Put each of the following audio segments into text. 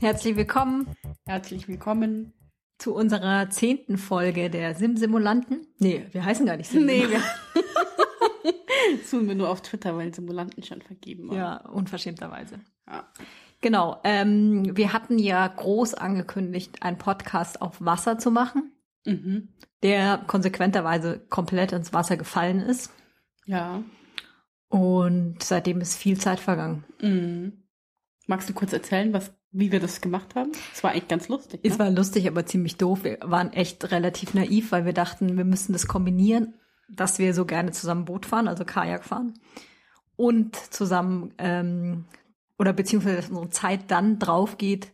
Herzlich willkommen Herzlich willkommen. zu unserer zehnten Folge der Sim-Simulanten. Nee, wir heißen gar nicht Nee, Sim-Simulanten. wir das tun wir nur auf Twitter, weil Simulanten schon vergeben waren. Ja, unverschämterweise. Ja. Genau, ähm, wir hatten ja groß angekündigt, einen Podcast auf Wasser zu machen, Mhm. der konsequenterweise komplett ins Wasser gefallen ist. Ja. Und seitdem ist viel Zeit vergangen. Mhm. Magst du kurz erzählen, was, wie wir das gemacht haben? Es war eigentlich ganz lustig. Es ne? war lustig, aber ziemlich doof. Wir waren echt relativ naiv, weil wir dachten, wir müssen das kombinieren, dass wir so gerne zusammen Boot fahren, also Kajak fahren. Und zusammen, ähm, oder beziehungsweise dass unsere Zeit dann drauf geht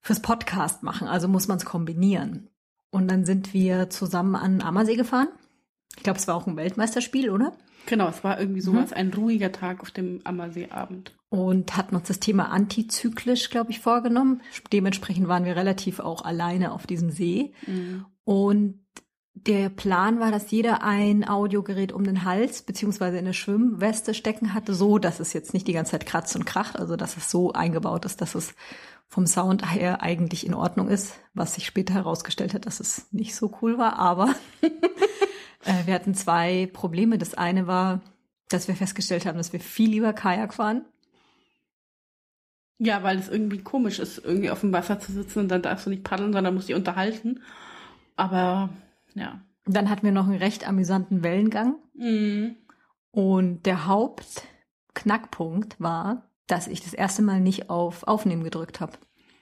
fürs Podcast machen. Also muss man es kombinieren. Und dann sind wir zusammen an Ammersee gefahren. Ich glaube, es war auch ein Weltmeisterspiel, oder? Genau, es war irgendwie sowas, ein ruhiger Tag auf dem Ammerseeabend. und hatten uns das Thema antizyklisch, glaube ich, vorgenommen. Dementsprechend waren wir relativ auch alleine auf diesem See. Mhm. Und der Plan war, dass jeder ein Audiogerät um den Hals beziehungsweise in eine Schwimmweste stecken hatte, so dass es jetzt nicht die ganze Zeit kratzt und kracht, also dass es so eingebaut ist, dass es vom Sound her eigentlich in Ordnung ist, was sich später herausgestellt hat, dass es nicht so cool war, aber äh, wir hatten zwei Probleme. Das eine war, dass wir festgestellt haben, dass wir viel lieber Kajak fahren Ja, weil es irgendwie komisch ist, irgendwie auf dem Wasser zu sitzen und dann darfst du nicht paddeln, sondern musst dich unterhalten. Aber, ja. Dann hatten wir noch einen recht amüsanten Wellengang. Mhm. Und der Hauptknackpunkt war, dass ich das erste Mal nicht auf Aufnehmen gedrückt habe.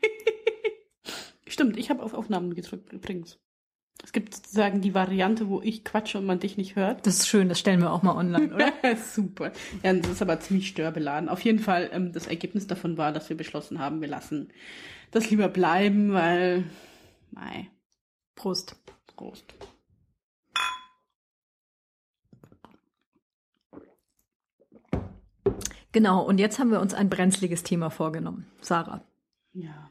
Stimmt, ich habe auf Aufnahmen gedrückt übrigens. Es gibt sozusagen die Variante, wo ich quatsche und man dich nicht hört. Das ist schön, das stellen wir auch mal online, oder? Super. Ja, das ist aber ziemlich störbeladen. Auf jeden Fall, ähm, das Ergebnis davon war, dass wir beschlossen haben, wir lassen das lieber bleiben, weil, mei, Prost. Prost. Genau, und jetzt haben wir uns ein brenzliges Thema vorgenommen. Sarah, Ja.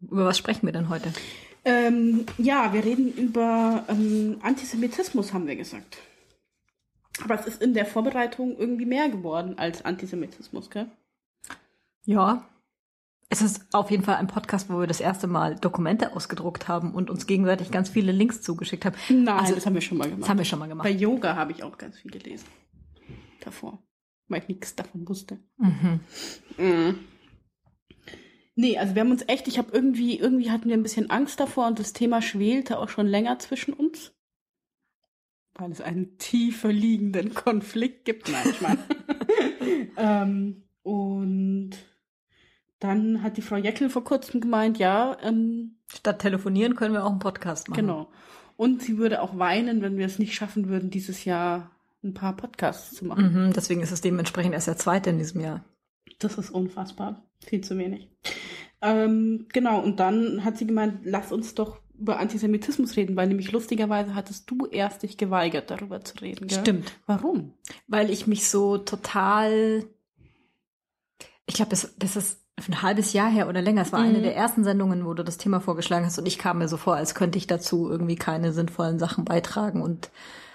über was sprechen wir denn heute? Ähm, ja, wir reden über ähm, Antisemitismus, haben wir gesagt. Aber es ist in der Vorbereitung irgendwie mehr geworden als Antisemitismus, gell? Ja, es ist auf jeden Fall ein Podcast, wo wir das erste Mal Dokumente ausgedruckt haben und uns gegenseitig ganz viele Links zugeschickt haben. Nein, Also, das haben wir schon mal Das gemacht. haben wir schon mal gemacht. Bei Yoga habe ich auch ganz viel gelesen. Davor. Weil ich nichts davon wusste. Mhm. Mhm. Nee, also wir haben uns echt, ich habe irgendwie, irgendwie hatten wir ein bisschen Angst davor und das Thema schwelte auch schon länger zwischen uns. Weil es einen tiefer liegenden Konflikt gibt. Meine. ähm, und dann hat die Frau Jeckel vor kurzem gemeint, ja, ähm, Statt telefonieren können wir auch einen Podcast machen. genau. Und sie würde auch weinen, wenn wir es nicht schaffen würden, dieses Jahr ein paar Podcasts zu machen. Mhm, deswegen ist es dementsprechend erst der zweite in diesem Jahr. Das ist unfassbar. Viel zu wenig. Ähm, genau, und dann hat sie gemeint, lass uns doch über Antisemitismus reden, weil nämlich lustigerweise hattest du erst dich geweigert, darüber zu reden. Gell? Stimmt. Warum? weil ich mich so total, ich glaube, das, das ist ein halbes Jahr her oder länger. Es war eine Mhm. der ersten Sendungen, wo du das Thema vorgeschlagen hast und ich kam mir so vor, als könnte ich dazu irgendwie keine sinnvollen Sachen beitragen und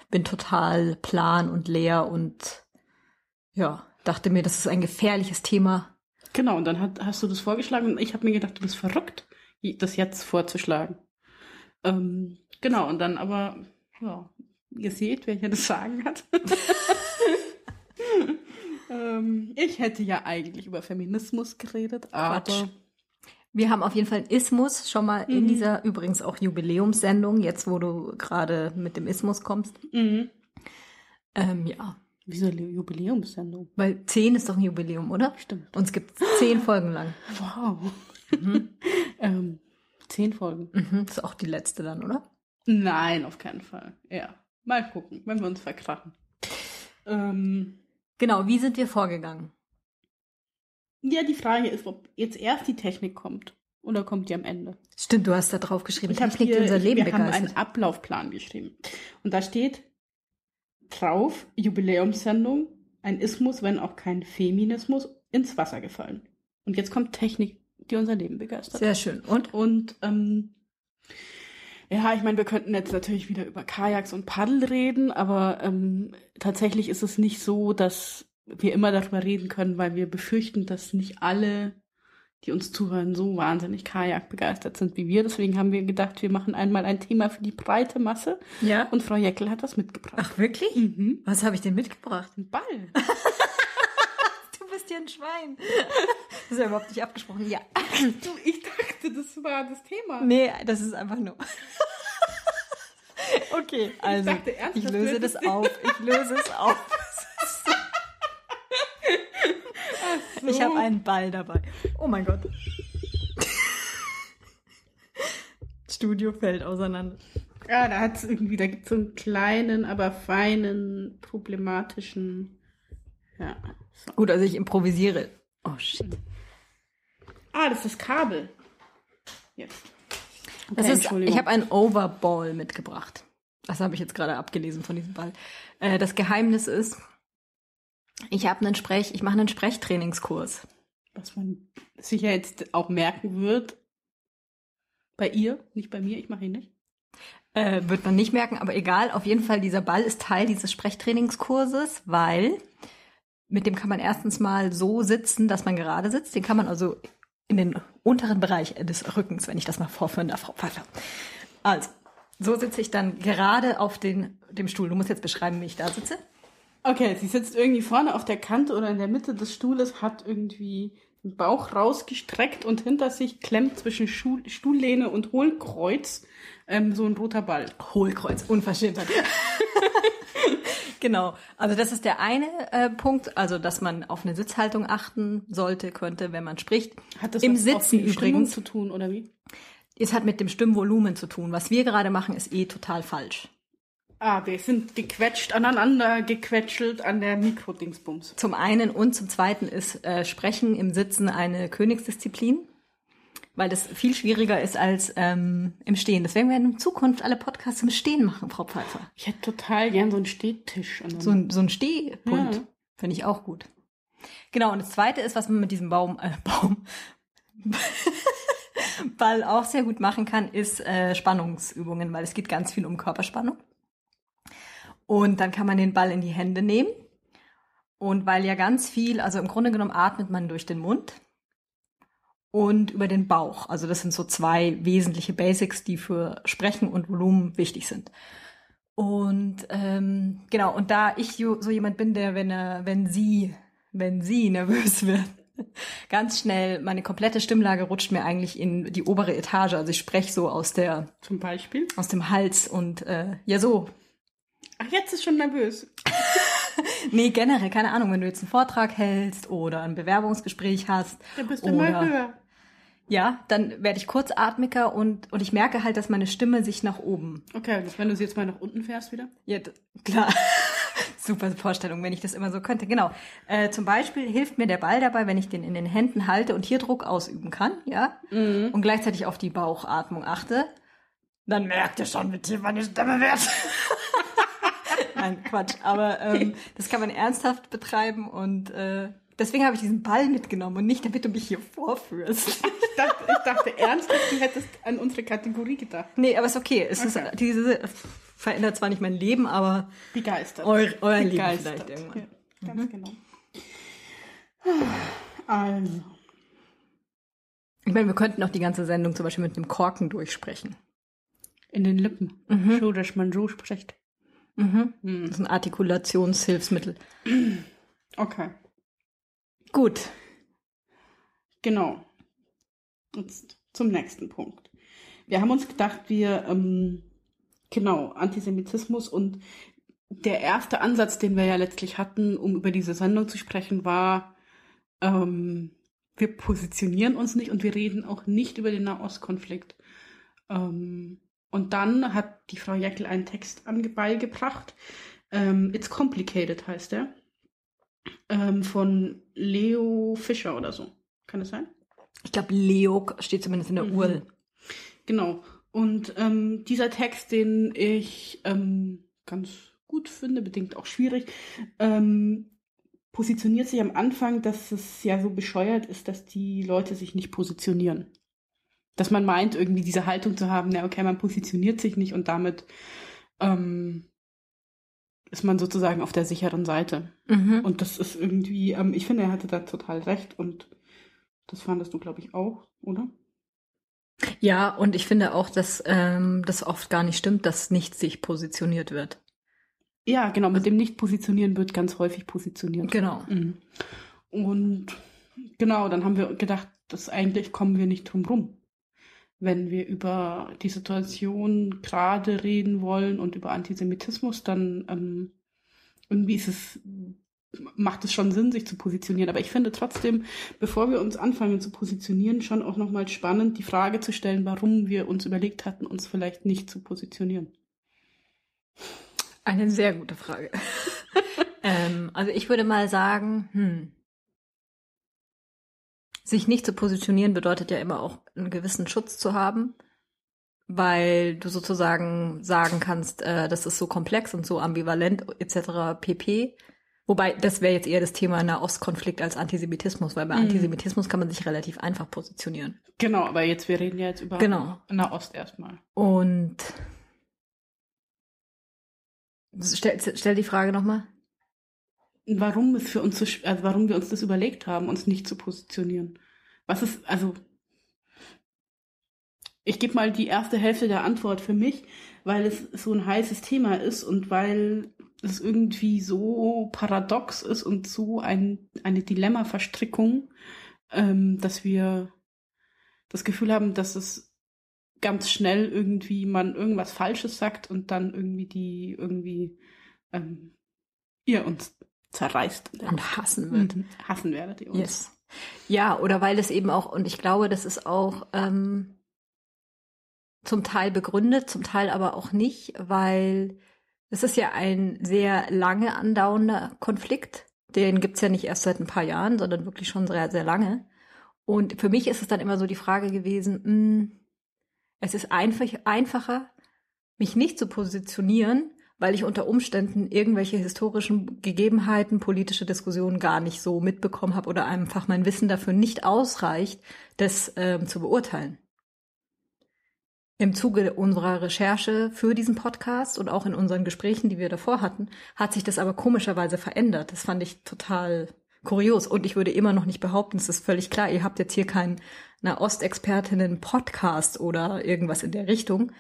bin total plan und leer und ja, dachte mir, das ist ein gefährliches Thema. Genau, und dann hat, hast du das vorgeschlagen und ich habe mir gedacht, du bist verrückt, das jetzt vorzuschlagen. Ähm, genau, und dann aber, ja, ihr seht, wer hier das Sagen hat. ähm, ich hätte ja eigentlich über Feminismus geredet, Quatsch. aber Wir haben auf jeden Fall einen Ismus schon mal in Mhm. dieser übrigens auch Jubiläumssendung, jetzt wo du gerade mit dem Ismus kommst. Mhm. Ähm, ja, Wieso Jubiläumssendung? weil zehn ist doch ein Jubiläum, oder? Stimmt. Uns gibt zehn Folgen lang. Wow. Mhm. ähm, zehn Folgen. Mhm, ist auch die letzte dann, oder? Nein, auf keinen Fall. Ja. Mal gucken, wenn wir uns verkrachen. Ähm, Genau, wie sind wir vorgegangen? ja, die Frage ist, ob jetzt erst die Technik kommt oder kommt die am Ende. Stimmt, du hast da drauf geschrieben, Ich habe Technik, die hier, unser ich, Leben wir haben einen begeistert. Ablaufplan geschrieben. Und da steht drauf, Jubiläumssendung, ein Ismus, wenn auch kein Feminismus, ins Wasser gefallen. Und jetzt kommt Technik die unser Leben begeistert. Sehr schön. Und? Und ähm, ja, ich meine, wir könnten jetzt natürlich wieder über Kajaks und Paddel reden, aber ähm, tatsächlich ist es nicht so, dass wir immer darüber reden können, weil wir befürchten, dass nicht alle, die uns zuhören, so wahnsinnig Kajak begeistert sind wie wir. Deswegen haben wir gedacht, wir machen einmal ein Thema für die breite Masse. Ja. Und Frau Jeckel hat was mitgebracht. Ach, wirklich? Mhm. Was habe ich denn mitgebracht? Ein Ball. Bist ja ein Schwein. Das ist ja überhaupt nicht abgesprochen. Ja. Du, ich dachte, das war das Thema. Nee, das ist einfach nur. Okay, also dachte ernsthaft, ich löse das auf. Ich löse es auf. So. Ich habe einen Ball dabei. Oh mein Gott. Studio fällt auseinander. Ja, da hat's irgendwie, da gibt's so einen kleinen, aber feinen, problematischen. Ja. Gut, also ich improvisiere. Oh shit. Ah, das ist das Kabel. Jetzt. Das Okay, ist, Entschuldigung. ich habe einen Overball mitgebracht. Das habe ich jetzt gerade abgelesen von diesem Ball. Äh, das Geheimnis ist, ich habe einen Sprech, ich mache einen Sprechtrainingskurs. was man sicher jetzt auch merken wird. Bei ihr, nicht bei mir, ich mache ihn nicht. Äh, wird man nicht merken, aber egal. Auf jeden Fall, dieser Ball ist Teil dieses Sprechtrainingskurses, weil mit dem kann man erstens mal so sitzen, dass man gerade sitzt. Den kann man also in den unteren Bereich des Rückens, wenn ich das mal vorführen darf, Frau Pfeiffer. Also, so sitze ich dann gerade auf den, dem Stuhl. Du musst jetzt beschreiben, wie ich da sitze. Okay, sie sitzt irgendwie vorne auf der Kante oder in der Mitte des Stuhles, hat irgendwie den Bauch rausgestreckt und hinter sich klemmt zwischen Schuh, Stuhllehne und Hohlkreuz ähm, so ein roter Ball. Hohlkreuz, Unverschämtheit. genau. Also das ist der eine äh, Punkt, also dass man auf eine Sitzhaltung achten sollte, könnte, wenn man spricht. Hat das Im was Sitzen Stimmung übrigens. zu tun oder wie? Es hat mit dem Stimmvolumen zu tun. Was wir gerade machen, ist eh total falsch. Ah, wir sind gequetscht aneinander, gequetschelt an der Mikrodingsbums. Zum einen und zum zweiten ist äh, Sprechen im Sitzen eine Königsdisziplin, weil das viel schwieriger ist als ähm, im Stehen. Deswegen werden wir in Zukunft alle Podcasts im Stehen machen, Frau Pfeiffer. Ich hätte total gern so einen Stehtisch. So ein, so ein Stehpult Ja. finde ich auch gut. Genau, und das zweite ist, was man mit diesem Baum, äh, Baum, Ball auch sehr gut machen kann, ist äh, Spannungsübungen, weil es geht ganz viel um Körperspannung. Und dann kann man den Ball in die Hände nehmen. Und weil ja ganz viel, also im Grunde genommen atmet man durch den Mund und über den Bauch. Also das sind so zwei wesentliche Basics, die für Sprechen und Volumen wichtig sind. Und ähm, genau, und da ich so jemand bin, der, wenn er, wenn sie, wenn sie nervös wird, ganz schnell meine komplette Stimmlage rutscht mir eigentlich in die obere Etage. Also ich spreche so aus der, Zum Beispiel. aus dem Hals und äh, ja so. Ach, jetzt ist schon nervös. Nee, generell, keine Ahnung, wenn du jetzt einen Vortrag hältst oder ein Bewerbungsgespräch hast. Dann bist du oder, immer höher. Ja, dann werde ich kurzatmiger und, und ich merke halt, dass meine Stimme sich nach oben Okay, das, wenn du sie jetzt mal nach unten fährst wieder. Ja, klar. Super Vorstellung, wenn ich das immer so könnte. Genau. Äh, zum Beispiel hilft mir der Ball dabei, wenn ich den in den Händen halte und hier Druck ausüben kann, ja, und gleichzeitig auf die Bauchatmung achte. Dann merkt ihr schon, wie tief meine Stimme wird. Nein, Quatsch. Aber ähm, das kann man ernsthaft betreiben und äh, deswegen habe ich diesen Ball mitgenommen und nicht, damit du mich hier vorführst. Ich dachte, ich dachte ernsthaft, du hättest an unsere Kategorie gedacht. nee, aber ist okay. Es Okay. ist diese verändert zwar nicht mein Leben, aber Begeistert. euer, euer Leben Begeistert. vielleicht irgendwann. Ja, ganz genau. Also, Ich meine, wir könnten auch die ganze Sendung zum Beispiel mit einem Korken durchsprechen. in den Lippen. So, dass man so spricht. Das ist ein Artikulationshilfsmittel. Okay, Gut. genau. Jetzt zum nächsten Punkt. Wir haben uns gedacht, wir, ähm, genau, Antisemitismus und der erste Ansatz, den wir ja letztlich hatten, um über diese Sendung zu sprechen, war, ähm, wir positionieren uns nicht und wir reden auch nicht über den Nahostkonflikt. Ähm, und dann hat die Frau Jeckel einen Text ange beigebracht. Ähm, It's Complicated heißt er. Ähm, von Leo Fischer oder so. Kann das sein? Ich glaube, Leo steht zumindest in der Mhm. URL. Genau. Und ähm, dieser Text, den ich ähm, ganz gut finde, bedingt auch schwierig, ähm, positioniert sich am Anfang, dass es ja so bescheuert ist, dass die Leute sich nicht positionieren. Dass man meint, irgendwie diese Haltung zu haben, ja, okay, man positioniert sich nicht und damit ähm, ist man sozusagen auf der sicheren Seite. Mhm. Und das ist irgendwie, ähm, ich finde, er hatte da total recht und das fandest du, glaube ich, auch, oder? Ja, und ich finde auch, dass ähm, das oft gar nicht stimmt, dass nicht sich positioniert wird. Ja, genau, mit dem Nicht-Positionieren wird ganz häufig positioniert. Genau. Mhm. Und genau, dann haben wir gedacht, dass eigentlich kommen wir nicht drum rum. Wenn wir über die Situation gerade reden wollen und über Antisemitismus, dann ähm, irgendwie ist es macht es schon Sinn, sich zu positionieren. Aber ich finde trotzdem, bevor wir uns anfangen zu positionieren, schon auch nochmal spannend, die Frage zu stellen, warum wir uns überlegt hatten, uns vielleicht nicht zu positionieren. Eine sehr gute Frage. ähm, also ich würde mal sagen, hm, sich nicht zu positionieren bedeutet ja immer auch einen gewissen Schutz zu haben, weil du sozusagen sagen kannst, äh, das ist so komplex und so ambivalent etc. pp. Wobei, das wäre jetzt eher das Thema Nahostkonflikt als Antisemitismus, weil bei mhm. Antisemitismus kann man sich relativ einfach positionieren. Genau, aber jetzt, wir reden ja jetzt über genau. Nahost erstmal. Und stell, stell die Frage nochmal. Warum es für uns so, also warum wir uns das überlegt haben, uns nicht zu positionieren. Was ist, also, ich gebe mal die erste Hälfte der Antwort für mich, weil es so ein heißes Thema ist und weil es irgendwie so paradox ist und so ein, eine Dilemma-Verstrickung, ähm, dass wir das Gefühl haben, dass es ganz schnell irgendwie man irgendwas Falsches sagt und dann irgendwie die irgendwie ähm, ihr uns zerreißt und hassen wird. Mhm. Hassen werdet ihr uns. Yes. Ja, oder weil es eben auch, und ich glaube, das ist auch ähm, zum Teil begründet, zum Teil aber auch nicht, weil es ist ja ein sehr lange andauernder Konflikt. Den gibt's ja nicht erst seit ein paar Jahren, sondern wirklich schon sehr, sehr lange. Und für mich ist es dann immer so die Frage gewesen, mh, hm, es ist einfach, einfacher, mich nicht zu positionieren, weil ich unter Umständen irgendwelche historischen Gegebenheiten, politische Diskussionen gar nicht so mitbekommen habe oder einfach mein Wissen dafür nicht ausreicht, das ähm, zu beurteilen. Im Zuge unserer Recherche für diesen Podcast und auch in unseren Gesprächen, die wir davor hatten, hat sich das aber komischerweise verändert. Das fand ich total kurios. Und ich würde immer noch nicht behaupten, es ist völlig klar, ihr habt jetzt hier keinen Ostexpertinnen-Podcast oder irgendwas in der Richtung.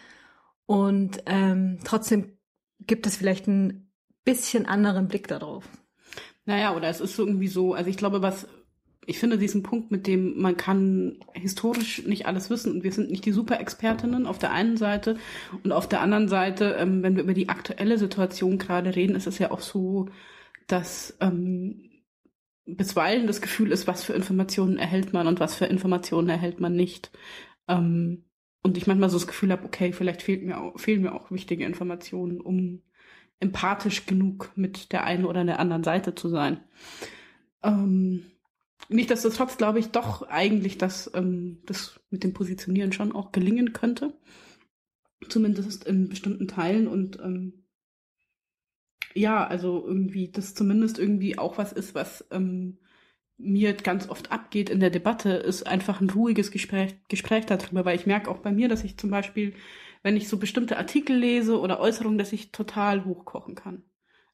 Und ähm, trotzdem gibt es vielleicht einen bisschen anderen Blick darauf. Naja, oder es ist irgendwie so, also ich glaube, was ich finde diesen Punkt, mit dem man kann historisch nicht alles wissen und wir sind nicht die Superexpertinnen auf der einen Seite und auf der anderen Seite, ähm, wenn wir über die aktuelle Situation gerade reden, ist es ja auch so, dass ähm, bisweilen das Gefühl ist, was für Informationen erhält man und was für Informationen erhält man nicht. Ähm, und ich manchmal so das Gefühl habe, okay, vielleicht fehlt mir auch, fehlen mir auch wichtige Informationen, um empathisch genug mit der einen oder der anderen Seite zu sein. Ähm, Nichtsdestotrotz glaube ich doch eigentlich, dass ähm, das mit dem Positionieren schon auch gelingen könnte. Zumindest in bestimmten Teilen und ähm, ja, also irgendwie, das zumindest irgendwie auch was ist, was ähm, mir ganz oft abgeht in der Debatte, ist einfach ein ruhiges Gespräch, Gespräch darüber, weil ich merke auch bei mir, dass ich zum Beispiel, wenn ich so bestimmte Artikel lese oder Äußerungen, dass ich total hochkochen kann.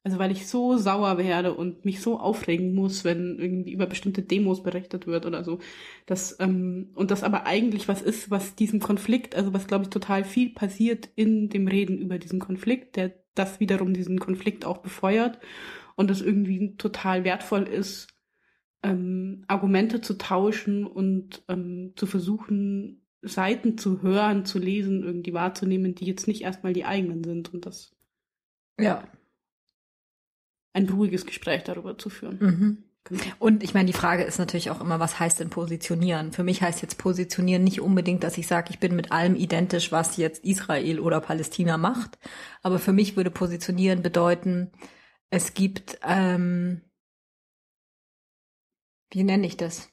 Also weil ich so sauer werde und mich so aufregen muss, wenn irgendwie über bestimmte Demos berichtet wird oder so. Das, ähm, und das aber eigentlich was ist, was diesem Konflikt, also was glaube ich total viel passiert in dem Reden über diesen Konflikt, der das wiederum diesen Konflikt auch befeuert und das irgendwie total wertvoll ist, ähm, Argumente zu tauschen und ähm, zu versuchen, Seiten zu hören, zu lesen, irgendwie wahrzunehmen, die jetzt nicht erstmal die eigenen sind und das. Ja, ein ruhiges Gespräch darüber zu führen. Mhm. Genau. Und ich meine, die Frage ist natürlich auch immer, was heißt denn positionieren? Für mich heißt jetzt positionieren nicht unbedingt, dass ich sage, ich bin mit allem identisch, was jetzt Israel oder Palästina macht. Aber für mich würde positionieren bedeuten, es gibt, ähm, wie nenne ich das?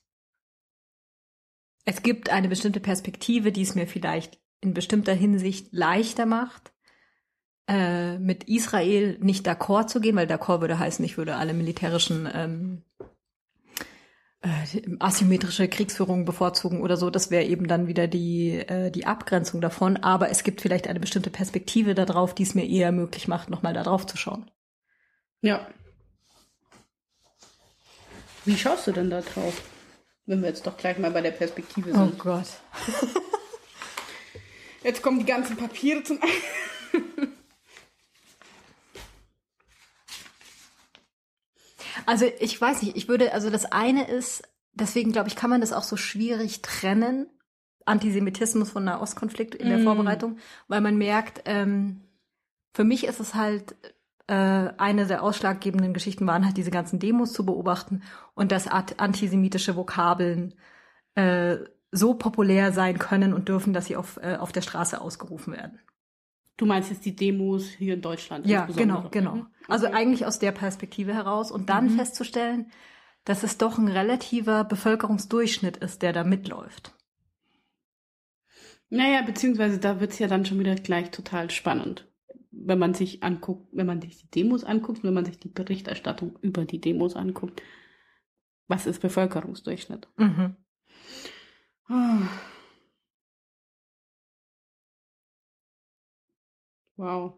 Es gibt eine bestimmte Perspektive, die es mir vielleicht in bestimmter Hinsicht leichter macht, äh, mit Israel nicht d'accord zu gehen, weil d'accord würde heißen, ich würde alle militärischen ähm, äh, asymmetrische Kriegsführung bevorzugen oder so. Das wäre eben dann wieder die, äh, die Abgrenzung davon. Aber es gibt vielleicht eine bestimmte Perspektive darauf, die es mir eher möglich macht, nochmal da drauf zu schauen. Ja. Wie schaust du denn da drauf? Wenn wir jetzt doch gleich mal bei der Perspektive sind. Oh Gott. Jetzt kommen die ganzen Papiere zum. Also ich weiß nicht, ich würde, also das eine ist, deswegen glaube ich, kann man das auch so schwierig trennen, Antisemitismus von Nahostkonflikt in der Mm. Vorbereitung, weil man merkt, ähm, für mich ist es halt eine der ausschlaggebenden Geschichten waren halt diese ganzen Demos zu beobachten und dass antisemitische Vokabeln äh, so populär sein können und dürfen, dass sie auf, äh, auf der Straße ausgerufen werden. Du meinst jetzt die Demos hier in Deutschland? Ja, genau, genau. Mhm. Also Okay. eigentlich aus der Perspektive heraus und dann Mhm. festzustellen, dass es doch ein relativer Bevölkerungsdurchschnitt ist, der da mitläuft. Naja, beziehungsweise da wird's ja dann schon wieder gleich total spannend. Wenn man sich anguckt, wenn man sich die Demos anguckt, wenn man sich die Berichterstattung über die Demos anguckt. Was ist Bevölkerungsdurchschnitt? Mhm. Ah. Wow.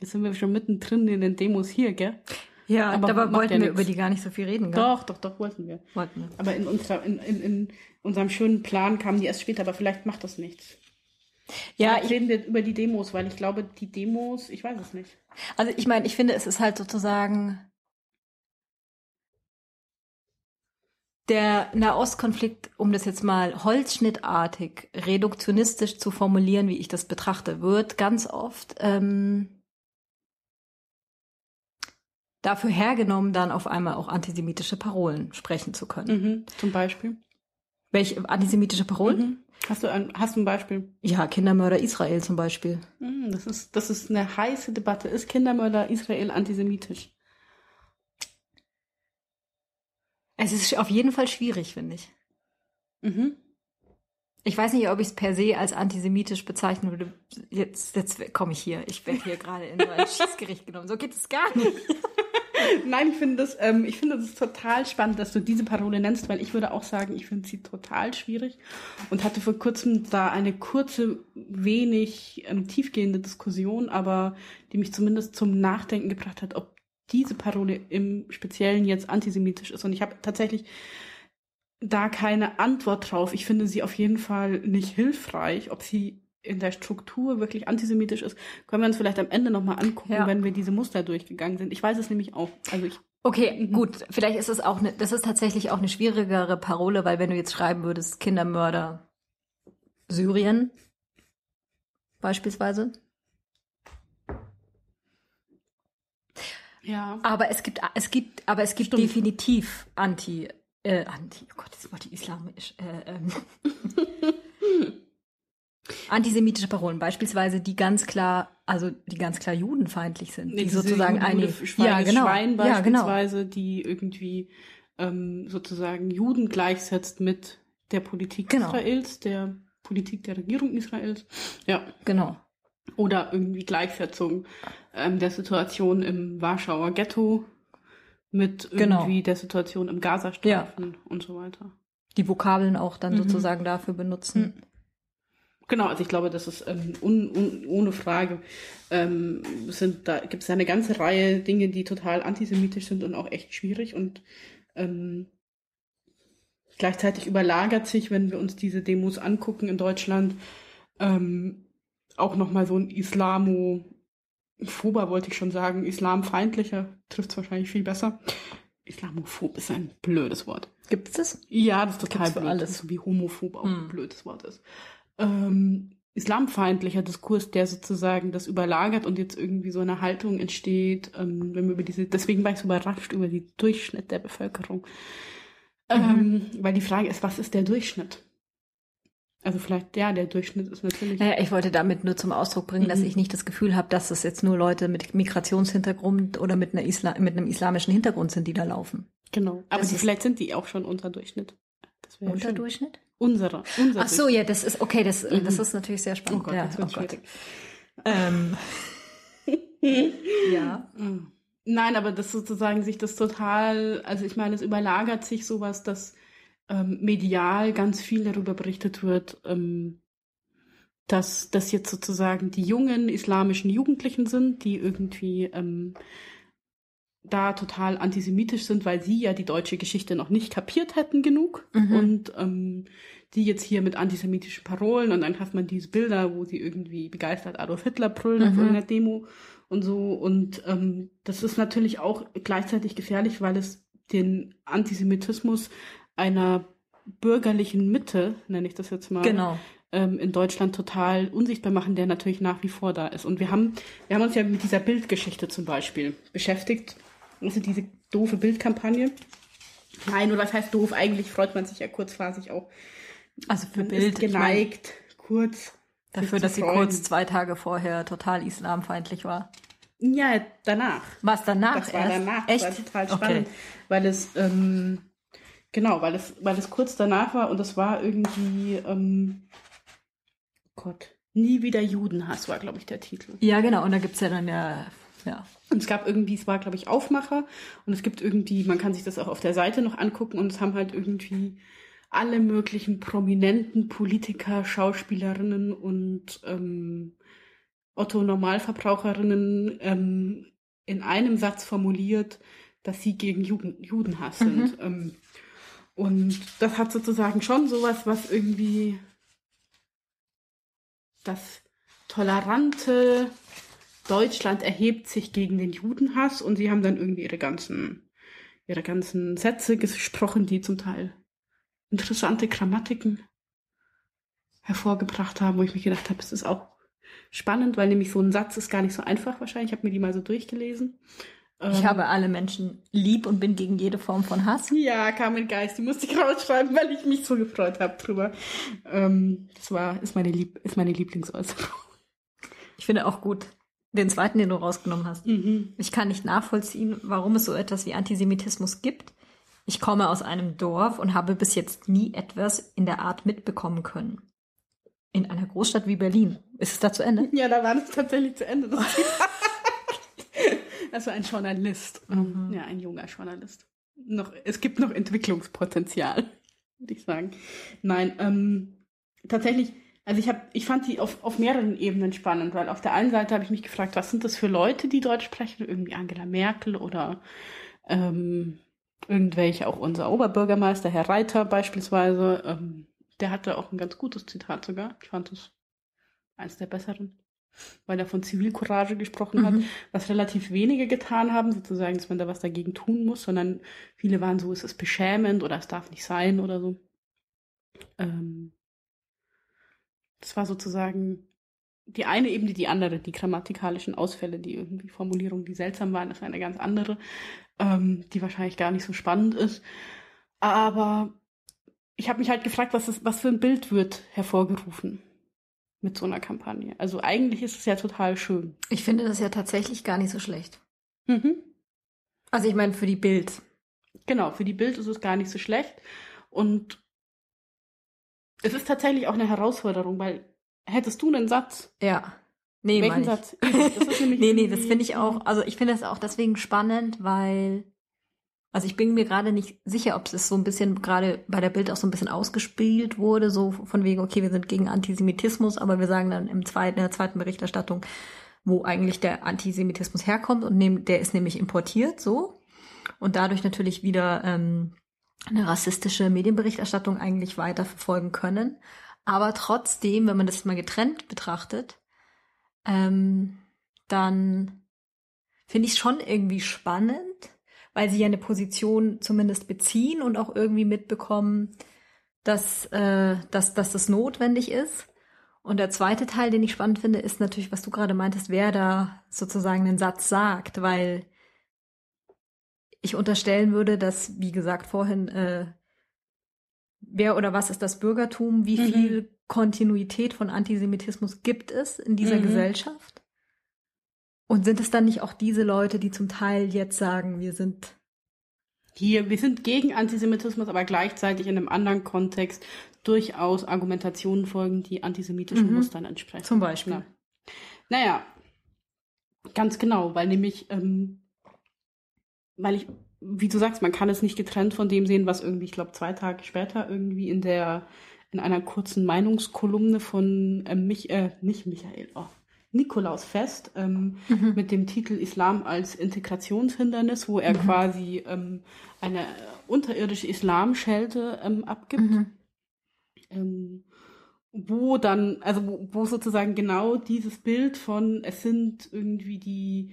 Jetzt sind wir schon mittendrin in den Demos hier, gell? Ja, Aber macht wollten ja wir nix. über die gar nicht so viel reden. Gell? Doch, doch, doch, wollten wir. Wollten wir. Aber in, unserer, in, in, in unserem schönen Plan kamen die erst später, aber vielleicht macht das nichts. Ja, ich, reden wir über die Demos, weil ich glaube, die Demos, ich weiß es nicht. also ich meine, ich finde, es ist halt sozusagen der Nahostkonflikt, um das jetzt mal holzschnittartig, reduktionistisch zu formulieren, wie ich das betrachte, wird ganz oft ähm, dafür hergenommen, dann auf einmal auch antisemitische Parolen sprechen zu können. Mhm. Zum Beispiel. Welche antisemitische Parolen? Mhm. Hast du ein, hast du ein Beispiel? Ja, Kindermörder Israel zum Beispiel. Mhm, das, ist, das ist eine heiße Debatte. Ist Kindermörder Israel antisemitisch? Es ist auf jeden Fall schwierig, finde ich. Mhm. Ich weiß nicht, ob ich es per se als antisemitisch bezeichnen würde. Jetzt, jetzt komme ich hier. Ich werde hier gerade in so ein Schießgericht genommen. So geht es gar nicht. Nein, ich finde das, ähm, ich finde das total spannend, dass du diese Parole nennst, weil ich würde auch sagen, ich finde sie total schwierig und hatte vor kurzem da eine kurze, wenig ähm, tiefgehende Diskussion, aber die mich zumindest zum Nachdenken gebracht hat, ob diese Parole im Speziellen jetzt antisemitisch ist. Und ich habe tatsächlich da keine Antwort drauf. Ich finde sie auf jeden Fall nicht hilfreich. Ob sie in der Struktur wirklich antisemitisch ist, können wir uns vielleicht am Ende nochmal angucken, Ja. wenn wir diese Muster durchgegangen sind. Ich weiß es nämlich auch. Also ich Okay, Mhm. gut. Vielleicht ist es auch eine, das ist tatsächlich auch eine schwierigere Parole, weil wenn du jetzt schreiben würdest, Kindermörder Syrien beispielsweise. Ja. Aber es gibt, es gibt, aber es gibt Stimmt. definitiv Anti, äh, Anti, oh Gott, das Wort islamisch, äh, ähm, antisemitische Parolen, beispielsweise die ganz klar, also die ganz klar judenfeindlich sind, die Diese sozusagen eine, Jude, Schwein, ja genau, Schwein ja genau, beispielsweise, die irgendwie ähm, sozusagen Juden gleichsetzt mit der Politik Genau. Israels, der Politik der Regierung Israels. Ja. genau. Oder irgendwie Gleichsetzung ähm, der Situation im Warschauer Ghetto mit Genau. irgendwie der Situation im Gazastreifen und so weiter. Die Vokabeln auch dann Mhm. sozusagen dafür benutzen. Genau, also ich glaube, das ist ähm, un, un, ohne Frage. Ähm, sind, da gibt es eine ganze Reihe Dinge, die total antisemitisch sind und auch echt schwierig. Und ähm, gleichzeitig überlagert sich, wenn wir uns diese Demos angucken in Deutschland, ähm, auch nochmal so ein Islamo, Phober wollte ich schon sagen, islamfeindlicher, trifft es wahrscheinlich viel besser. Islamophob ist ein blödes Wort. Gibt es das? Ja, das ist total Gibt's blöd. alles. So wie homophob auch Hm. ein blödes Wort ist. Ähm, islamfeindlicher Diskurs, der sozusagen das überlagert und jetzt irgendwie so eine Haltung entsteht, ähm, wenn wir über diese, deswegen war ich so überrascht über den Durchschnitt der Bevölkerung. Ähm, weil die Frage ist, was ist der Durchschnitt? Also vielleicht, ja, der Durchschnitt ist natürlich. Naja, ich wollte damit nur zum Ausdruck bringen, dass Mhm. ich nicht das Gefühl habe, dass es jetzt nur Leute mit Migrationshintergrund oder mit, einer Isla mit einem islamischen Hintergrund sind, die da laufen. Genau. Aber die, vielleicht sind die auch schon unter Durchschnitt. Das wäre ja schön. Unterdurchschnitt? Unserer. Unser Ach so, ja, das ist okay, das, Mhm. das ist natürlich sehr Oh spannend. Gott, ja, das wird oh Gott. schwierig. Ähm, ja. Mm. Nein, aber das sozusagen sich das total, also ich meine, es überlagert sich sowas, dass ähm, medial ganz viel darüber berichtet wird, ähm, dass das jetzt sozusagen die jungen islamischen Jugendlichen sind, die irgendwie ähm, da total antisemitisch sind, weil sie ja die deutsche Geschichte noch nicht kapiert hätten genug Mhm. und ähm, die jetzt hier mit antisemitischen Parolen und dann hat man diese Bilder, wo sie irgendwie begeistert Adolf Hitler brüllen auf Mhm. irgendeiner Demo und so und ähm, das ist natürlich auch gleichzeitig gefährlich, weil es den Antisemitismus einer bürgerlichen Mitte, nenne ich das jetzt mal, Genau. ähm, in Deutschland total unsichtbar machen, der natürlich nach wie vor da ist. Und wir haben, wir haben uns ja mit dieser Bildgeschichte zum Beispiel beschäftigt. Also diese doofe Bildkampagne. Nein, oder was heißt doof? Eigentlich freut man sich ja kurzphasig auch. Also für Man Bild ist ich mein, geneigt, kurz. dafür, dass sie kurz zwei Tage vorher total islamfeindlich war. Ja, danach. Was danach? Das war erst? danach. Echt? Das war total Okay. spannend. Weil es, ähm, genau, weil es, weil es kurz danach war und es war irgendwie, ähm, Gott, nie wieder Judenhass war, glaube ich, der Titel. Ja, genau. Und da gibt's ja dann ja, ja. Und es gab irgendwie, es war, glaube ich, Aufmacher. Und es gibt irgendwie, man kann sich das auch auf der Seite noch angucken. Und es haben halt irgendwie alle möglichen prominenten Politiker, Schauspielerinnen und ähm, Otto-Normalverbraucherinnen ähm, in einem Satz formuliert, dass sie gegen Juden, Judenhass sind. Ähm, und das hat sozusagen schon sowas, was irgendwie das tolerante Deutschland erhebt sich gegen den Judenhass und sie haben dann irgendwie ihre ganzen, ihre ganzen Sätze gesprochen, die zum Teil interessante Grammatiken hervorgebracht haben, wo ich mich gedacht habe, es ist auch spannend, weil nämlich so ein Satz ist gar nicht so einfach wahrscheinlich. Ich habe mir die mal so durchgelesen. Ich Ähm, habe alle Menschen lieb und bin gegen jede Form von Hass. ja, Carmen Geist, die musste ich rausschreiben, weil ich mich so gefreut habe drüber. Ähm, das war, ist meine, Lieb ist meine Lieblingsäußerung. Ich finde auch gut den zweiten, den du rausgenommen hast. Mhm. Ich kann nicht nachvollziehen, warum es so etwas wie Antisemitismus gibt. Ich komme aus einem Dorf und habe bis jetzt nie etwas in der Art mitbekommen können. In einer Großstadt wie Berlin. Ist es da zu Ende? Ja, da war das tatsächlich zu Ende. War ein Journalist. Mhm. Ja, ein junger Journalist. Noch, es gibt noch Entwicklungspotenzial, würde ich sagen. Nein, ähm, tatsächlich, also ich habe, ich fand die auf, auf mehreren Ebenen spannend, weil auf der einen Seite habe ich mich gefragt, was sind das für Leute, die Deutsch sprechen? Irgendwie Angela Merkel oder ähm, irgendwelche, auch unser Oberbürgermeister, Herr Reiter beispielsweise. Ähm, der hatte auch ein ganz gutes Zitat sogar. Ich fand es eins der besseren, weil er von Zivilcourage gesprochen hat, Mhm. was relativ wenige getan haben, sozusagen, dass man da was dagegen tun muss, sondern viele waren so, es ist beschämend oder es darf nicht sein oder so. Ähm, das war sozusagen die eine Ebene, die andere, die grammatikalischen Ausfälle, die irgendwie Formulierungen, die seltsam waren, das war eine ganz andere, ähm, die wahrscheinlich gar nicht so spannend ist. Aber ich habe mich halt gefragt, was, ist, was für ein Bild wird hervorgerufen mit so einer Kampagne. Also eigentlich ist es ja total schön. Ich finde das ja tatsächlich gar nicht so schlecht. Mhm. Also ich meine für die Bild. Genau, für die Bild ist es gar nicht so schlecht. Und es ist tatsächlich auch eine Herausforderung, weil hättest du einen Satz? Ja. Nee, welchen ich. Satz? Das nee, nee, das finde ich auch, also ich finde das auch deswegen spannend, weil, also ich bin mir gerade nicht sicher, ob es so ein bisschen gerade bei der Bild auch so ein bisschen ausgespielt wurde, so von wegen, okay, wir sind gegen Antisemitismus, aber wir sagen dann im zweiten, in der zweiten Berichterstattung, wo eigentlich der Antisemitismus herkommt und nehm, der ist nämlich importiert, so. Und dadurch natürlich wieder ähm, eine rassistische Medienberichterstattung eigentlich weiter verfolgen können. Aber trotzdem, wenn man das mal getrennt betrachtet, ähm, dann finde ich schon irgendwie spannend, weil sie ja eine Position zumindest beziehen und auch irgendwie mitbekommen, dass, äh, dass, dass das notwendig ist. Und der zweite Teil, den ich spannend finde, ist natürlich, was du gerade meintest, wer da sozusagen den Satz sagt, weil ich unterstellen würde, dass, wie gesagt, vorhin, äh, wer oder was ist das Bürgertum, wie Mhm. viel Kontinuität von Antisemitismus gibt es in dieser Mhm. Gesellschaft? Und sind es dann nicht auch diese Leute, die zum Teil jetzt sagen, wir sind Hier, wir sind gegen Antisemitismus, aber gleichzeitig in einem anderen Kontext durchaus Argumentationen folgen, die antisemitischen Mhm. Mustern entsprechen. zum Beispiel? Ja. Naja, Ganz genau, weil nämlich, ähm, weil ich, wie du sagst, man kann es nicht getrennt von dem sehen, was irgendwie, ich glaube, zwei Tage später irgendwie in der, in einer kurzen Meinungskolumne von äh, mich, äh, nicht Michael, oh, Nikolaus Fest ähm, mhm. mit dem Titel Islam als Integrationshindernis, wo er mhm. quasi ähm, eine unterirdische Islamschelte ähm, abgibt. Mhm. Ähm, wo dann, also wo, wo sozusagen genau dieses Bild von, es sind irgendwie die,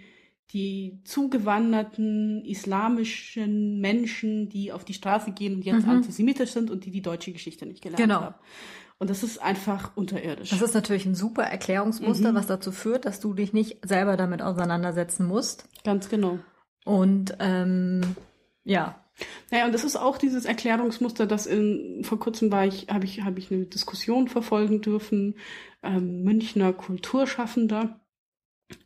die zugewanderten islamischen Menschen, die auf die Straße gehen und jetzt mhm. antisemitisch sind und die die deutsche Geschichte nicht gelernt genau. haben. Und das ist einfach unterirdisch. Das ist natürlich ein super Erklärungsmuster, mhm. was dazu führt, dass du dich nicht selber damit auseinandersetzen musst. Ganz genau. Und ähm, ja. Naja, und das ist auch dieses Erklärungsmuster, das in, vor kurzem war ich, habe ich, habe ich eine Diskussion verfolgen dürfen, ähm, Münchner Kulturschaffender,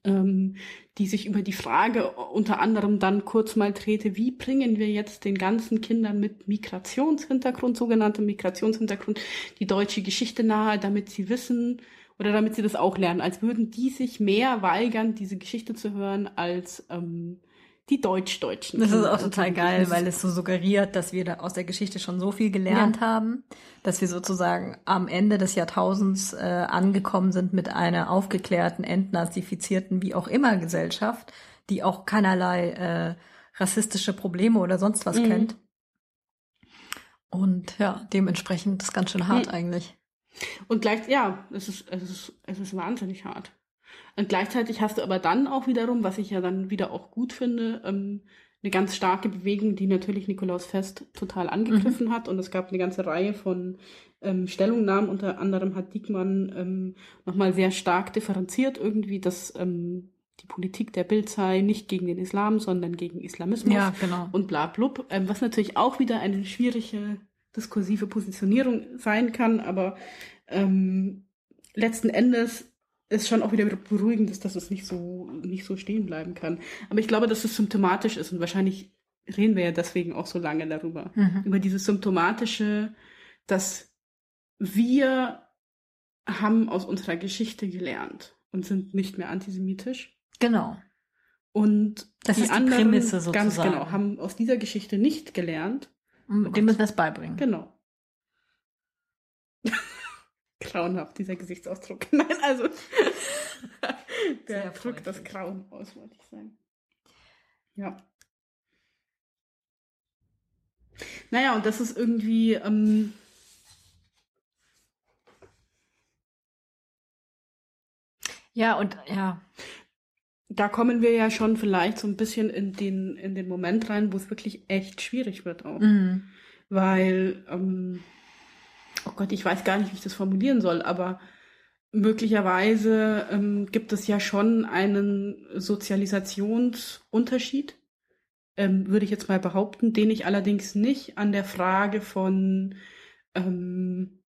ähm, die sich über die Frage unter anderem dann kurz mal drehte, wie bringen wir jetzt den ganzen Kindern mit Migrationshintergrund, sogenanntem Migrationshintergrund, die deutsche Geschichte nahe, damit sie wissen oder damit sie das auch lernen, als würden die sich mehr weigern, diese Geschichte zu hören, als ähm, die Deutsch-Deutschen. Das ist auch total geil, weil es so suggeriert, dass wir da aus der Geschichte schon so viel gelernt ja. haben, dass wir sozusagen am Ende des Jahrtausends äh, angekommen sind mit einer aufgeklärten, entnazifizierten, wie auch immer Gesellschaft, die auch keinerlei äh, rassistische Probleme oder sonst was mhm. kennt. Und ja, dementsprechend ist ganz schön hart mhm. eigentlich. Und gleich, ja, es ist, es ist, es ist wahnsinnig hart. Und gleichzeitig hast du aber dann auch wiederum, was ich ja dann wieder auch gut finde, ähm, eine ganz starke Bewegung, die natürlich Nikolaus Fest total angegriffen mhm. hat. Und es gab eine ganze Reihe von ähm, Stellungnahmen. Unter anderem hat Diekmann ähm, nochmal sehr stark differenziert irgendwie, dass ähm, die Politik der Bild sei nicht gegen den Islam, sondern gegen Islamismus ja, genau. und bla blub. Ähm, was natürlich auch wieder eine schwierige diskursive Positionierung sein kann, aber ähm, letzten Endes ist schon auch wieder beruhigend ist, dass es nicht so, nicht so stehen bleiben kann. Aber ich glaube, dass es symptomatisch ist und wahrscheinlich reden wir ja deswegen auch so lange darüber. Mhm. Über dieses symptomatische, dass wir haben aus unserer Geschichte gelernt und sind nicht mehr antisemitisch. Genau. Und das die ist die anderen, Prämisse sozusagen. ganz genau, haben aus dieser Geschichte nicht gelernt. Und dem müssen wir es beibringen. Genau grauenhaft, dieser Gesichtsausdruck. Nein, also der drückt das Grauen aus, wollte ich sagen. Ja. Naja, und das ist irgendwie. Ähm, ja, und ja. Da kommen wir ja schon vielleicht so ein bisschen in den, in den Moment rein, wo es wirklich echt schwierig wird auch. Mhm. Weil ähm, oh Gott, ich weiß gar nicht, wie ich das formulieren soll, aber möglicherweise ähm, gibt es ja schon einen Sozialisationsunterschied, ähm, würde ich jetzt mal behaupten, den ich allerdings nicht an der Frage von ähm,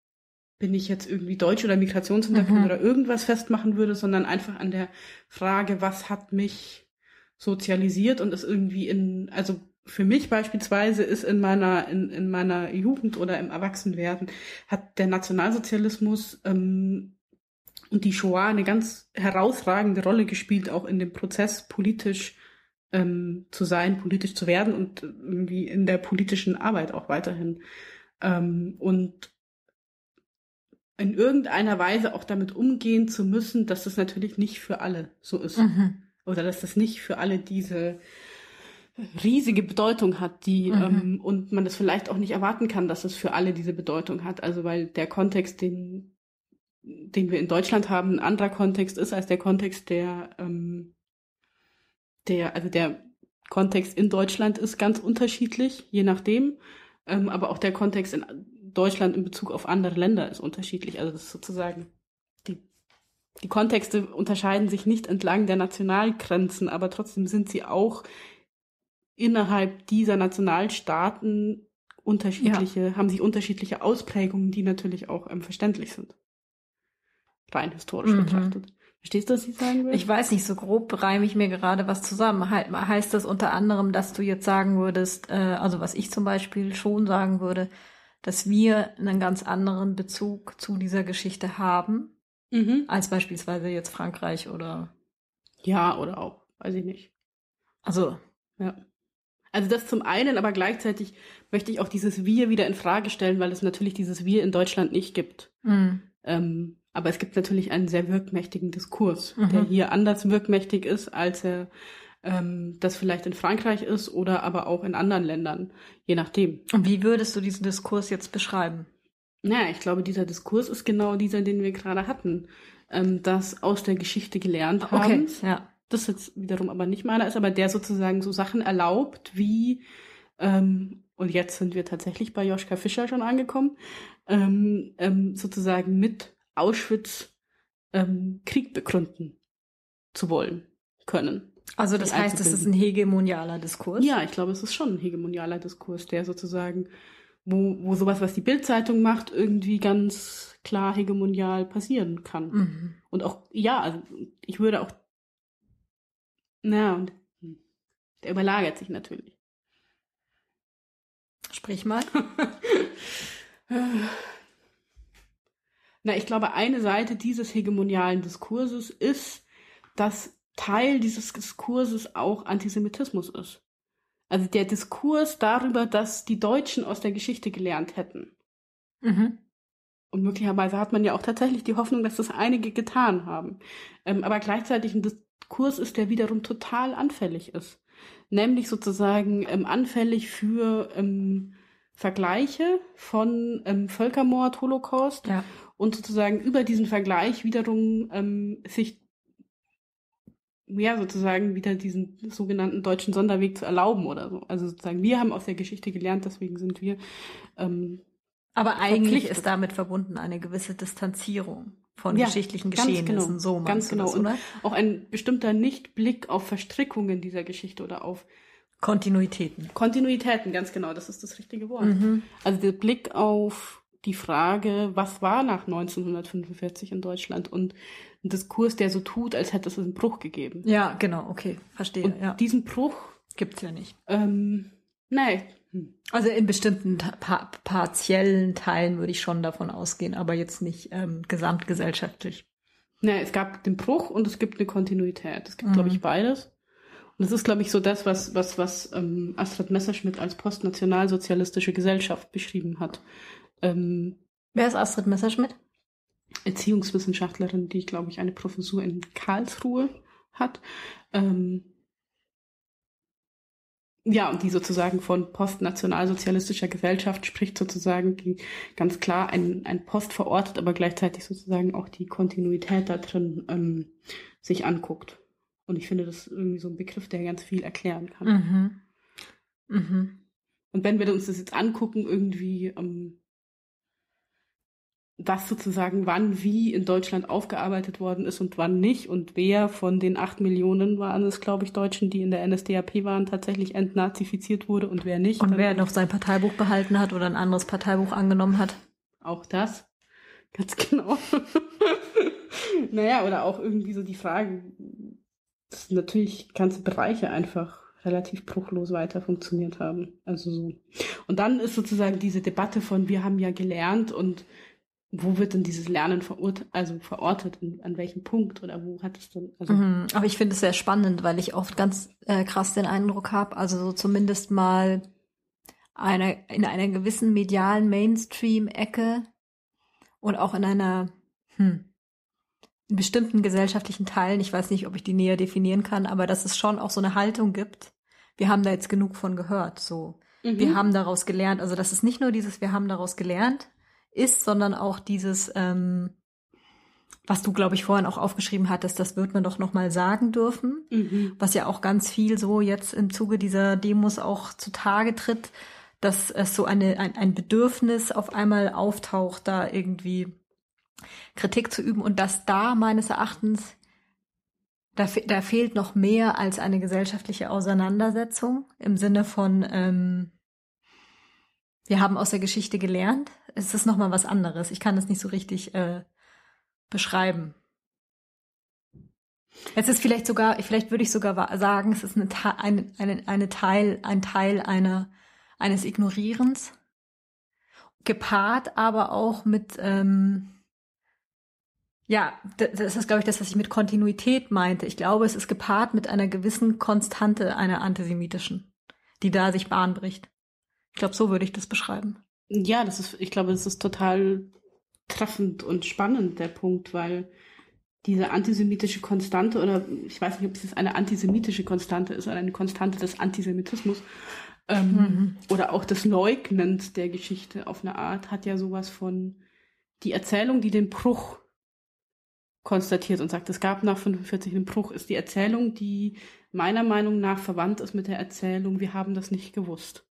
bin ich jetzt irgendwie Deutsch oder Migrationshintergrund mhm. oder irgendwas festmachen würde, sondern einfach an der Frage, was hat mich sozialisiert und ist irgendwie in, also für mich beispielsweise ist in meiner, in, in meiner Jugend oder im Erwachsenwerden, hat der Nationalsozialismus ähm, und die Shoah eine ganz herausragende Rolle gespielt, auch in dem Prozess politisch ähm, zu sein, politisch zu werden und irgendwie in der politischen Arbeit auch weiterhin. Ähm, und in irgendeiner Weise auch damit umgehen zu müssen, dass das natürlich nicht für alle so ist. Mhm. Oder dass das nicht für alle diese riesige Bedeutung hat, die mhm. ähm, und man das vielleicht auch nicht erwarten kann, dass es für alle diese Bedeutung hat. Also weil der Kontext, den den wir in Deutschland haben, ein anderer Kontext ist als der Kontext, der ähm, der also der Kontext in Deutschland ist ganz unterschiedlich, je nachdem. Ähm, aber auch der Kontext in Deutschland in Bezug auf andere Länder ist unterschiedlich. Also das ist sozusagen die die Kontexte unterscheiden sich nicht entlang der Nationalgrenzen, aber trotzdem sind sie auch innerhalb dieser Nationalstaaten unterschiedliche, ja. haben sie unterschiedliche Ausprägungen, die natürlich auch ähm, verständlich sind. Rein historisch mhm. betrachtet. Verstehst du, was ich sagen will? Ich weiß nicht, so grob reime ich mir gerade was zusammen. He heißt das unter anderem, dass du jetzt sagen würdest, äh, also was ich zum Beispiel schon sagen würde, dass wir einen ganz anderen Bezug zu dieser Geschichte haben, mhm. als beispielsweise jetzt Frankreich oder Ja, oder auch, weiß ich nicht. Also. Ja. Also das zum einen, aber gleichzeitig möchte ich auch dieses Wir wieder in Frage stellen, weil es natürlich dieses Wir in Deutschland nicht gibt. Mhm. Ähm, aber es gibt natürlich einen sehr wirkmächtigen Diskurs, Mhm. der hier anders wirkmächtig ist, als er ähm, das vielleicht in Frankreich ist oder aber auch in anderen Ländern, je nachdem. Und wie würdest du diesen Diskurs jetzt beschreiben? Naja, ich glaube, dieser Diskurs ist genau dieser, den wir gerade hatten. Ähm, das aus der Geschichte gelernt haben. Okay, ja. Das jetzt wiederum aber nicht meiner ist, aber der sozusagen so Sachen erlaubt, wie, ähm, und jetzt sind wir tatsächlich bei Joschka Fischer schon angekommen, ähm, ähm, sozusagen mit Auschwitz ähm, Krieg begründen zu wollen können. Also das heißt, es ist ein hegemonialer Diskurs? Ja, ich glaube, es ist schon ein hegemonialer Diskurs, der sozusagen, wo, wo sowas, was die Bildzeitung macht, irgendwie ganz klar hegemonial passieren kann. Mhm. Und auch, ja, also ich würde auch, na, und hm, der überlagert sich natürlich. Sprich mal. Na, ich glaube, eine Seite dieses hegemonialen Diskurses ist, dass Teil dieses Diskurses auch Antisemitismus ist. Also der Diskurs darüber, dass die Deutschen aus der Geschichte gelernt hätten. Mhm. Und möglicherweise hat man ja auch tatsächlich die Hoffnung, dass das einige getan haben. Ähm, aber gleichzeitig ein Diskurs ist, der wiederum total anfällig ist. Nämlich sozusagen ähm, anfällig für ähm, Vergleiche von ähm, Völkermord, Holocaust Ja. und sozusagen über diesen Vergleich wiederum ähm, sich ja sozusagen wieder diesen sogenannten deutschen Sonderweg zu erlauben oder so. Also sozusagen wir haben aus der Geschichte gelernt, deswegen sind wir ähm, Aber eigentlich ist damit verbunden eine gewisse Distanzierung von Ja, geschichtlichen ganz Geschehnissen. genau, So ganz genau. das, Und auch ein bestimmter Nichtblick auf Verstrickungen dieser Geschichte oder auf Kontinuitäten. Kontinuitäten, ganz genau, das ist das richtige Wort. Mhm. Also der Blick auf die Frage, was war nach 1945 in Deutschland und ein Diskurs, der so tut, als hätte es einen Bruch gegeben. Ja, genau, okay, verstehe. Und ja. diesen Bruch, Gibt's ja nicht. ähm, nein. Also in bestimmten pa partiellen Teilen würde ich schon davon ausgehen, aber jetzt nicht ähm, gesamtgesellschaftlich. nein, es gab den Bruch und es gibt eine Kontinuität. Es gibt, Mhm. glaube ich, beides. Und das ist, glaube ich, so das, was, was, was ähm, Astrid Messerschmidt als postnationalsozialistische Gesellschaft beschrieben hat. Ähm, Wer ist Astrid Messerschmidt? Erziehungswissenschaftlerin, die, glaube ich, eine Professur in Karlsruhe hat. Ähm, ja, und die sozusagen von postnationalsozialistischer Gesellschaft spricht sozusagen, die ganz klar ein, ein Post verortet, aber gleichzeitig sozusagen auch die Kontinuität da drin ähm, sich anguckt. Und ich finde, das ist irgendwie so ein Begriff, der ganz viel erklären kann. Mhm. Mhm. Und wenn wir uns das jetzt angucken, irgendwie, ähm, was sozusagen wann wie in Deutschland aufgearbeitet worden ist und wann nicht und wer von den acht Millionen waren es, glaube ich, Deutschen, die in der NSDAP waren, tatsächlich entnazifiziert wurde und wer nicht. Und wer noch sein Parteibuch behalten hat oder ein anderes Parteibuch angenommen hat. Auch das. Ganz genau. naja, oder auch irgendwie so die Frage, dass natürlich ganze Bereiche einfach relativ bruchlos weiter funktioniert haben. Also so. Und dann ist sozusagen diese Debatte von, wir haben ja gelernt und wo wird denn dieses Lernen also verortet, in, an welchem Punkt oder wo hat es denn, also Mhm. Aber ich finde es sehr spannend, weil ich oft ganz äh, krass den Eindruck habe, also so zumindest mal eine, in einer gewissen medialen Mainstream-Ecke und auch in einer, hm, in bestimmten gesellschaftlichen Teilen, ich weiß nicht, ob ich die näher definieren kann, aber dass es schon auch so eine Haltung gibt. Wir haben da jetzt genug von gehört, so. Mhm. Wir haben daraus gelernt. Also, dass es nicht nur dieses Wir haben daraus gelernt ist, sondern auch dieses, ähm, was du, glaube ich, vorhin auch aufgeschrieben hattest, das wird man doch noch mal sagen dürfen, Mhm. was ja auch ganz viel so jetzt im Zuge dieser Demos auch zutage tritt, dass es so eine, ein, ein Bedürfnis auf einmal auftaucht, da irgendwie Kritik zu üben und dass da meines Erachtens da, fe- da fehlt noch mehr als eine gesellschaftliche Auseinandersetzung im Sinne von ähm, wir haben aus der Geschichte gelernt. Es ist noch mal was anderes. Ich kann das nicht so richtig äh, beschreiben. Es ist vielleicht sogar, vielleicht würde ich sogar sagen, es ist eine, eine, eine, eine Teil, ein Teil einer, eines Ignorierens, gepaart aber auch mit, ähm, Ja, das ist, glaube ich, das, was ich mit Kontinuität meinte. Ich glaube, es ist gepaart mit einer gewissen Konstante einer antisemitischen, die da sich Bahn bricht. Ich glaube, so würde ich das beschreiben. Ja, das ist, ich glaube, das ist total treffend und spannend, der Punkt, weil diese antisemitische Konstante, oder ich weiß nicht, ob es jetzt eine antisemitische Konstante ist oder eine Konstante des Antisemitismus, ähm, mhm. oder auch des Leugnens der Geschichte auf eine Art, hat ja sowas von die Erzählung, die den Bruch konstatiert und sagt, es gab nach 45 einen Bruch, ist die Erzählung, die meiner Meinung nach verwandt ist mit der Erzählung, wir haben das nicht gewusst.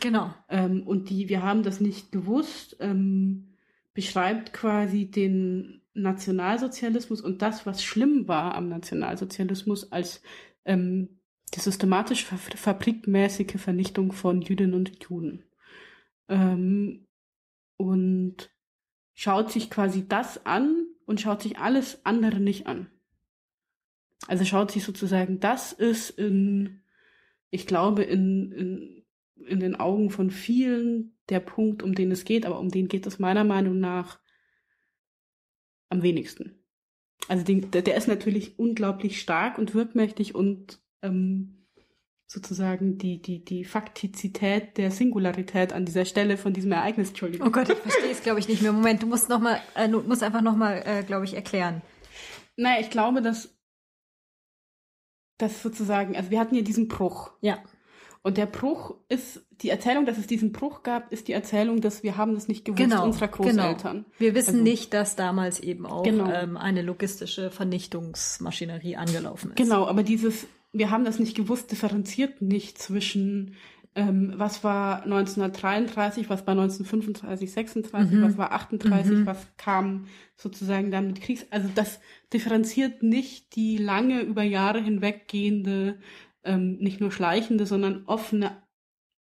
Genau. Ähm, und die, wir haben das nicht gewusst, ähm, beschreibt quasi den Nationalsozialismus und das, was schlimm war am Nationalsozialismus, als ähm, die systematisch fabrikmäßige Vernichtung von Jüdinnen und Juden. Ähm, und schaut sich quasi das an und schaut sich alles andere nicht an. Also schaut sich sozusagen, das ist in, ich glaube, in, in, in den Augen von vielen der Punkt, um den es geht, aber um den geht es meiner Meinung nach am wenigsten. Also den, der ist natürlich unglaublich stark und wirkmächtig und ähm, sozusagen die, die, die Faktizität der Singularität an dieser Stelle von diesem Ereignis, Entschuldigung. Oh Gott, ich verstehe es, glaube ich, nicht mehr. Moment, du musst noch mal, äh, du musst einfach noch mal, äh, glaube ich, erklären. Naja, ich glaube, dass, dass sozusagen, also wir hatten ja diesen Bruch. Ja. Und der Bruch ist, die Erzählung, dass es diesen Bruch gab, ist die Erzählung, dass wir haben das nicht gewusst genau, unserer Großeltern. Genau. Wir wissen also, nicht, dass damals eben auch genau. ähm, eine logistische Vernichtungsmaschinerie angelaufen ist. Genau, aber dieses wir haben das nicht gewusst, differenziert nicht zwischen ähm, was war 1933, was war 1935, 36, mhm. was war 38, mhm. was kam sozusagen dann mit Kriegs... Also das differenziert nicht die lange über Jahre hinweggehende, ähm, nicht nur schleichende, sondern offene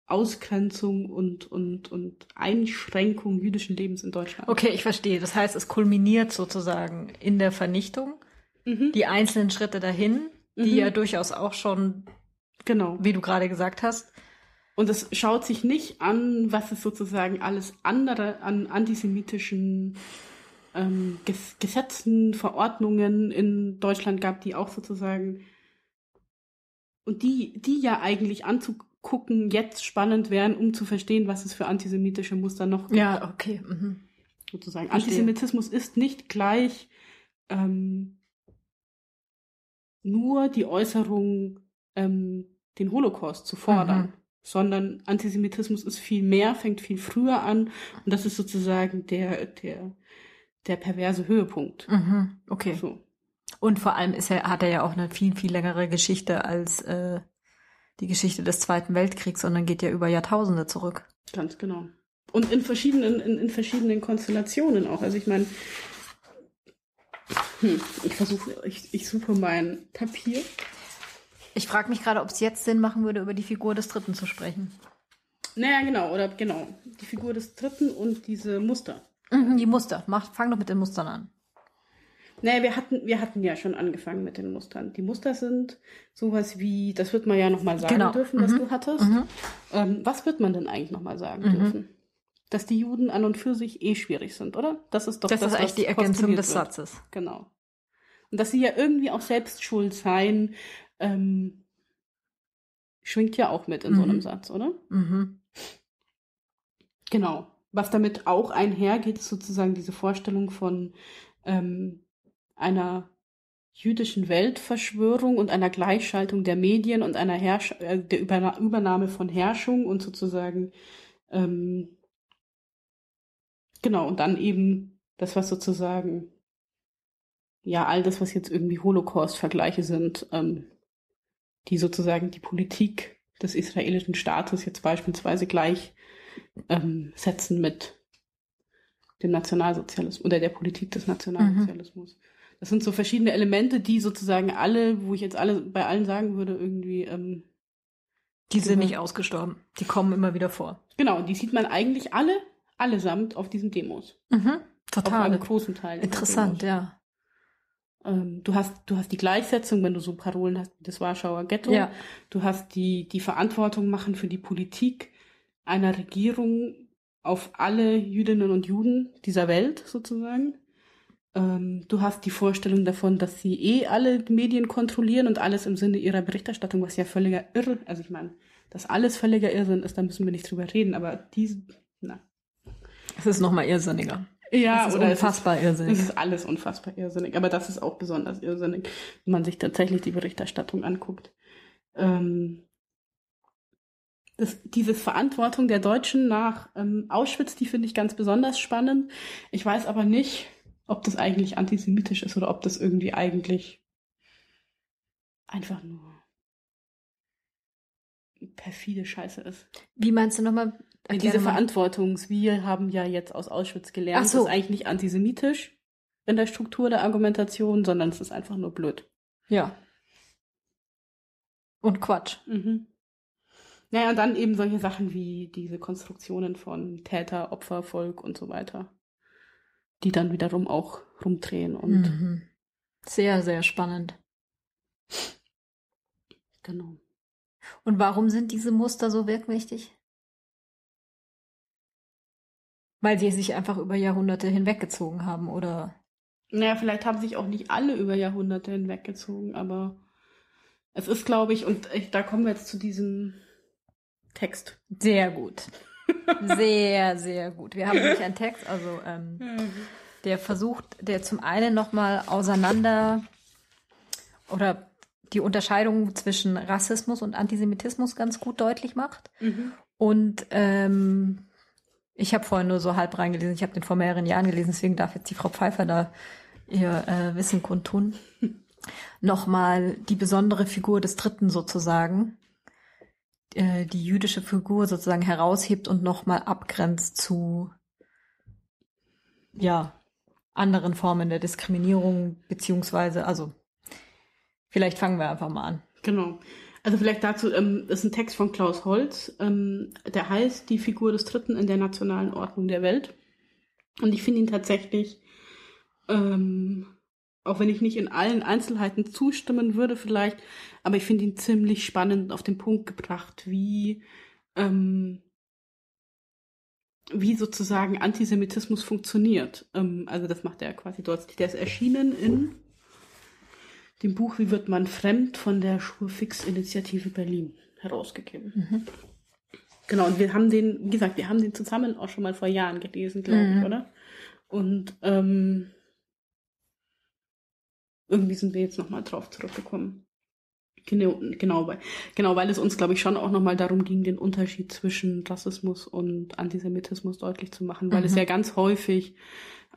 Ausgrenzung und, und, und Einschränkung jüdischen Lebens in Deutschland. Okay, ich verstehe. Das heißt, es kulminiert sozusagen in der Vernichtung. Mhm. Die einzelnen Schritte dahin die mhm. ja durchaus auch schon, genau, wie du gerade gesagt hast. Und es schaut sich nicht an, was es sozusagen alles andere an antisemitischen ähm, Ges Gesetzen, Verordnungen in Deutschland gab, die auch sozusagen und die, die ja eigentlich anzugucken jetzt spannend wären, um zu verstehen, was es für antisemitische Muster noch gibt. Ja, okay. Mhm. Sozusagen. Verstehe. Antisemitismus ist nicht gleich ähm, nur die Äußerung, ähm, den Holocaust zu fordern, mhm. sondern Antisemitismus ist viel mehr, fängt viel früher an und das ist sozusagen der, der, der perverse Höhepunkt. Mhm. Okay. So. Und vor allem ist er, hat er ja auch eine viel, viel längere Geschichte als äh, die Geschichte des Zweiten Weltkriegs, sondern geht ja über Jahrtausende zurück. Ganz genau. Und in verschiedenen, in, in verschiedenen Konstellationen auch. Also ich meine, hm, ich versuche, ich, ich suche mein Papier. Ich frage mich gerade, ob es jetzt Sinn machen würde, über die Figur des Dritten zu sprechen. Naja, genau, oder genau. Die Figur des Dritten und diese Muster. Mhm, die Muster. Mach, fang doch mit den Mustern an. Naja, wir hatten, wir hatten ja schon angefangen mit den Mustern. Die Muster sind sowas wie, das wird man ja nochmal sagen genau. dürfen, was mhm. du hattest. Mhm. Ähm, was wird man denn eigentlich nochmal sagen mhm. dürfen? dass die Juden an und für sich eh schwierig sind, oder? Das ist doch das, das ist eigentlich die Ergänzung des Satzes. Genau. Und dass sie ja irgendwie auch selbst schuld seien, ähm, schwingt ja auch mit in mhm. so einem Satz, oder? Mhm. Genau. Was damit auch einhergeht, ist sozusagen diese Vorstellung von ähm, einer jüdischen Weltverschwörung und einer Gleichschaltung der Medien und einer Herrsch äh, der Übernahme von Herrschung und sozusagen ähm, Genau, und dann eben das, was sozusagen, ja, all das, was jetzt irgendwie Holocaust-Vergleiche sind, ähm, die sozusagen die Politik des israelischen Staates jetzt beispielsweise gleich ähm, setzen mit dem Nationalsozialismus oder der Politik des Nationalsozialismus. Mhm. Das sind so verschiedene Elemente, die sozusagen alle, wo ich jetzt alle bei allen sagen würde, irgendwie ähm, die sind nicht ausgestorben. Die kommen immer wieder vor. Genau, die sieht man eigentlich alle allesamt auf diesen Demos. Mhm, total. Auf einem großen Teil. Interessant, ja. Ähm, du hast, du hast die Gleichsetzung, wenn du so Parolen hast wie das Warschauer Ghetto. Ja. Du hast die, die Verantwortung machen für die Politik einer Regierung auf alle Jüdinnen und Juden dieser Welt sozusagen. Ähm, du hast die Vorstellung davon, dass sie eh alle Medien kontrollieren und alles im Sinne ihrer Berichterstattung, was ja völliger Irr, also ich meine, dass alles völliger Irrsinn ist, da müssen wir nicht drüber reden, aber diese, na. Es ist nochmal irrsinniger. Ja, es ist oder unfassbar es ist, irrsinnig. Es ist alles unfassbar irrsinnig, aber das ist auch besonders irrsinnig, wenn man sich tatsächlich die Berichterstattung anguckt. Ähm, das, diese Verantwortung der Deutschen nach ähm, Auschwitz, die finde ich ganz besonders spannend. Ich weiß aber nicht, ob das eigentlich antisemitisch ist oder ob das irgendwie eigentlich einfach nur perfide Scheiße ist. Wie meinst du nochmal? Ja, diese Verantwortung, wir haben ja jetzt aus Auschwitz gelernt, Ach so. ist eigentlich nicht antisemitisch in der Struktur der Argumentation, sondern es ist einfach nur blöd. Ja. Und Quatsch. Mhm. Naja, und dann eben solche Sachen wie diese Konstruktionen von Täter, Opfer, Volk und so weiter, die dann wiederum auch rumdrehen und Mhm. Sehr, sehr spannend. genau. Und warum sind diese Muster so wirkmächtig? Weil sie sich einfach über Jahrhunderte hinweggezogen haben, oder? Naja, vielleicht haben sich auch nicht alle über Jahrhunderte hinweggezogen, aber es ist, glaube ich, und ich, da kommen wir jetzt zu diesem Text. Sehr gut. Sehr, sehr gut. Wir haben nämlich einen Text, also ähm, der versucht, der zum einen nochmal auseinander oder die Unterscheidung zwischen Rassismus und Antisemitismus ganz gut deutlich macht. Mhm. Und ähm, ich habe vorhin nur so halb reingelesen, ich habe den vor mehreren Jahren gelesen, deswegen darf jetzt die Frau Pfeiffer da ihr äh, Wissen kundtun. Nochmal die besondere Figur des Dritten sozusagen, äh, die jüdische Figur sozusagen heraushebt und nochmal abgrenzt zu ja anderen Formen der Diskriminierung beziehungsweise also vielleicht fangen wir einfach mal an. Genau. Also vielleicht dazu, ähm, das ist ein Text von Klaus Holz, ähm, der heißt Die Figur des Dritten in der nationalen Ordnung der Welt. Und ich finde ihn tatsächlich, ähm, auch wenn ich nicht in allen Einzelheiten zustimmen würde vielleicht, aber ich finde ihn ziemlich spannend auf den Punkt gebracht, wie, ähm, wie sozusagen Antisemitismus funktioniert. Ähm, also das macht er quasi dort. Der ist erschienen in dem Buch Wie wird man fremd von der Schurfix-Initiative Berlin herausgegeben. Genau, und wir haben den, wie gesagt, wir haben den zusammen auch schon mal vor Jahren gelesen, glaube Mhm. ich, oder? Und ähm, irgendwie sind wir jetzt nochmal drauf zurückgekommen. Genau, genau, weil, genau, weil es uns, glaube ich, schon auch nochmal darum ging, den Unterschied zwischen Rassismus und Antisemitismus deutlich zu machen, weil es Mhm. ja ganz häufig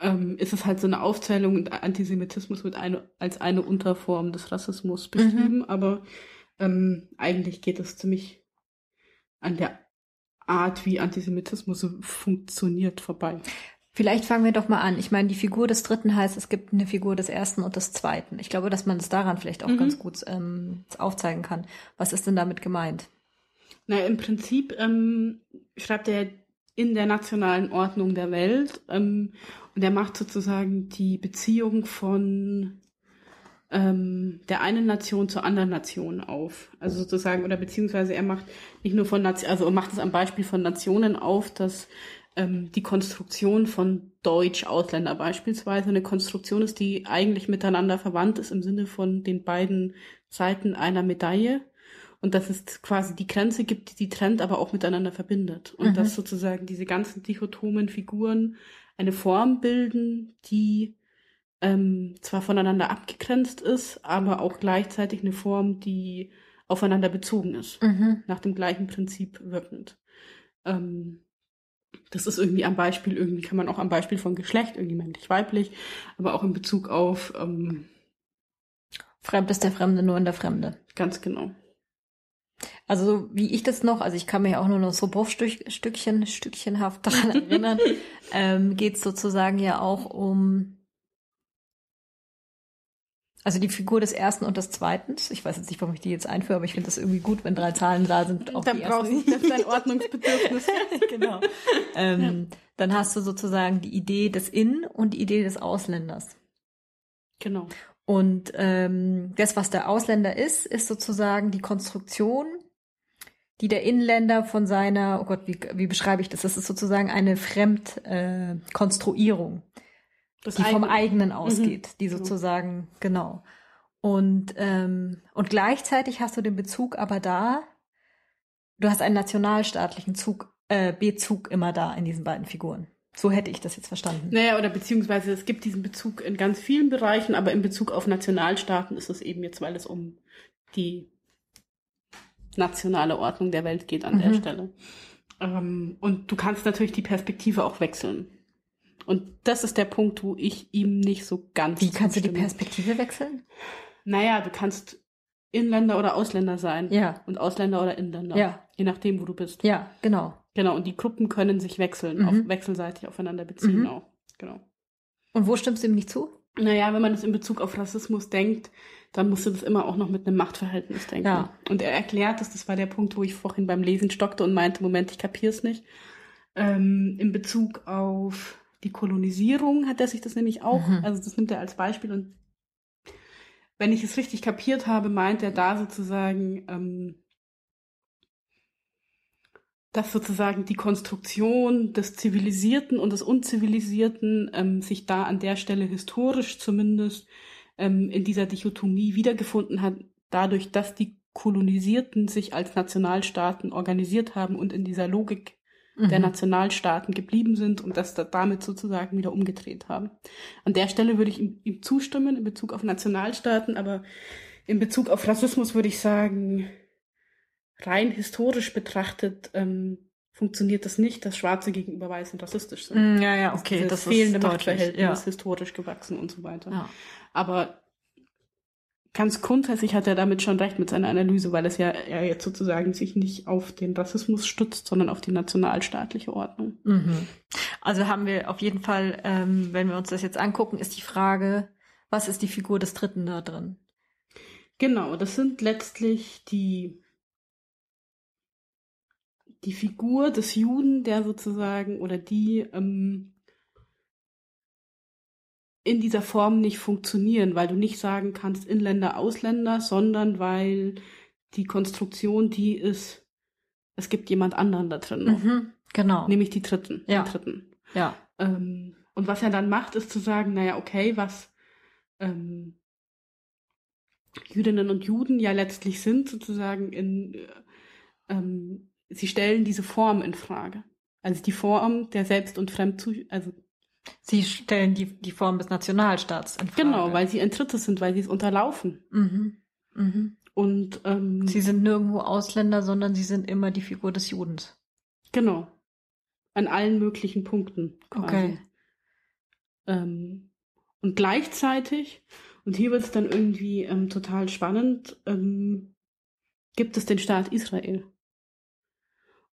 ähm, ist es halt so eine Aufzählung und Antisemitismus wird eine, als eine Unterform des Rassismus beschrieben, aber ähm, eigentlich geht es ziemlich an der Art, wie Antisemitismus funktioniert, vorbei. Vielleicht fangen wir doch mal an. Ich meine, die Figur des Dritten heißt, es gibt eine Figur des Ersten und des Zweiten. Ich glaube, dass man es daran vielleicht auch Mhm. ganz gut ähm, aufzeigen kann. Was ist denn damit gemeint? Na, im Prinzip ähm, schreibt er in der nationalen Ordnung der Welt ähm, und er macht sozusagen die Beziehung von ähm, der einen Nation zur anderen Nation auf. Also sozusagen, oder beziehungsweise er macht nicht nur von Nation, also er macht es am Beispiel von Nationen auf, dass ähm, die Konstruktion von Deutsch-Ausländer beispielsweise eine Konstruktion ist, die eigentlich miteinander verwandt ist im Sinne von den beiden Seiten einer Medaille. Und dass es quasi die Grenze gibt, die die trennt, aber auch miteinander verbindet. Und Mhm. dass sozusagen diese ganzen dichotomen Figuren eine Form bilden, die ähm, zwar voneinander abgegrenzt ist, aber auch gleichzeitig eine Form, die aufeinander bezogen ist Mhm. nach dem gleichen Prinzip wirkend. Ähm, das ist irgendwie am Beispiel, irgendwie kann man auch am Beispiel von Geschlecht, irgendwie männlich-weiblich, aber auch in Bezug auf, ähm, Fremd ist der Fremde nur in der Fremde. ganz genau. Also so wie ich das noch, also ich kann mich auch nur noch so Bruchstückchen, stückchenhaft daran erinnern, ähm, geht es sozusagen ja auch um also die Figur des Ersten und des Zweiten. Ich weiß jetzt nicht, warum ich die jetzt einführe, aber ich finde das irgendwie gut, wenn drei Zahlen da sind. Auch Da die brauchst du ist dein Ordnungsbedürfnis. genau. Ähm, Dann hast du sozusagen die Idee des In- und die Idee des Ausländers. genau. Und ähm, das, was der Ausländer ist, ist sozusagen die Konstruktion, die der Inländer von seiner, oh Gott, wie, wie beschreibe ich das? Das ist sozusagen eine Fremdkonstruierung. Äh, Konstruierung. die vom eigenen ausgeht, mhm. die sozusagen, genau. Und, ähm, und gleichzeitig hast du den Bezug aber da, du hast einen nationalstaatlichen Zug, äh, Bezug immer da in diesen beiden Figuren. So hätte ich das jetzt verstanden. Naja, oder beziehungsweise es gibt diesen Bezug in ganz vielen Bereichen, aber in Bezug auf Nationalstaaten ist es eben jetzt, weil es um die nationale Ordnung der Welt geht an mhm. der Stelle. Ähm, und du kannst natürlich die Perspektive auch wechseln. Und das ist der Punkt, wo ich ihm nicht so ganz. Wie kannst zustimme. du die Perspektive wechseln? Naja, du kannst Inländer oder Ausländer sein. Ja. Und Ausländer oder Inländer. Ja. Je nachdem, wo du bist. Ja, genau. Genau. Und die Gruppen können sich wechseln, mhm. auf, wechselseitig aufeinander beziehen mhm. auch. Genau. Und wo stimmst du ihm nicht zu? Naja, wenn man das in Bezug auf Rassismus denkt, dann musst du das immer auch noch mit einem Machtverhältnis denken. Ja. Und er erklärt das, das war der Punkt, wo ich vorhin beim Lesen stockte und meinte, Moment, ich kapier's nicht. Ähm, in Bezug auf die Kolonisierung hat er sich das nämlich auch, mhm. also das nimmt er als Beispiel und wenn ich es richtig kapiert habe, meint er da sozusagen, ähm, dass sozusagen die Konstruktion des Zivilisierten und des Unzivilisierten ähm, sich da an der Stelle historisch zumindest ähm, in dieser Dichotomie wiedergefunden hat, dadurch, dass die Kolonisierten sich als Nationalstaaten organisiert haben und in dieser Logik mhm. der Nationalstaaten geblieben sind und das damit sozusagen wieder umgedreht haben. An der Stelle würde ich ihm, ihm zustimmen in Bezug auf Nationalstaaten, aber in Bezug auf Rassismus würde ich sagen, rein historisch betrachtet ähm, funktioniert das nicht, dass Schwarze gegenüber Weißen rassistisch sind. Mm, ja, ja, okay. Das, das fehlende Machtverhältnis ja. historisch gewachsen und so weiter. Ja. Aber ganz grundsätzlich hat er damit schon recht mit seiner Analyse, weil es ja er jetzt sozusagen sich nicht auf den Rassismus stützt, sondern auf die nationalstaatliche Ordnung. Mhm. Also haben wir auf jeden Fall, ähm, wenn wir uns das jetzt angucken, ist die Frage, was ist die Figur des Dritten da drin? Genau, das sind letztlich die die Figur des Juden, der sozusagen oder die ähm, in dieser Form nicht funktionieren, weil du nicht sagen kannst Inländer, Ausländer, sondern weil die Konstruktion die ist, es gibt jemand anderen da drin noch. Mhm, genau. Nämlich die Dritten. Ja. Die Dritten. Ja. Ähm, und was er dann macht, ist zu sagen, naja, okay, was ähm, Jüdinnen und Juden ja letztlich sind, sozusagen in äh, ähm, sie stellen diese Form in Frage. Also die Form der Selbst- und Fremdzu... Also Sie stellen die, die Form des Nationalstaats in Frage. Genau, weil sie ein Drittes sind, weil sie es unterlaufen. Mhm. Mhm. Und ähm, sie sind nirgendwo Ausländer, sondern sie sind immer die Figur des Judens. Genau. An allen möglichen Punkten. Quasi. Okay. Ähm, und gleichzeitig, und hier wird es dann irgendwie ähm, total spannend, ähm, gibt es den Staat Israel.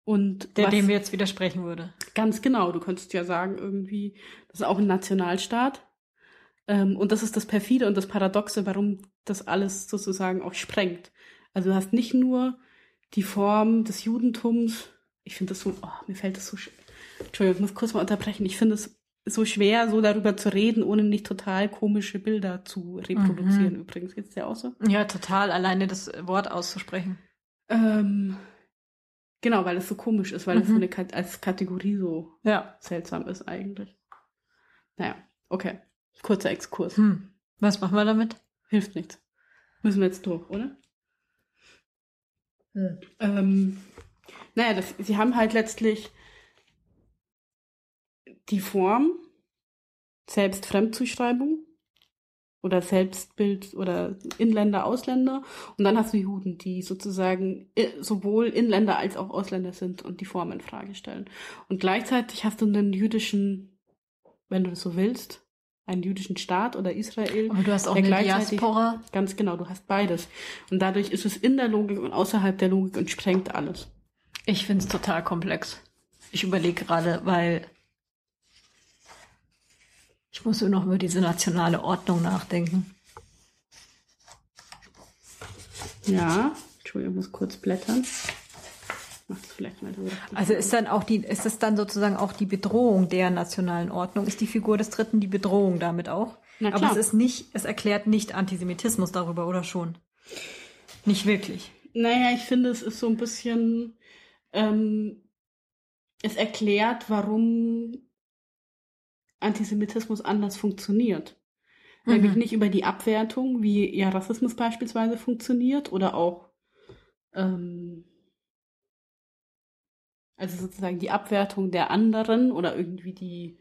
Und der was, dem jetzt widersprechen würde. Ganz genau. Du könntest ja sagen, irgendwie, das ist auch ein Nationalstaat. Ähm, und das ist das perfide und das Paradoxe, warum das alles sozusagen auch sprengt. Also du hast nicht nur die Form des Judentums. Ich finde das so, oh, mir fällt das so, Entschuldigung, ich muss kurz mal unterbrechen. Ich finde es so schwer, so darüber zu reden, ohne nicht total komische Bilder zu reproduzieren. Mhm. Übrigens, geht's dir auch so? Ja, total. Alleine das Wort auszusprechen. Ähm, Genau, weil es so komisch ist, weil mhm. es so eine Kat als Kategorie so ja. seltsam ist eigentlich. Naja, okay. Kurzer Exkurs. Hm. Was machen wir damit? Hilft nichts. Müssen wir jetzt durch, oder? Hm. Ähm, naja, das, sie haben halt letztlich die Form Selbstfremdzuschreibung oder Selbstbild oder Inländer, Ausländer. Und dann hast du Juden, die sozusagen äh, sowohl Inländer als auch Ausländer sind und die Form in Frage stellen. Und gleichzeitig hast du einen jüdischen, wenn du das so willst, einen jüdischen Staat oder Israel. Aber du hast auch eine Diaspora. Ganz genau, du hast beides. Und dadurch ist es in der Logik und außerhalb der Logik und sprengt alles. Ich finde es total komplex. Ich überlege gerade, weil ich muss nur noch über diese nationale Ordnung nachdenken. Ja, Entschuldigung, ich muss kurz blättern. Also ist dann auch die, ist es dann sozusagen auch die Bedrohung der nationalen Ordnung? Ist die Figur des Dritten die Bedrohung damit auch? Na klar. Aber es ist nicht, es erklärt nicht Antisemitismus darüber, oder schon? Nicht wirklich. Naja, ich finde, es ist so ein bisschen, ähm, es erklärt, warum Antisemitismus anders funktioniert. Mhm. Nämlich nicht über die Abwertung, wie ja Rassismus beispielsweise funktioniert oder auch ähm, also sozusagen die Abwertung der anderen oder irgendwie die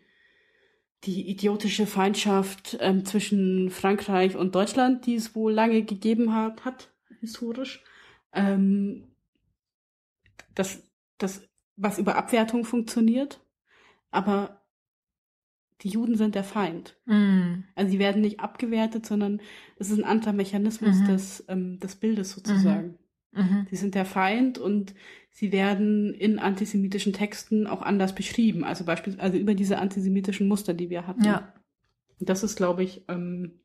die idiotische Feindschaft ähm, zwischen Frankreich und Deutschland, die es wohl lange gegeben hat, hat historisch. Ähm, das, das, was über Abwertung funktioniert, aber die Juden sind der Feind. Mm. Also sie werden nicht abgewertet, sondern es ist ein anderer Mechanismus mhm. des, ähm, des Bildes sozusagen. Mhm. Mhm. Sie sind der Feind und sie werden in antisemitischen Texten auch anders beschrieben. Also beispielsweise also über diese antisemitischen Muster, die wir hatten. Ja. Das ist, glaube ich, ähm,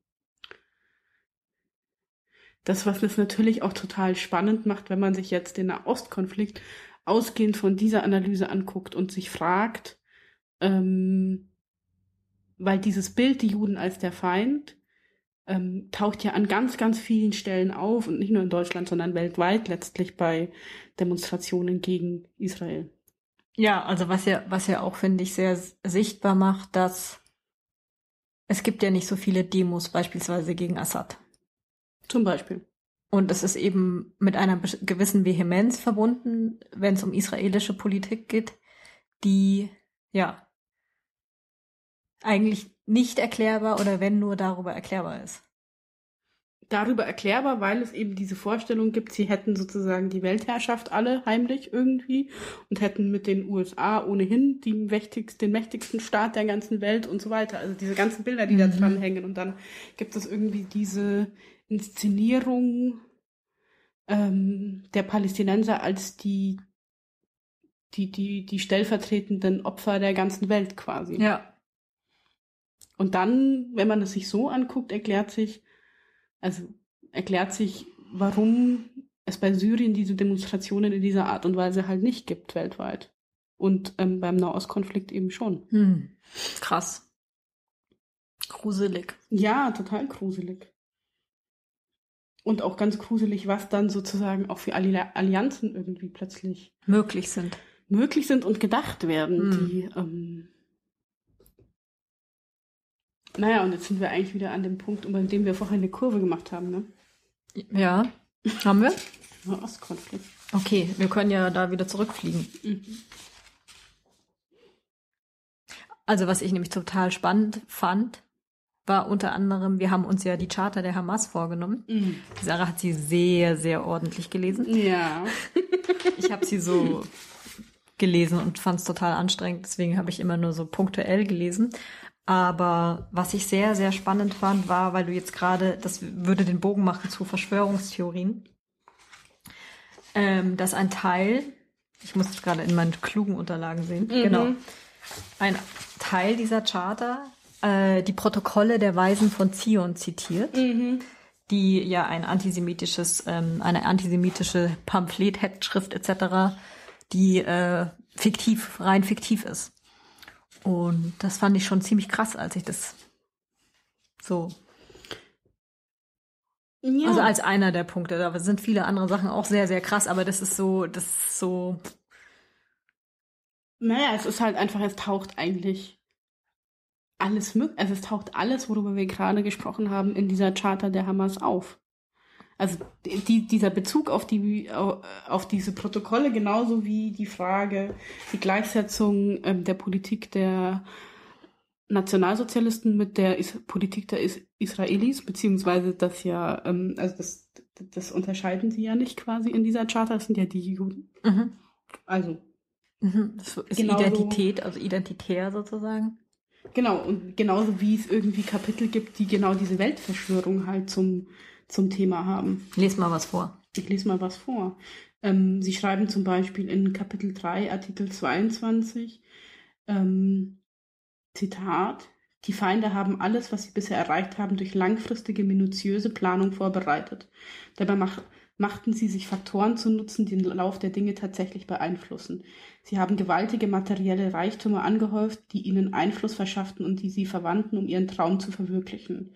das, was es natürlich auch total spannend macht, wenn man sich jetzt den Ostkonflikt ausgehend von dieser Analyse anguckt und sich fragt, ähm, weil dieses Bild, die Juden als der Feind, ähm, taucht ja an ganz, ganz vielen Stellen auf und nicht nur in Deutschland, sondern weltweit letztlich bei Demonstrationen gegen Israel. Ja, also was ja, was ja auch, finde ich, sehr sichtbar macht, dass es gibt ja nicht so viele Demos beispielsweise gegen Assad. Zum Beispiel. Und es ist eben mit einer gewissen Vehemenz verbunden, wenn es um israelische Politik geht, die ja eigentlich nicht erklärbar oder wenn nur darüber erklärbar ist. Darüber erklärbar, weil es eben diese Vorstellung gibt, sie hätten sozusagen die Weltherrschaft alle heimlich irgendwie und hätten mit den USA ohnehin mächtigst, den mächtigsten Staat der ganzen Welt und so weiter. Also diese ganzen Bilder, die mhm. da dran hängen. Und dann gibt es irgendwie diese Inszenierung ähm, der Palästinenser als die, die, die, die stellvertretenden Opfer der ganzen Welt quasi. Ja. Und dann, wenn man es sich so anguckt, erklärt sich, also erklärt sich, warum es bei Syrien diese Demonstrationen in dieser Art und Weise halt nicht gibt weltweit. Und ähm, beim Nahostkonflikt eben schon. Hm. Krass. Gruselig. Ja, total gruselig. Und auch ganz gruselig, was dann sozusagen auch für Allianzen irgendwie plötzlich möglich sind. Möglich sind und gedacht werden, hm. die ähm, naja, und jetzt sind wir eigentlich wieder an dem Punkt, um dem wir vorher eine Kurve gemacht haben, ne? Ja. Haben wir? Ostkonflikt. Okay, wir können ja da wieder zurückfliegen. Mhm. Also, was ich nämlich total spannend fand, war unter anderem, wir haben uns ja die Charta der Hamas vorgenommen. Mhm. Sarah hat sie sehr, sehr ordentlich gelesen. Ja. ich habe sie so gelesen und fand es total anstrengend, deswegen habe ich immer nur so punktuell gelesen. Aber was ich sehr, sehr spannend fand, war, weil du jetzt gerade, das würde den Bogen machen zu Verschwörungstheorien, ähm, dass ein Teil, ich muss es gerade in meinen klugen Unterlagen sehen, mhm. genau, ein Teil dieser Charta äh, die Protokolle der Weisen von Zion zitiert, mhm. die ja ein antisemitisches, ähm, eine antisemitische Pamphlet, Heftschrift etc., die äh, fiktiv, rein fiktiv ist. Und das fand ich schon ziemlich krass, als ich das so. Ja. Also als einer der Punkte. Da sind viele andere Sachen auch sehr, sehr krass, aber das ist so, das ist so. Naja, es ist halt einfach, es taucht eigentlich alles möglich, also es taucht alles, worüber wir gerade gesprochen haben, in dieser Charta der Hamas auf. Also die, dieser Bezug auf die auf diese Protokolle genauso wie die Frage die Gleichsetzung ähm, der Politik der Nationalsozialisten mit der Is Politik der Is Israelis beziehungsweise das ja ähm, also das das unterscheiden sie ja nicht quasi in dieser Charta das sind ja die Juden mhm. also mhm. das ist genauso, Identität also identitär sozusagen genau und genauso wie es irgendwie Kapitel gibt die genau diese Weltverschwörung halt zum zum Thema haben. Lies mal was vor. Ich lese mal was vor. Ähm, Sie schreiben zum Beispiel in Kapitel 3, Artikel 22, ähm, Zitat, die Feinde haben alles, was sie bisher erreicht haben, durch langfristige, minutiöse Planung vorbereitet. Dabei mach, machten sie sich Faktoren zu nutzen, die den Lauf der Dinge tatsächlich beeinflussen. Sie haben gewaltige materielle Reichtümer angehäuft, die ihnen Einfluss verschafften und die sie verwandten, um ihren Traum zu verwirklichen.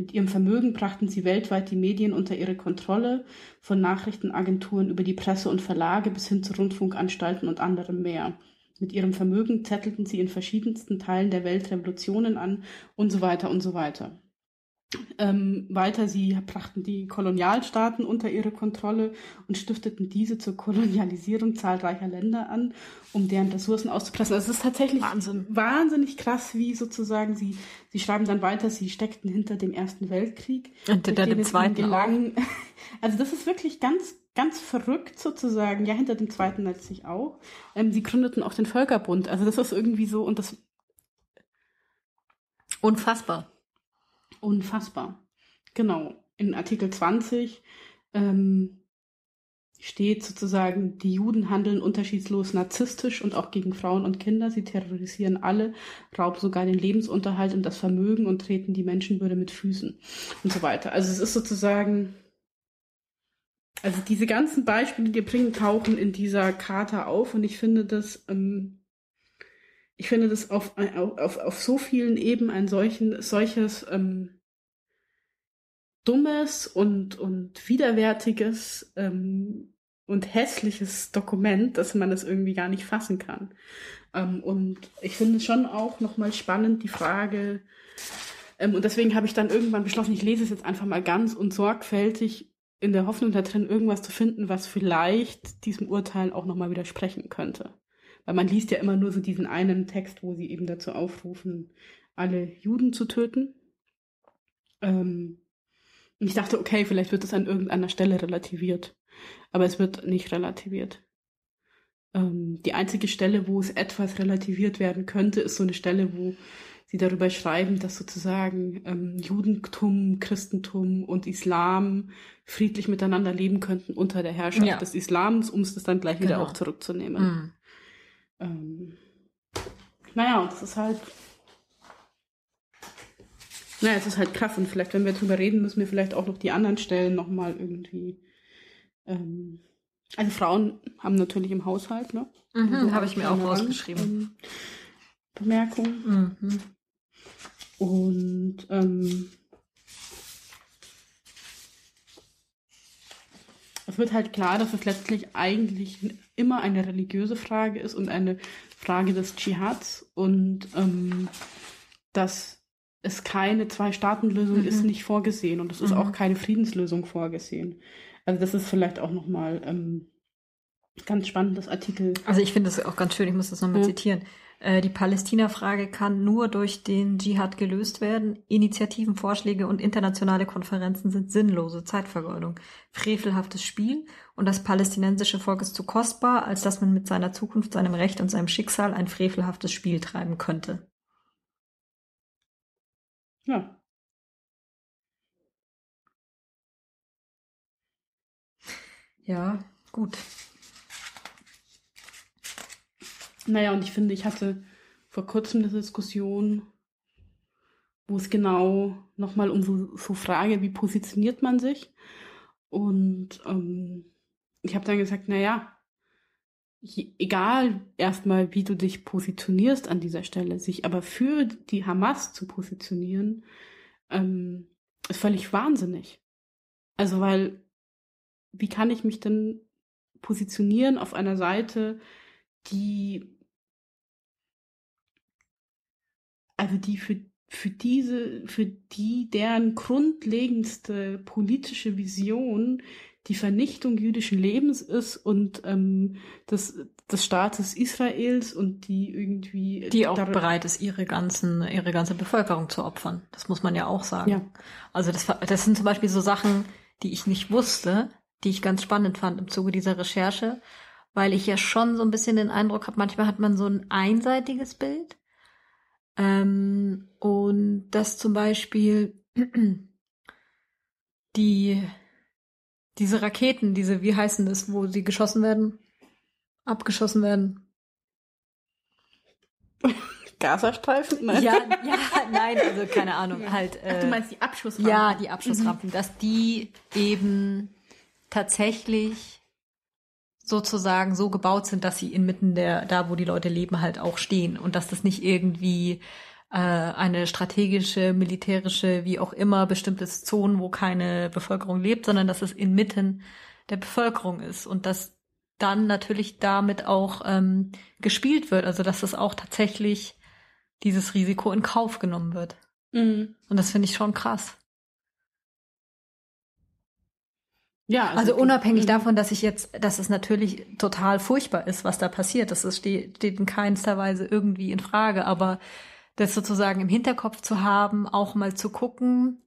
Mit ihrem Vermögen brachten sie weltweit die Medien unter ihre Kontrolle, von Nachrichtenagenturen über die Presse und Verlage bis hin zu Rundfunkanstalten und anderem mehr. Mit ihrem Vermögen zettelten sie in verschiedensten Teilen der Welt Revolutionen an und so weiter und so weiter. Ähm, weiter, sie brachten die Kolonialstaaten unter ihre Kontrolle und stifteten diese zur Kolonialisierung zahlreicher Länder an, um deren Ressourcen auszupressen. Also es ist tatsächlich Wahnsinn. wahnsinnig krass, wie sozusagen sie, sie schreiben dann weiter, sie steckten hinter dem Ersten Weltkrieg. Und hinter dem Zweiten gelang. Also das ist wirklich ganz, ganz verrückt sozusagen. Ja, hinter dem Zweiten letztlich auch. Ähm, sie gründeten auch den Völkerbund. Also das ist irgendwie so und das Unfassbar unfassbar. Genau. In Artikel 20 ähm, steht sozusagen, die Juden handeln unterschiedslos narzisstisch und auch gegen Frauen und Kinder. Sie terrorisieren alle, rauben sogar den Lebensunterhalt und das Vermögen und treten die Menschenwürde mit Füßen und so weiter. Also es ist sozusagen, also diese ganzen Beispiele, die wir bringen, tauchen in dieser Charta auf und ich finde das, ähm, ich finde das auf, auf, auf so vielen Ebenen ein solchen, solches ähm, dummes und, und widerwärtiges ähm, und hässliches Dokument, dass man es irgendwie gar nicht fassen kann. Ähm, und ich finde schon auch nochmal spannend die Frage, ähm, und deswegen habe ich dann irgendwann beschlossen, ich lese es jetzt einfach mal ganz und sorgfältig in der Hoffnung da drin, irgendwas zu finden, was vielleicht diesem Urteil auch nochmal widersprechen könnte. Weil man liest ja immer nur so diesen einen Text, wo sie eben dazu aufrufen, alle Juden zu töten. Ähm, und ich dachte, okay, vielleicht wird es an irgendeiner Stelle relativiert. Aber es wird nicht relativiert. Ähm, die einzige Stelle, wo es etwas relativiert werden könnte, ist so eine Stelle, wo sie darüber schreiben, dass sozusagen ähm, Judentum, Christentum und Islam friedlich miteinander leben könnten unter der Herrschaft ja. des Islams, um es dann gleich wieder genau. auch zurückzunehmen. Mhm. Ähm, naja, das ist halt naja, es ist halt krass und vielleicht, wenn wir drüber reden, müssen wir vielleicht auch noch die anderen Stellen nochmal irgendwie. Ähm, also Frauen haben natürlich im Haushalt, ne? Mhm, also habe ich mir auch rausgeschrieben. Ähm, Bemerkung. Mhm. Und ähm, es wird halt klar, dass es letztlich eigentlich immer eine religiöse Frage ist und eine Frage des Dschihads und ähm, dass es keine Zwei-Staaten-Lösung mhm. ist nicht vorgesehen und es ist mhm. auch keine Friedenslösung vorgesehen. Also das ist vielleicht auch nochmal ähm, ganz spannendes Artikel. Also ich finde das auch ganz schön, ich muss das nochmal ja. zitieren. Äh, die Palästina-Frage kann nur durch den Dschihad gelöst werden. Initiativen, Vorschläge und internationale Konferenzen sind sinnlose Zeitvergeudung, frevelhaftes Spiel und das palästinensische Volk ist zu kostbar, als dass man mit seiner Zukunft, seinem Recht und seinem Schicksal ein frevelhaftes Spiel treiben könnte. Ja. Ja, gut. Naja, und ich finde, ich hatte vor kurzem eine Diskussion, wo es genau nochmal um so, so Frage, wie positioniert man sich? Und ähm, ich habe dann gesagt, naja, egal erstmal, wie du dich positionierst an dieser Stelle, sich aber für die Hamas zu positionieren, ähm, ist völlig wahnsinnig. Also, weil, wie kann ich mich denn positionieren auf einer Seite, die, also die für, für diese, für die, deren grundlegendste politische Vision die Vernichtung jüdischen Lebens ist und ähm, des, des Staates Israels und die irgendwie die auch bereit ist, ihre ganzen ihre ganze Bevölkerung zu opfern. Das muss man ja auch sagen. Ja. Also das das sind zum Beispiel so Sachen, die ich nicht wusste, die ich ganz spannend fand im Zuge dieser Recherche, weil ich ja schon so ein bisschen den Eindruck habe, manchmal hat man so ein einseitiges Bild ähm, und das zum Beispiel die diese Raketen, diese, wie heißen das, wo sie geschossen werden? Abgeschossen werden. Gazastreifen? Nein. Ja, ja, nein, also keine Ahnung, ja. halt. Äh, Ach, du äh, meinst die Abschussrampen? Ja, die Abschussrampen, mhm. dass die eben tatsächlich sozusagen so gebaut sind, dass sie inmitten der, da wo die Leute leben, halt auch stehen und dass das nicht irgendwie äh, eine strategische, militärische, wie auch immer, bestimmtes Zonen, wo keine Bevölkerung lebt, sondern dass es inmitten der Bevölkerung ist und dass dann natürlich damit auch ähm, gespielt wird. Also dass das auch tatsächlich dieses Risiko in Kauf genommen wird. Mhm. Und das finde ich schon krass. Ja, Also, unabhängig mhm. davon, dass ich jetzt, dass es natürlich total furchtbar ist, was da passiert. Das ist, steht, steht in keinster Weise irgendwie in Frage. Aber das sozusagen im Hinterkopf zu haben, auch mal zu gucken,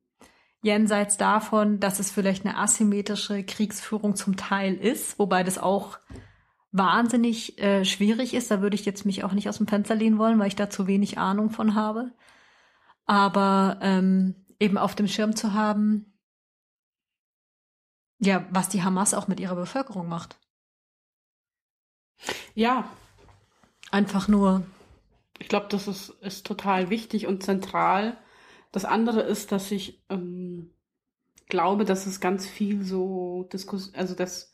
jenseits davon, dass es vielleicht eine asymmetrische Kriegsführung zum Teil ist, wobei das auch wahnsinnig äh, schwierig ist. Da würde ich jetzt mich auch nicht aus dem Fenster lehnen wollen, weil ich da zu wenig Ahnung von habe. Aber ähm, eben auf dem Schirm zu haben, ja, was die Hamas auch mit ihrer Bevölkerung macht. Ja, Einfach nur, ich glaube, das ist, ist total wichtig und zentral. Das andere ist, dass ich ähm, glaube, dass es ganz viel so Diskus, also dass,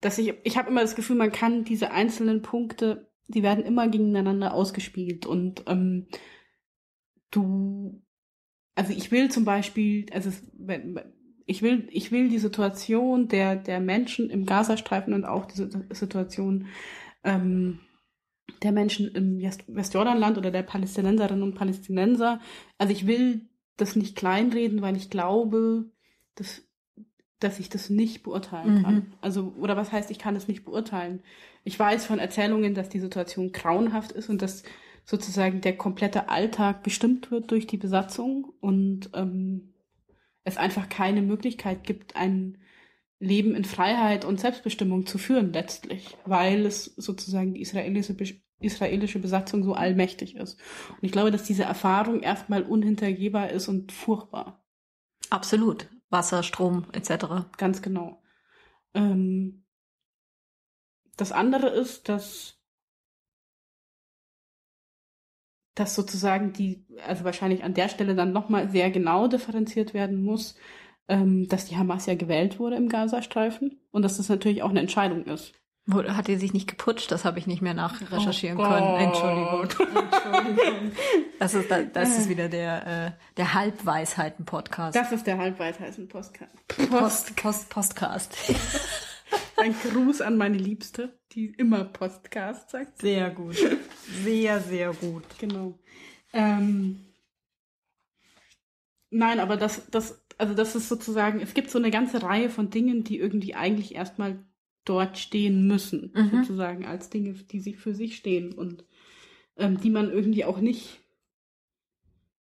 dass ich, ich habe immer das Gefühl, man kann diese einzelnen Punkte, die werden immer gegeneinander ausgespielt und ähm, du, also ich will zum Beispiel, also es, ich will, ich will die Situation der, der Menschen im Gazastreifen und auch diese Situation ähm, der Menschen im West- Westjordanland oder der Palästinenserinnen und Palästinenser, also ich will das nicht kleinreden, weil ich glaube, dass, dass ich das nicht beurteilen Mhm. kann. Also, oder was heißt, ich kann es nicht beurteilen? Ich weiß von Erzählungen, dass die Situation grauenhaft ist und dass sozusagen der komplette Alltag bestimmt wird durch die Besatzung und ähm, es einfach keine Möglichkeit gibt, ein Leben in Freiheit und Selbstbestimmung zu führen letztlich, weil es sozusagen die israelische, israelische Besatzung so allmächtig ist. Und ich glaube, dass diese Erfahrung erstmal unhintergehbar ist und furchtbar. absolut. Wasser, Strom, etc. Ganz genau. Ähm, das andere ist, dass, dass sozusagen die, also wahrscheinlich an der Stelle dann nochmal sehr genau differenziert werden muss, ähm, dass die Hamas ja gewählt wurde im Gazastreifen und dass das natürlich auch eine Entscheidung ist. Hat die sich nicht geputscht? Das habe ich nicht mehr nachrecherchieren Oh können. Entschuldigung. Entschuldigung. Das ist, da- das ist wieder der, äh, der Halbweisheiten-Podcast. Das ist der Halbweisheiten-Podcast. Post, Post, Postcast. Ein Gruß an meine Liebste, die immer Podcast sagt. Sehr gut. Sehr, sehr gut. Genau. Ähm, nein, aber das, das, also das ist sozusagen, es gibt so eine ganze Reihe von Dingen, die irgendwie eigentlich erstmal dort stehen müssen, Mhm. sozusagen als Dinge, die sich für sich stehen und ähm, die man irgendwie auch nicht.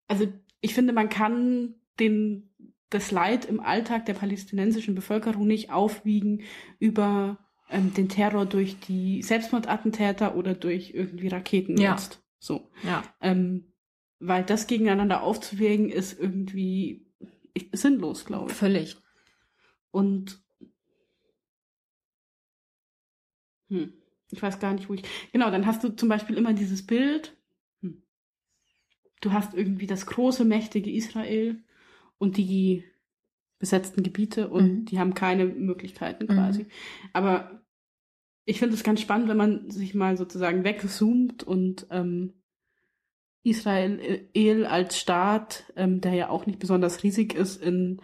Also ich finde, man kann den das Leid im Alltag der palästinensischen Bevölkerung nicht aufwiegen über ähm, den Terror durch die Selbstmordattentäter oder durch irgendwie Raketen Ja. jetzt. So. Ja. Ähm, weil das gegeneinander aufzuwägen ist irgendwie sinnlos, glaube ich. Völlig. Und hm, ich weiß gar nicht, wo ich. Genau, dann hast du zum Beispiel immer dieses Bild. Hm. Du hast irgendwie das große, mächtige Israel und die besetzten Gebiete und Mhm. die haben keine Möglichkeiten Mhm. quasi. Aber ich finde es ganz spannend, wenn man sich mal sozusagen wegzoomt und ähm, Israel äh, als Staat, ähm, der ja auch nicht besonders riesig ist, in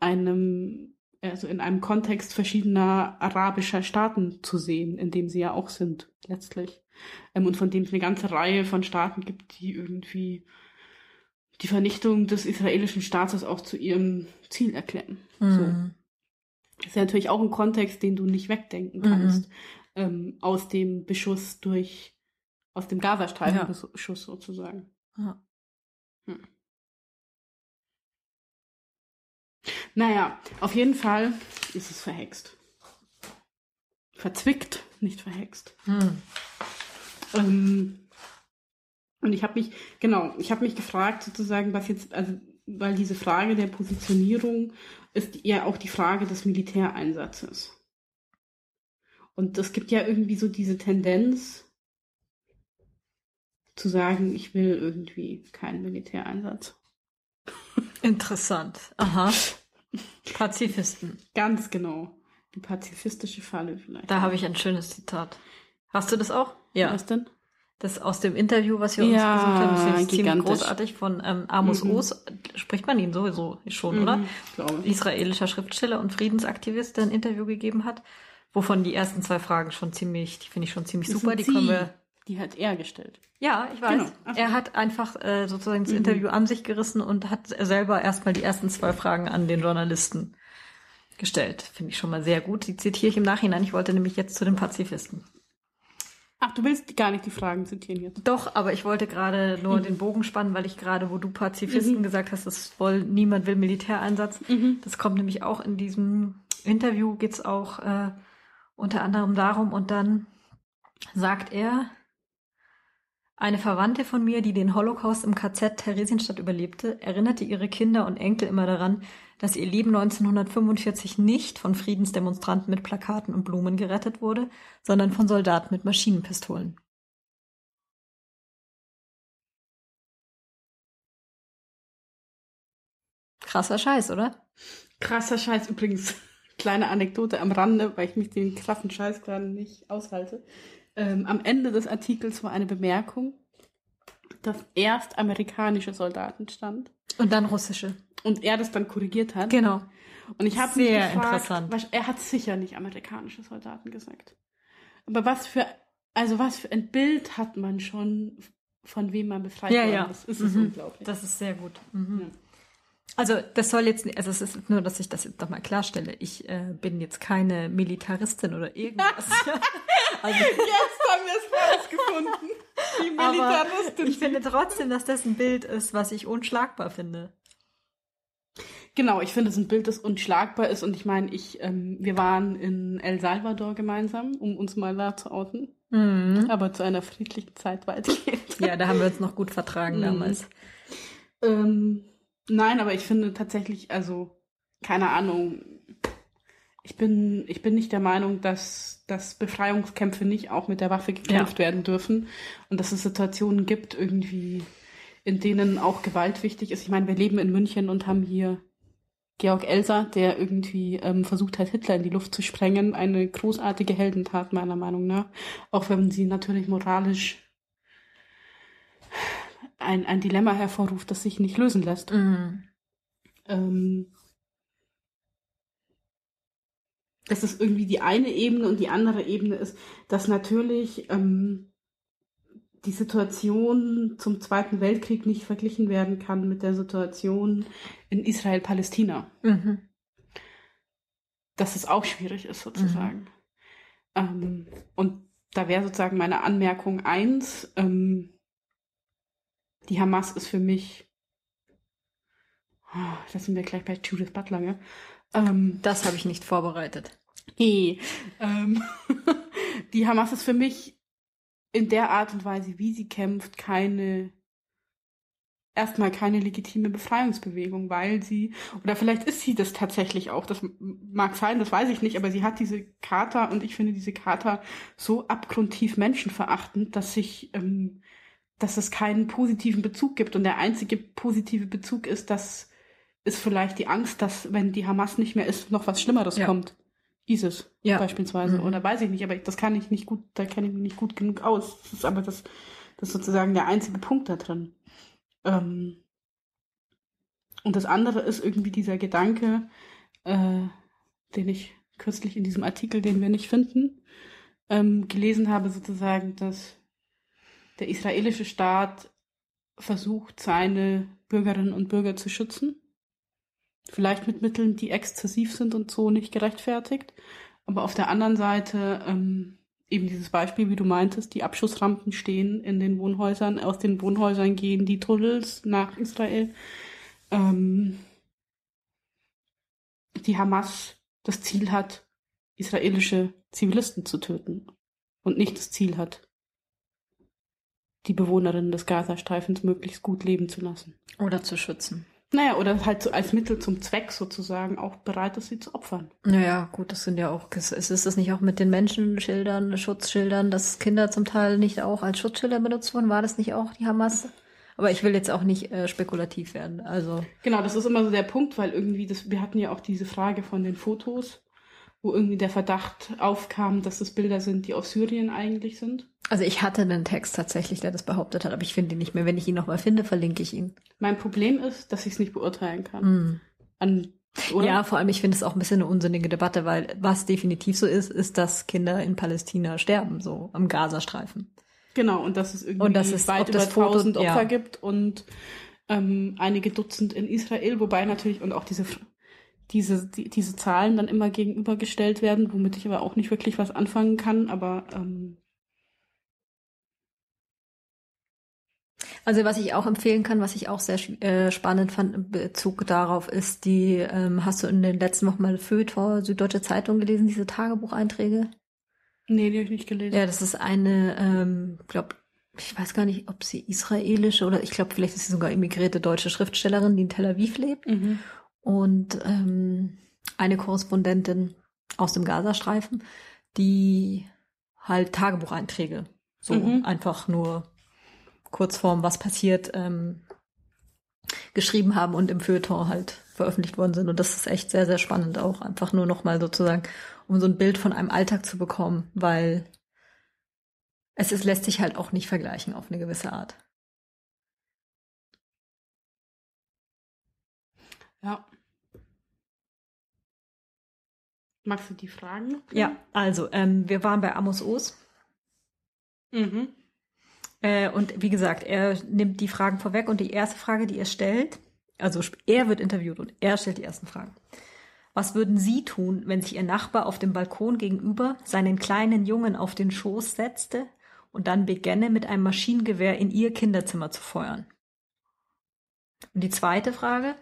einem, also in einem Kontext verschiedener arabischer Staaten zu sehen, in dem sie ja auch sind, letztlich. Ähm, und von dem es eine ganze Reihe von Staaten gibt, die irgendwie die Vernichtung des israelischen Staates auch zu ihrem Ziel erklären. Mhm. Das ist ja natürlich auch ein Kontext, den du nicht wegdenken Mhm. Ähm, aus dem Beschuss durch, aus dem Gazastreifen Ja. Sozusagen. Ja. Naja, auf jeden Fall ist es verhext. Verzwickt, nicht verhext. Hm. Ähm, und ich habe mich, genau, ich habe mich gefragt sozusagen, was jetzt, also weil diese Frage der Positionierung ist ja auch die Frage des Militäreinsatzes. Und es gibt ja irgendwie so diese Tendenz zu sagen, ich will irgendwie keinen Militäreinsatz. Interessant. Aha. Pazifisten. Ganz genau. Die pazifistische Falle vielleicht. Da habe ich ein schönes Zitat. Hast du das auch? Ja. Was denn? Das aus dem Interview, was wir uns Ja, gesucht haben, das ist ziemlich großartig von ähm, Amos Mhm. Oz. Spricht man ihn sowieso schon, oder? Mhm, glaube ich. Israelischer Schriftsteller und Friedensaktivist, der ein Interview gegeben hat, wovon die ersten zwei Fragen schon ziemlich, die finde ich schon ziemlich Das super. Die können Sie. wir. Die hat er gestellt. Ja, ich weiß. Genau. So. Er hat einfach äh, sozusagen das Mhm. Interview an sich gerissen und hat selber erstmal die ersten zwei Fragen an den Journalisten gestellt. Finde ich schon mal sehr gut. Die zitiere ich im Nachhinein. Ich wollte nämlich jetzt zu den Pazifisten. Ach, du willst gar nicht die Fragen zitieren jetzt. Doch, aber ich wollte gerade nur Mhm. den Bogen spannen, weil ich gerade, wo du Pazifisten gesagt hast, das wohl niemand will Militäreinsatz. Mhm. Das kommt nämlich auch in diesem Interview, geht's auch äh, unter anderem darum. Und dann sagt er, eine Verwandte von mir, die den Holocaust im KZ Theresienstadt überlebte, erinnerte ihre Kinder und Enkel immer daran, dass ihr Leben 1945 nicht von Friedensdemonstranten mit Plakaten und Blumen gerettet wurde, sondern von Soldaten mit Maschinenpistolen. Krasser Scheiß, oder? Krasser Scheiß übrigens. Kleine Anekdote am Rande, weil ich mich den krassen Scheiß gerade nicht aushalte. Ähm, am Ende des Artikels war eine Bemerkung, dass erst amerikanische Soldaten stand Und dann russische. und er das dann korrigiert hat. Genau. Und ich habe mich gefragt, interessant. was- er hat sicher nicht amerikanische Soldaten gesagt. Aber was für, also was für ein Bild hat man schon, von wem man befreit Ja, worden ja. ist. Es ist Mhm. unglaublich. Das ist sehr gut. Mhm. Ja. Also das soll jetzt, also es ist nur, dass ich das jetzt nochmal klarstelle. Ich äh, bin jetzt keine Militaristin oder irgendwas. also, Jetzt haben wir es rausgefunden. Die Militaristin. ich finde trotzdem, dass das ein Bild ist, was ich unschlagbar finde. Genau, ich finde, es ein Bild, das unschlagbar ist. Und ich meine, ich, ähm, wir waren in El Salvador gemeinsam, um uns mal da zu outen. Mhm. Aber zu einer friedlichen Zeit weitgehend. Ja, da haben wir uns noch gut vertragen Mhm. damals. Ähm, nein, aber ich finde tatsächlich, also, keine Ahnung. Ich bin, ich bin nicht der Meinung, dass, dass Befreiungskämpfe nicht auch mit der Waffe gekämpft werden dürfen. Und dass es Situationen gibt, irgendwie, in denen auch Gewalt wichtig ist. Ich meine, wir leben in München und haben hier Georg Elser, der irgendwie ähm, versucht hat, Hitler in die Luft zu sprengen. Eine großartige Heldentat, meiner Meinung nach. Auch wenn sie natürlich moralisch ein, ein Dilemma hervorruft, das sich nicht lösen lässt. Mhm. Ähm, das ist irgendwie die eine Ebene und die andere Ebene ist, dass natürlich ähm, die Situation zum Zweiten Weltkrieg nicht verglichen werden kann mit der Situation in Israel-Palästina. Mhm. Dass es auch schwierig ist, sozusagen. Ähm, und da wäre sozusagen meine Anmerkung eins, ähm, die Hamas ist für mich, oh, das sind wir gleich bei Judith Butler, ja? Ähm, Das habe ich nicht vorbereitet. Nee. Ähm, die Hamas ist für mich in der Art und Weise, wie sie kämpft, keine erstmal keine legitime Befreiungsbewegung, weil sie, oder vielleicht ist sie das tatsächlich auch, das mag sein, das weiß ich nicht, aber sie hat diese Charta und ich finde diese Charta so abgrundtief menschenverachtend, dass sich, ähm, dass es keinen positiven Bezug gibt und der einzige positive Bezug ist, dass ist vielleicht die Angst, dass wenn die Hamas nicht mehr ist, noch was Schlimmeres Ja. kommt. ISIS Ja. beispielsweise. Mhm. Oder weiß ich nicht, aber das kann ich nicht gut, da kenne ich mich nicht gut genug aus. Das ist aber das, das ist sozusagen der einzige Punkt da drin. Ähm, und das andere ist irgendwie dieser Gedanke, äh, den ich kürzlich in diesem Artikel, den wir nicht finden, ähm, gelesen habe, sozusagen, dass der israelische Staat versucht, seine Bürgerinnen und Bürger zu schützen. Vielleicht mit Mitteln, die exzessiv sind und so nicht gerechtfertigt. Aber auf der anderen Seite ähm, eben dieses Beispiel, wie du meintest, die Abschussrampen stehen in den Wohnhäusern, aus den Wohnhäusern gehen die Tunnels nach Israel. Ähm, die Hamas das Ziel hat, israelische Zivilisten zu töten und nicht das Ziel hat, die Bewohnerinnen des Gazastreifens möglichst gut leben zu lassen. Oder zu schützen. Naja, oder halt so als Mittel zum Zweck sozusagen auch bereit ist, sie zu opfern. Naja, gut, das sind ja auch, ist, ist das nicht auch mit den Menschenschildern, Schutzschildern, dass Kinder zum Teil nicht auch als Schutzschilder benutzt wurden? War das nicht auch die Hamas? Aber ich will jetzt auch nicht äh, spekulativ werden. Also, Genau, das ist immer so der Punkt, weil irgendwie das, wir hatten ja auch diese Frage von den Fotos wo irgendwie der Verdacht aufkam, dass es Bilder sind, die aus Syrien eigentlich sind. Also ich hatte einen Text tatsächlich, der das behauptet hat, aber ich finde ihn nicht mehr. Wenn ich ihn nochmal finde, verlinke ich ihn. Mein Problem ist, dass ich es nicht beurteilen kann. Mm. An? Ja, vor allem, ich finde es auch ein bisschen eine unsinnige Debatte, weil was definitiv so ist, ist, dass Kinder in Palästina sterben, so am Gazastreifen. Genau, und dass es irgendwie Und das ist- weit über das 1000 Opfer ja. gibt und ähm, einige Dutzend in Israel, wobei natürlich und auch diese diese die, diese Zahlen dann immer gegenübergestellt werden, womit ich aber auch nicht wirklich was anfangen kann, aber ähm, Also was ich auch empfehlen kann, was ich auch sehr äh, spannend fand in Bezug darauf, ist die, ähm, hast du in den letzten Wochen mal Feuilleton Süddeutsche Zeitung gelesen, diese Tagebucheinträge? nee, die habe ich nicht gelesen. Ja, das ist eine, ähm, glaube ich weiß gar nicht, ob sie israelische oder ich glaube, vielleicht ist sie sogar emigrierte deutsche Schriftstellerin, die in Tel Aviv lebt. Mhm. Und ähm, eine Korrespondentin aus dem Gazastreifen, die halt Tagebucheinträge, so Mhm. einfach nur Kurzform, was passiert, ähm, geschrieben haben und im Feuilleton halt veröffentlicht worden sind. Und das ist echt sehr, sehr spannend auch. Einfach nur nochmal sozusagen, um so ein Bild von einem Alltag zu bekommen, weil es ist, lässt sich halt auch nicht vergleichen auf eine gewisse Art. Ja. Magst du die Fragen? Ja, also, ähm, wir waren bei Amos O's. Mhm. Äh, und wie gesagt, er nimmt die Fragen vorweg und die erste Frage, die er stellt, also er wird interviewt und er stellt die ersten Fragen. Was würden Sie tun, wenn sich Ihr Nachbar auf dem Balkon gegenüber seinen kleinen Jungen auf den Schoß setzte und dann begänne, mit einem Maschinengewehr in Ihr Kinderzimmer zu feuern? Und die zweite Frage.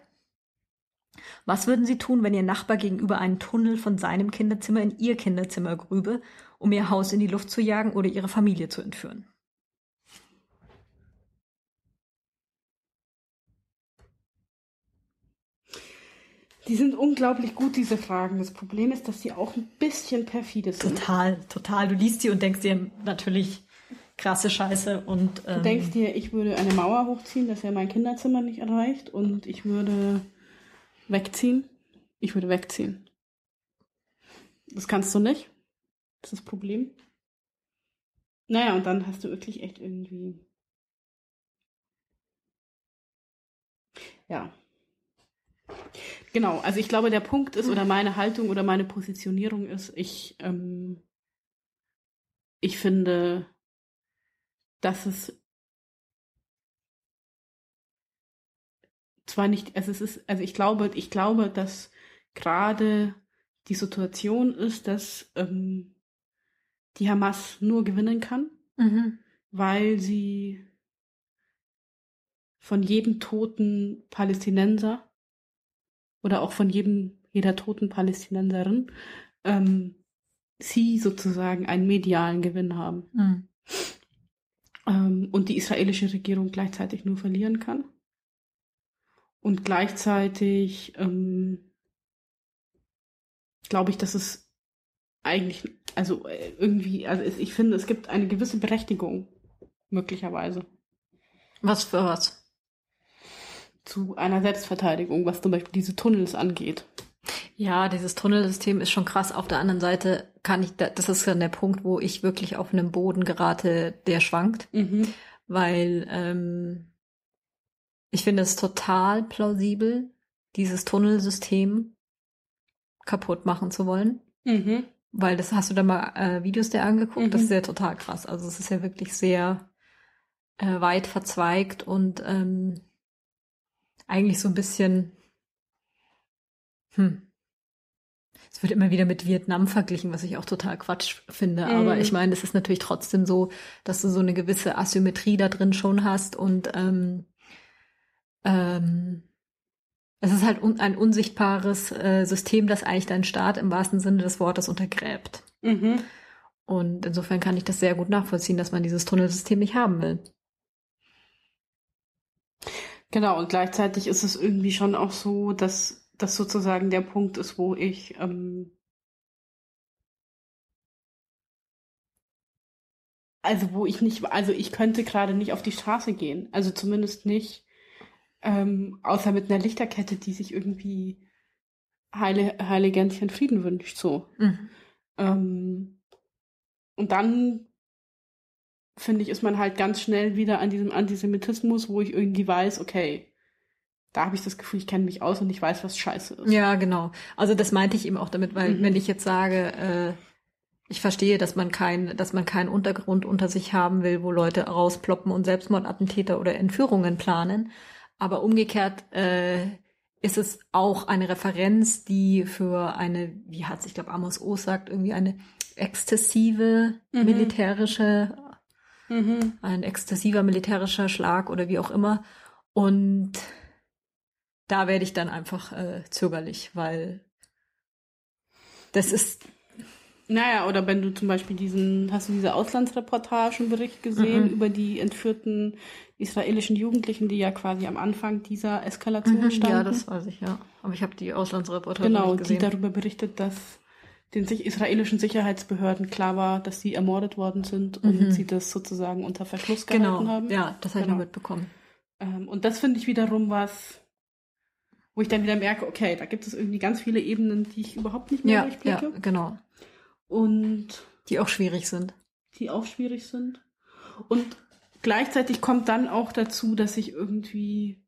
Was würden Sie tun, wenn Ihr Nachbar gegenüber einen Tunnel von seinem Kinderzimmer in Ihr Kinderzimmer grübe, um Ihr Haus in die Luft zu jagen oder Ihre Familie zu entführen? Die sind unglaublich gut, diese Fragen. Das Problem ist, dass sie auch ein bisschen perfide sind. Total, total. Du liest die und denkst dir natürlich krasse Scheiße und ähm, Du denkst dir, ich würde eine Mauer hochziehen, dass er mein Kinderzimmer nicht erreicht und ich würde wegziehen. Ich würde wegziehen. Das kannst du nicht. Das ist das Problem. Naja, und dann hast du wirklich echt irgendwie. Ja. Genau, also ich glaube, der Punkt ist, oder meine Haltung oder meine Positionierung ist, ich, ähm, ich finde, dass es zwar nicht, also es ist, also ich glaube, ich glaube, dass gerade die Situation ist, dass ähm, die Hamas nur gewinnen kann, mhm. weil sie von jedem toten Palästinenser oder auch von jedem jeder toten Palästinenserin ähm, sie sozusagen einen medialen Gewinn haben Mhm. ähm, und die israelische Regierung gleichzeitig nur verlieren kann. Und gleichzeitig ähm, glaube ich, dass es eigentlich, also äh, irgendwie, also ich finde, es gibt eine gewisse Berechtigung, möglicherweise, Was für was? zu einer Selbstverteidigung, was zum Beispiel diese Tunnels angeht. Ja, dieses Tunnelsystem ist schon krass. Auf der anderen Seite kann ich, da- das ist dann der Punkt, wo ich wirklich auf einen Boden gerate, der schwankt, Mhm. weil ähm, ich finde es total plausibel, dieses Tunnelsystem kaputt machen zu wollen. Mhm. Weil das hast du da mal äh, Videos der angeguckt, das Mhm. ist ja total krass. Also es ist ja wirklich sehr äh, weit verzweigt und ähm, eigentlich so ein bisschen, hm. Es wird immer wieder mit Vietnam verglichen, was ich auch total Quatsch finde. Aber Mhm. ich meine, es ist natürlich trotzdem so, dass du so eine gewisse Asymmetrie da drin schon hast und ähm, ähm, es ist halt un ein unsichtbares äh, System, das eigentlich deinen Staat im wahrsten Sinne des Wortes untergräbt. Mhm. Und insofern kann ich das sehr gut nachvollziehen, dass man dieses Tunnelsystem nicht haben will. Genau, und gleichzeitig ist es irgendwie schon auch so, dass das sozusagen der Punkt ist, wo ich ähm, also wo ich nicht, also ich könnte gerade nicht auf die Straße gehen, also zumindest nicht, ähm, außer mit einer Lichterkette, die sich irgendwie heile, heile Gänschen Frieden wünscht, so. Mhm. Ähm, und dann finde ich, ist man halt ganz schnell wieder an diesem Antisemitismus, wo ich irgendwie weiß, okay, da habe ich das Gefühl, ich kenne mich aus und ich weiß, was scheiße ist. Ja, genau. Also das meinte ich eben auch damit, weil Mhm. wenn ich jetzt sage, äh, ich verstehe, dass man kein, dass man keinen Untergrund unter sich haben will, wo Leute rausploppen und Selbstmordattentäter oder Entführungen planen. Aber umgekehrt äh, ist es auch eine Referenz, die für eine, wie hat sich, ich glaube, Amos Oz sagt, irgendwie eine exzessive Mhm. militärische Mhm. ein exzessiver militärischer Schlag oder wie auch immer. Und da werde ich dann einfach äh, zögerlich, weil das ist, Naja, oder wenn du zum Beispiel diesen, hast du diese Auslandsreportagenbericht gesehen Mhm. über die entführten israelischen Jugendlichen, die ja quasi am Anfang dieser Eskalation Mhm, standen? ja, das weiß ich, ja. Aber ich habe die Auslandsreportage genau, nicht die gesehen. darüber berichtet, dass den sich israelischen Sicherheitsbehörden klar war, dass sie ermordet worden sind und Mhm. sie das sozusagen unter Verschluss genau, gehalten haben. ja, das habe ich Genau. noch mitbekommen. Ähm, und das finde ich wiederum was, wo ich dann wieder merke, okay, da gibt es irgendwie ganz viele Ebenen, die ich überhaupt nicht mehr Ja, ja, durchblicke genau. und Die auch schwierig sind. die auch schwierig sind. Und gleichzeitig kommt dann auch dazu, dass ich irgendwie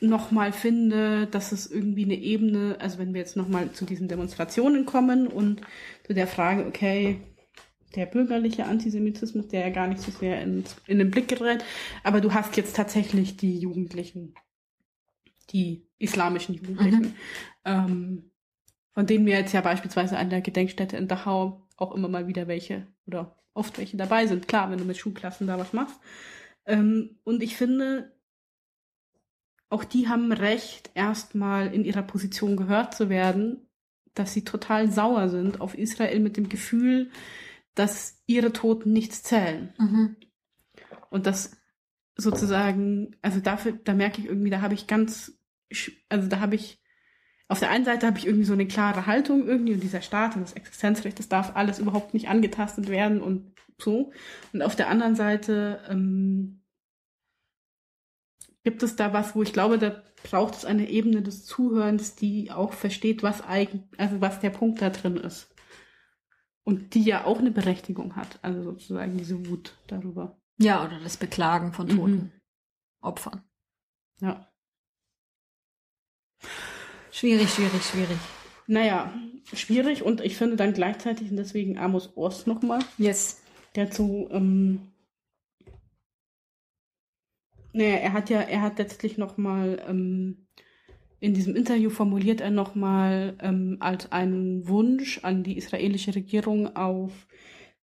nochmal finde, dass es irgendwie eine Ebene, also wenn wir jetzt nochmal zu diesen Demonstrationen kommen und zu der Frage, okay, der bürgerliche Antisemitismus, der ja gar nicht so sehr in, in den Blick gerät, aber du hast jetzt tatsächlich die Jugendlichen, die islamischen Jugendlichen, ähm, von denen wir jetzt ja beispielsweise an der Gedenkstätte in Dachau auch immer mal wieder welche oder oft welche dabei sind. Klar, wenn du mit Schulklassen da was machst. Ähm, und ich finde, auch die haben Recht, erstmal in ihrer Position gehört zu werden, dass sie total sauer sind auf Israel mit dem Gefühl, dass ihre Toten nichts zählen. Mhm. Und das sozusagen, also dafür, da merke ich irgendwie, da habe ich ganz, also da habe ich, auf der einen Seite habe ich irgendwie so eine klare Haltung irgendwie und dieser Staat und das Existenzrecht, das darf alles überhaupt nicht angetastet werden und so. Und auf der anderen Seite ähm, gibt es da was, wo ich glaube, da braucht es eine Ebene des Zuhörens, die auch versteht, was eigen, also was der Punkt da drin ist. Und die ja auch eine Berechtigung hat, also sozusagen diese Wut darüber. Ja, oder das Beklagen von toten Mhm. Opfern. Ja. Schwierig, schwierig, schwierig. Naja, schwierig und ich finde dann gleichzeitig, und deswegen Amos Ost nochmal, Yes. der zu, ähm, naja, er hat ja, er hat letztlich nochmal, ähm, in diesem Interview formuliert er nochmal ähm, als einen Wunsch an die israelische Regierung auf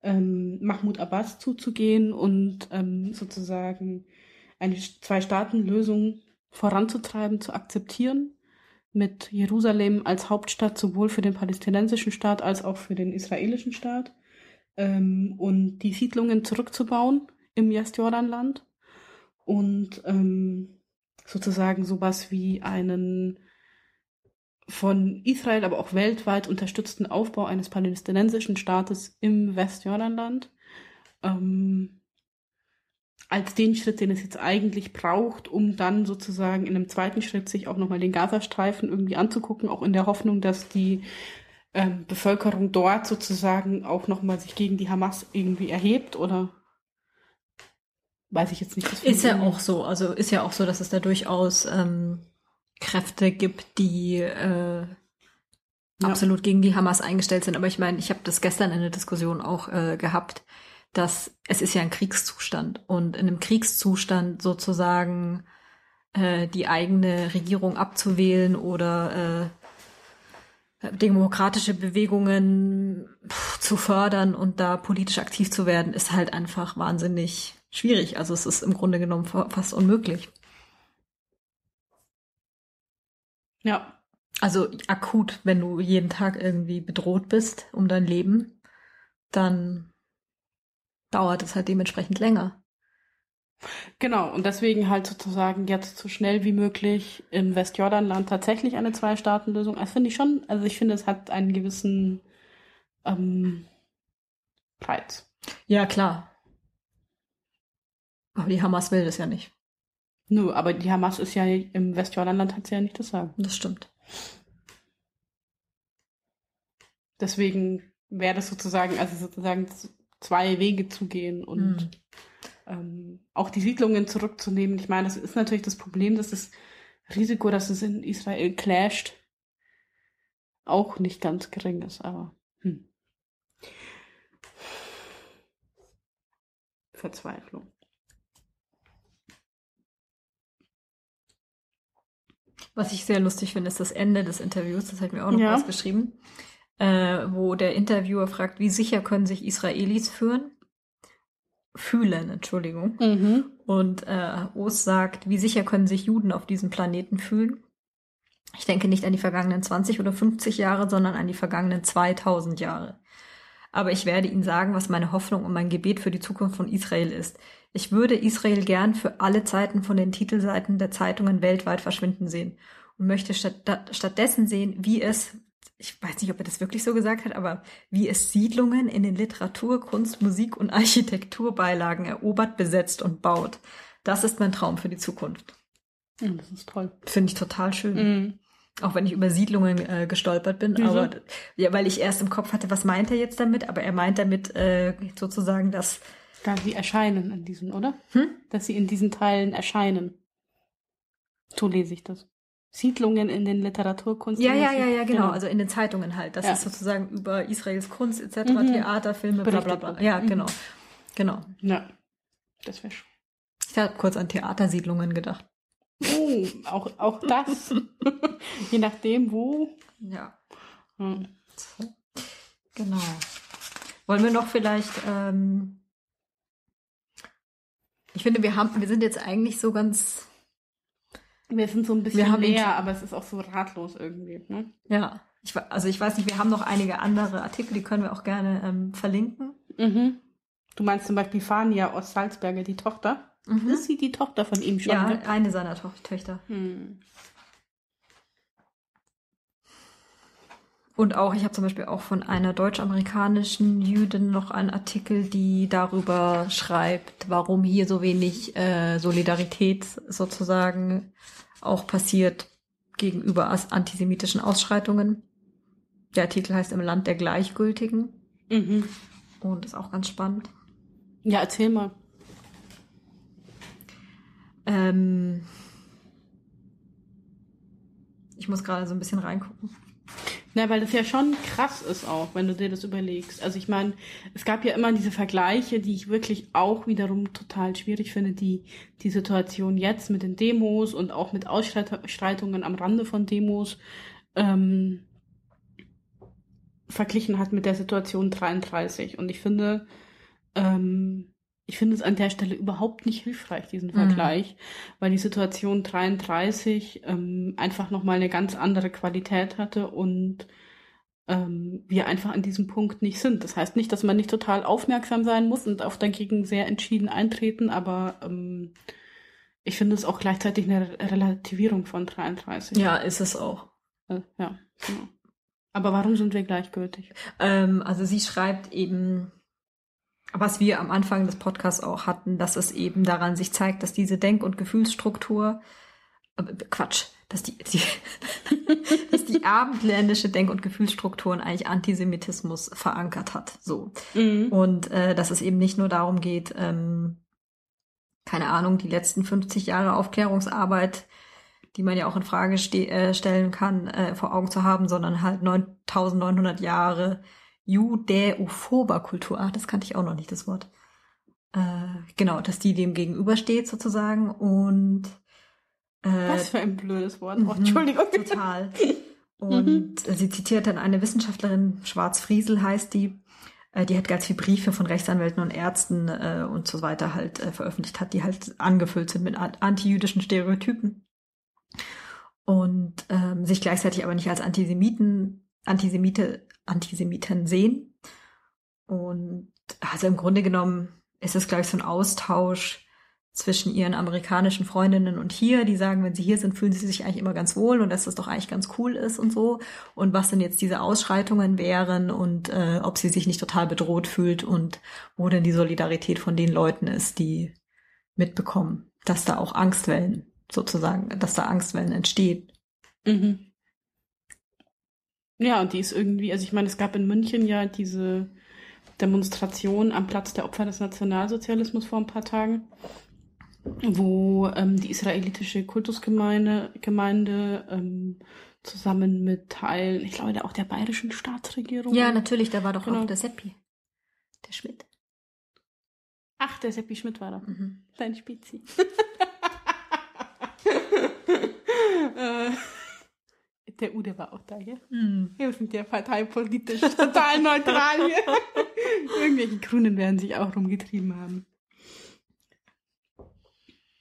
ähm, Mahmoud Abbas zuzugehen und ähm, sozusagen eine Zwei-Staaten-Lösung voranzutreiben, zu akzeptieren, mit Jerusalem als Hauptstadt sowohl für den palästinensischen Staat als auch für den israelischen Staat ähm, und die Siedlungen zurückzubauen im Westjordanland und ähm, sozusagen sowas wie einen von Israel, aber auch weltweit unterstützten Aufbau eines palästinensischen Staates im Westjordanland. Ähm, als den Schritt, den es jetzt eigentlich braucht, um dann sozusagen in einem zweiten Schritt sich auch nochmal den Gazastreifen irgendwie anzugucken, auch in der Hoffnung, dass die ähm, Bevölkerung dort sozusagen auch nochmal sich gegen die Hamas irgendwie erhebt oder weiß ich jetzt nicht. Ist ja auch so. Also ist ja auch so, dass es da durchaus ähm, Kräfte gibt, die äh, absolut gegen die Hamas eingestellt sind. Aber ich meine, ich habe das gestern in der Diskussion auch äh, gehabt, dass es ist ja ein Kriegszustand und in einem Kriegszustand sozusagen äh, die eigene Regierung abzuwählen oder äh, demokratische Bewegungen zu fördern und da politisch aktiv zu werden, ist halt einfach wahnsinnig schwierig. Also es ist im Grunde genommen fa- fast unmöglich. Ja, Also akut, wenn du jeden Tag irgendwie bedroht bist um dein Leben, dann dauert es halt dementsprechend länger. Genau, und deswegen halt sozusagen jetzt so schnell wie möglich im Westjordanland tatsächlich eine Zwei-Staaten-Lösung. Das finde ich schon, also ich finde, es hat einen gewissen ähm, Reiz. Ja, klar. Aber die Hamas will das ja nicht. Nö, aber die Hamas ist ja im Westjordanland hat sie ja nicht das Sagen. Das stimmt. Deswegen wäre das sozusagen, also sozusagen zwei Wege zu gehen und Hm. ähm, auch die Siedlungen zurückzunehmen. Ich meine, das ist natürlich das Problem, dass das Risiko, dass es in Israel clasht, auch nicht ganz gering ist, aber hm. Verzweiflung. Was ich sehr lustig finde, ist das Ende des Interviews, das hat mir auch noch Ja. was geschrieben, äh, wo der Interviewer fragt, wie sicher können sich Israelis führen? Fühlen, Entschuldigung. Mhm. Und äh, Oos sagt, wie sicher können sich Juden auf diesem Planeten fühlen? Ich denke nicht an die vergangenen 20 oder 50 Jahre, sondern an die vergangenen 2000 Jahre. Aber ich werde Ihnen sagen, was meine Hoffnung und mein Gebet für die Zukunft von Israel ist. Ich würde Israel gern für alle Zeiten von den Titelseiten der Zeitungen weltweit verschwinden sehen und möchte statt, stattdessen sehen, wie es, ich weiß nicht, ob er das wirklich so gesagt hat, aber wie es Siedlungen in den Literatur, Kunst, Musik und Architekturbeilagen erobert, besetzt und baut. Das ist mein Traum für die Zukunft. Ja, das ist toll. Finde ich total schön. Mhm. Auch wenn ich über Siedlungen äh, gestolpert bin. Wieso? Aber ja, weil ich erst im Kopf hatte, was meint er jetzt damit? Aber er meint damit äh, sozusagen, dass Da sie erscheinen in diesen, oder? Hm? Dass sie in diesen Teilen erscheinen. So lese ich das. Siedlungen in den Literaturkunst. ja, ja, ja, ja, genau. Also in den Zeitungen halt. Das Ja. ist sozusagen über Israels Kunst etc., Mhm. Theater, Filme, bla bla bla. Ja, Mhm. genau. Genau. Ja. Das wäre schön. Ich habe kurz an Theatersiedlungen gedacht. Oh, auch, auch das. Je nachdem, wo. Ja. Hm. Genau. Wollen wir noch vielleicht, ähm, ich finde, wir haben, wir sind jetzt eigentlich so ganz, Wir sind so ein bisschen leer, aber es ist auch so ratlos irgendwie. Ne? ja, ich, also ich weiß nicht, wir haben noch einige andere Artikel, die können wir auch gerne ähm, verlinken. Mhm. Du meinst zum Beispiel Fania aus Salzberger, die Tochter? Ist sie die Tochter von ihm schon? Ja, ne? eine seiner Toch Töchter. Hm. Und auch, ich habe zum Beispiel auch von einer deutsch-amerikanischen Jüdin noch einen Artikel, die darüber schreibt, warum hier so wenig äh, Solidarität sozusagen auch passiert gegenüber antisemitischen Ausschreitungen. Der Artikel heißt Im Land der Gleichgültigen Mhm. und ist auch ganz spannend. Ja, erzähl mal. Ähm ich muss gerade so ein bisschen reingucken. Na, weil das ja schon krass ist auch, wenn du dir das überlegst. Also ich meine, es gab ja immer diese Vergleiche, die ich wirklich auch wiederum total schwierig finde, die die Situation jetzt mit den Demos und auch mit Ausschreitungen am Rande von Demos ähm, verglichen hat mit der Situation 33. Und ich finde, ähm, ich finde es an der Stelle überhaupt nicht hilfreich, diesen Vergleich, weil die Situation 33 ähm, einfach nochmal eine ganz andere Qualität hatte und ähm, wir einfach an diesem Punkt nicht sind. Das heißt nicht, dass man nicht total aufmerksam sein muss und auch dagegen sehr entschieden eintreten, aber ähm, ich finde es auch gleichzeitig eine Re- Relativierung von 33. Ja, ist es auch. Äh, ja, genau. Aber warum sind wir gleichgültig? Ähm, also sie schreibt eben, was wir am Anfang des Podcasts auch hatten, dass es eben daran sich zeigt, dass diese Denk- und Gefühlsstruktur, äh, Quatsch, dass die, die dass die abendländische Denk- und Gefühlsstrukturen eigentlich Antisemitismus verankert hat. So. Mhm. Und äh, dass es eben nicht nur darum geht, ähm, keine Ahnung, die letzten 50 Jahre Aufklärungsarbeit, die man ja auch in Frage ste äh, stellen kann, äh, vor Augen zu haben, sondern halt 9900 Jahre judäophober Kultur. Ah, das kannte ich auch noch nicht, das Wort. Äh, genau, dass die dem gegenübersteht sozusagen und äh, Was für ein blödes Wort. Oh, Mhm, Entschuldigung. Total. Und sie zitiert dann eine Wissenschaftlerin, Schwarz-Friesel heißt die, äh, die hat ganz viele Briefe von Rechtsanwälten und Ärzten äh, und so weiter halt äh, veröffentlicht hat, die halt angefüllt sind mit an- antijüdischen Stereotypen. Und ähm, sich gleichzeitig aber nicht als Antisemiten, Antisemite, Antisemiten sehen. Und also im Grunde genommen ist es, glaube ich, so ein Austausch zwischen ihren amerikanischen Freundinnen und hier, die sagen, wenn sie hier sind, fühlen sie sich eigentlich immer ganz wohl und dass das doch eigentlich ganz cool ist und so. Und was denn jetzt diese Ausschreitungen wären und äh, ob sie sich nicht total bedroht fühlt und wo denn die Solidarität von den Leuten ist, die mitbekommen, dass da auch Angstwellen sozusagen, dass da Angstwellen entstehen. Mhm. Ja, und die ist irgendwie, also ich meine, es gab in München ja diese Demonstration am Platz der Opfer des Nationalsozialismus vor ein paar Tagen, wo ähm, die israelitische Kultusgemeinde Gemeinde, ähm, zusammen mit Teilen, ich glaube, auch der bayerischen Staatsregierung. Ja, natürlich, da war doch Genau. auch der Seppi. Der Schmidt. Ach, der Seppi Schmidt war da. Mhm. Kleine Spezi. Äh, der Ude war auch da, gell? Mhm. Wir sind ja parteipolitisch total neutral hier. Irgendwelche Grünen werden sich auch rumgetrieben haben.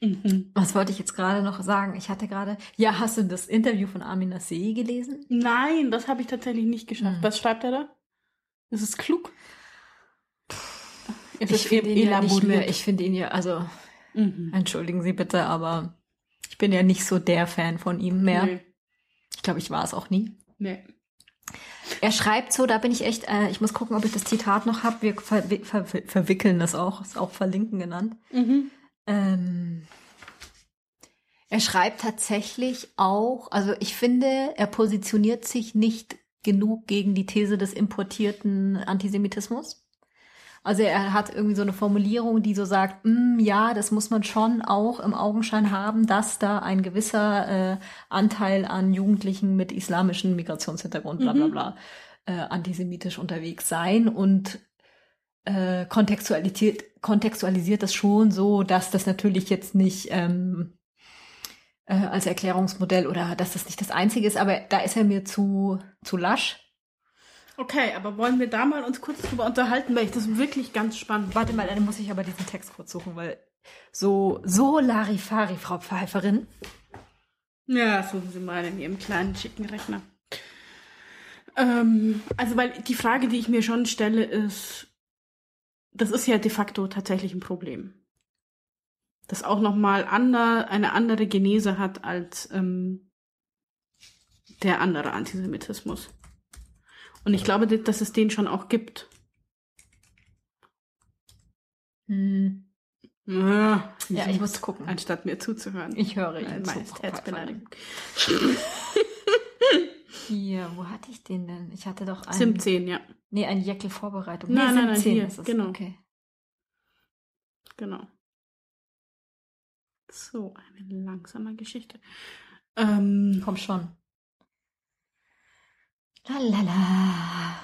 Mhm. Was wollte ich jetzt gerade noch sagen? Ich hatte gerade, ja, hast du das Interview von Armin Nassei gelesen? Nein, das habe ich tatsächlich nicht geschafft. Hm. Was schreibt er da? Ist es klug? Ist Ich finde ihn ja nicht elaboriert? mehr, ich finde ihn ja, also, Mhm. entschuldigen Sie bitte, aber ich bin ja nicht so der Fan von ihm mehr. Nee, Ich glaube, ich war es auch nie. nee. Er schreibt so, da bin ich echt, äh, ich muss gucken, ob ich das Zitat noch habe. Wir ver ver ver verwickeln das auch, ist auch verlinken genannt. Mhm. Ähm, er schreibt tatsächlich auch, also ich finde, er positioniert sich nicht genug gegen die These des importierten Antisemitismus. Also er hat irgendwie so eine Formulierung, die so sagt, "Mm, ja, das muss man schon auch im Augenschein haben, dass da ein gewisser äh, Anteil an Jugendlichen mit islamischem Migrationshintergrund, bla bla Mhm. bla, äh, antisemitisch unterwegs sein und äh, kontextualisiert, kontextualisiert das schon so, dass das natürlich jetzt nicht ähm, äh, als Erklärungsmodell oder dass das nicht das Einzige ist, aber da ist er mir zu, zu lasch. Okay, aber wollen wir da mal uns kurz drüber unterhalten, weil ich das wirklich ganz spannend Warte mal, dann muss ich aber diesen Text kurz suchen, weil so, so Larifari, Frau Pfeiferin. Ja, suchen Sie mal in Ihrem kleinen schicken Rechner. Ähm, also, weil die Frage, die ich mir schon stelle, ist, das ist ja de facto tatsächlich ein Problem. Das auch nochmal ander, eine andere Genese hat als ähm, der andere Antisemitismus. Und ich glaube, dass es den schon auch gibt. Hm. Ja, Ja, ich muss gucken. Anstatt mir zuzuhören. Ich höre ihn. Majestätsbeleidigung. Hier, wo hatte ich den denn? Ich hatte doch einen. Sim 10, ja. Nee, eine Jeckel-Vorbereitung. Nein, nee, nein, nein, 10 hier, ist es. genau. Okay. Genau. So, eine langsame Geschichte. Ähm, Komm schon. Lalala.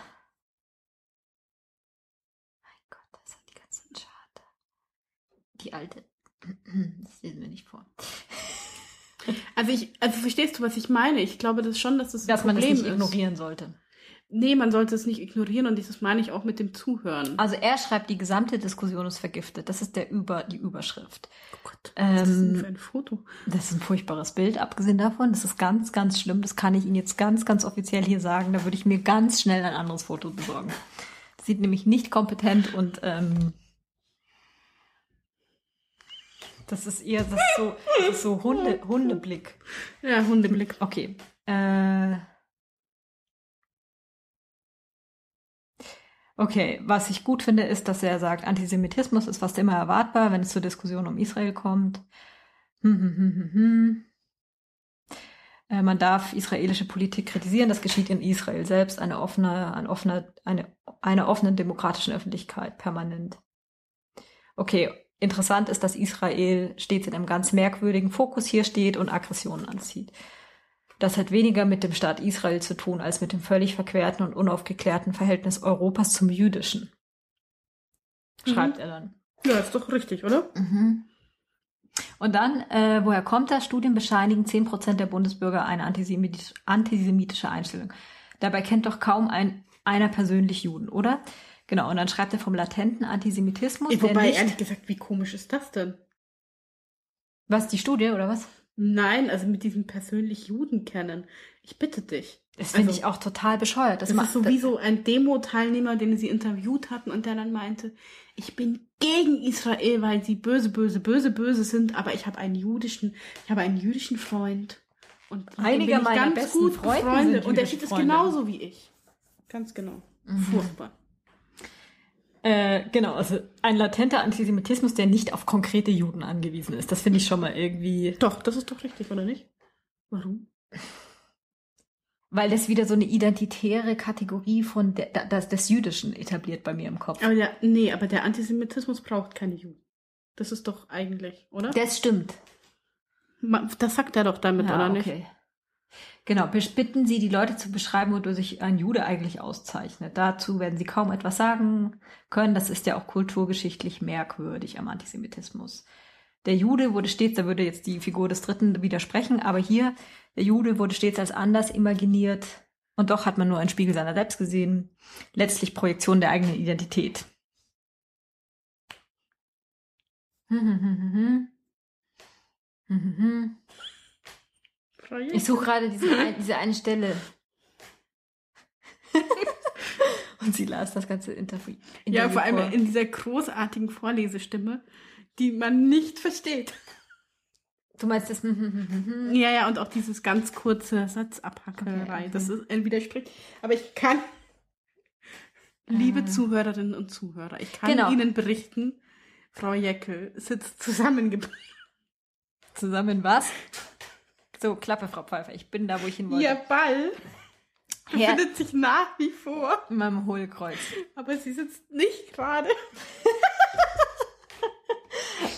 Mein Gott, das hat die ganzen Chart. Die alte. Das lesen wir nicht vor. also ich, also verstehst du, was ich meine? Ich glaube das schon, dass das Dass ein man es Problem nicht ist. ignorieren sollte. Nee, man sollte es nicht ignorieren und das meine ich auch mit dem Zuhören. Also er schreibt, die gesamte Diskussion ist vergiftet. Das ist der Über, die Überschrift. oh Gott, was ist das denn Ähm, für ein Foto? Das ist ein furchtbares Bild, abgesehen davon. Das ist ganz, ganz schlimm. Das kann ich Ihnen jetzt ganz, ganz offiziell hier sagen. Da würde ich mir ganz schnell ein anderes Foto besorgen. Das sieht nämlich nicht kompetent und ähm, das ist eher das ist so, das ist so Hunde, Hundeblick. Ja, Hundeblick. Okay. Äh, okay, was ich gut finde, ist, dass er sagt, Antisemitismus ist fast immer erwartbar, wenn es zur Diskussion um Israel kommt. Hm, hm, hm. Äh, Man darf israelische Politik kritisieren, das geschieht in Israel selbst, eine offene, eine offene, eine, einer offenen demokratischen Öffentlichkeit permanent. Okay, interessant ist, dass Israel stets in einem ganz merkwürdigen Fokus hier steht und Aggressionen anzieht. Das hat weniger mit dem Staat Israel zu tun, als mit dem völlig verquerten und unaufgeklärten Verhältnis Europas zum Jüdischen. Schreibt er dann. Ja, ist doch richtig, oder? Mhm. Und dann, äh, woher kommt das? Studien bescheinigen 10% der Bundesbürger eine antisemitisch, antisemitische Einstellung. Dabei kennt doch kaum ein, einer persönlich Juden, oder? Genau, und dann schreibt er vom latenten Antisemitismus. der Wobei, nicht, ehrlich gesagt, wie komisch ist das denn? was, die Studie, oder was? Nein, also mit diesem persönlich Juden kennen. Ich bitte dich. Das finde Also- ich auch total bescheuert. Das, Das ist sowieso ein Demo-Teilnehmer, den sie interviewt hatten und der dann meinte, ich bin gegen Israel, weil sie böse, böse, böse, böse sind, aber ich habe einen jüdischen, ich habe einen jüdischen Freund. Und Einige meiner besten Freunde Und der sieht es genauso wie ich. Ganz genau. Mhm. Furchtbar. Äh, genau, also ein latenter Antisemitismus, der nicht auf konkrete Juden angewiesen ist. Das finde ich schon mal irgendwie. Doch, das ist doch richtig, oder nicht? Warum? Weil das wieder so eine identitäre Kategorie von der, das, des Jüdischen etabliert bei mir im Kopf. Aber der, nee, aber der Antisemitismus braucht keine Juden. Das ist doch eigentlich, oder? Das stimmt. Das sagt er doch damit, Ja, oder nicht? okay. Genau, bitten Sie die Leute zu beschreiben, wodurch sich ein Jude eigentlich auszeichnet. Dazu werden Sie kaum etwas sagen können. Das ist ja auch kulturgeschichtlich merkwürdig am Antisemitismus. Der Jude wurde stets, da würde jetzt die Figur des Dritten widersprechen, aber hier, der Jude wurde stets als anders imaginiert und doch hat man nur einen Spiegel seiner selbst gesehen. Letztlich Projektion der eigenen Identität. Ich suche gerade diese, ein, diese eine Stelle. Und sie las das ganze Interview. Ja, Interview vor allem vor. in dieser großartigen Vorlesestimme, die man nicht versteht. Du meinst das? hm, Ja, ja, und auch dieses ganz kurze Satzabhackerei. Okay, okay. Das ist ein Widerspruch. Aber ich kann, liebe Ah. Zuhörerinnen und Zuhörer, ich kann Genau. Ihnen berichten, Frau Jeckel sitzt zusammengebracht. Zusammen was? So, Klappe, Frau Pfeiffer. Ich bin da, wo ich hin wollte. Ihr Ball Her befindet sich nach wie vor, in meinem Hohlkreuz. aber sie sitzt nicht gerade.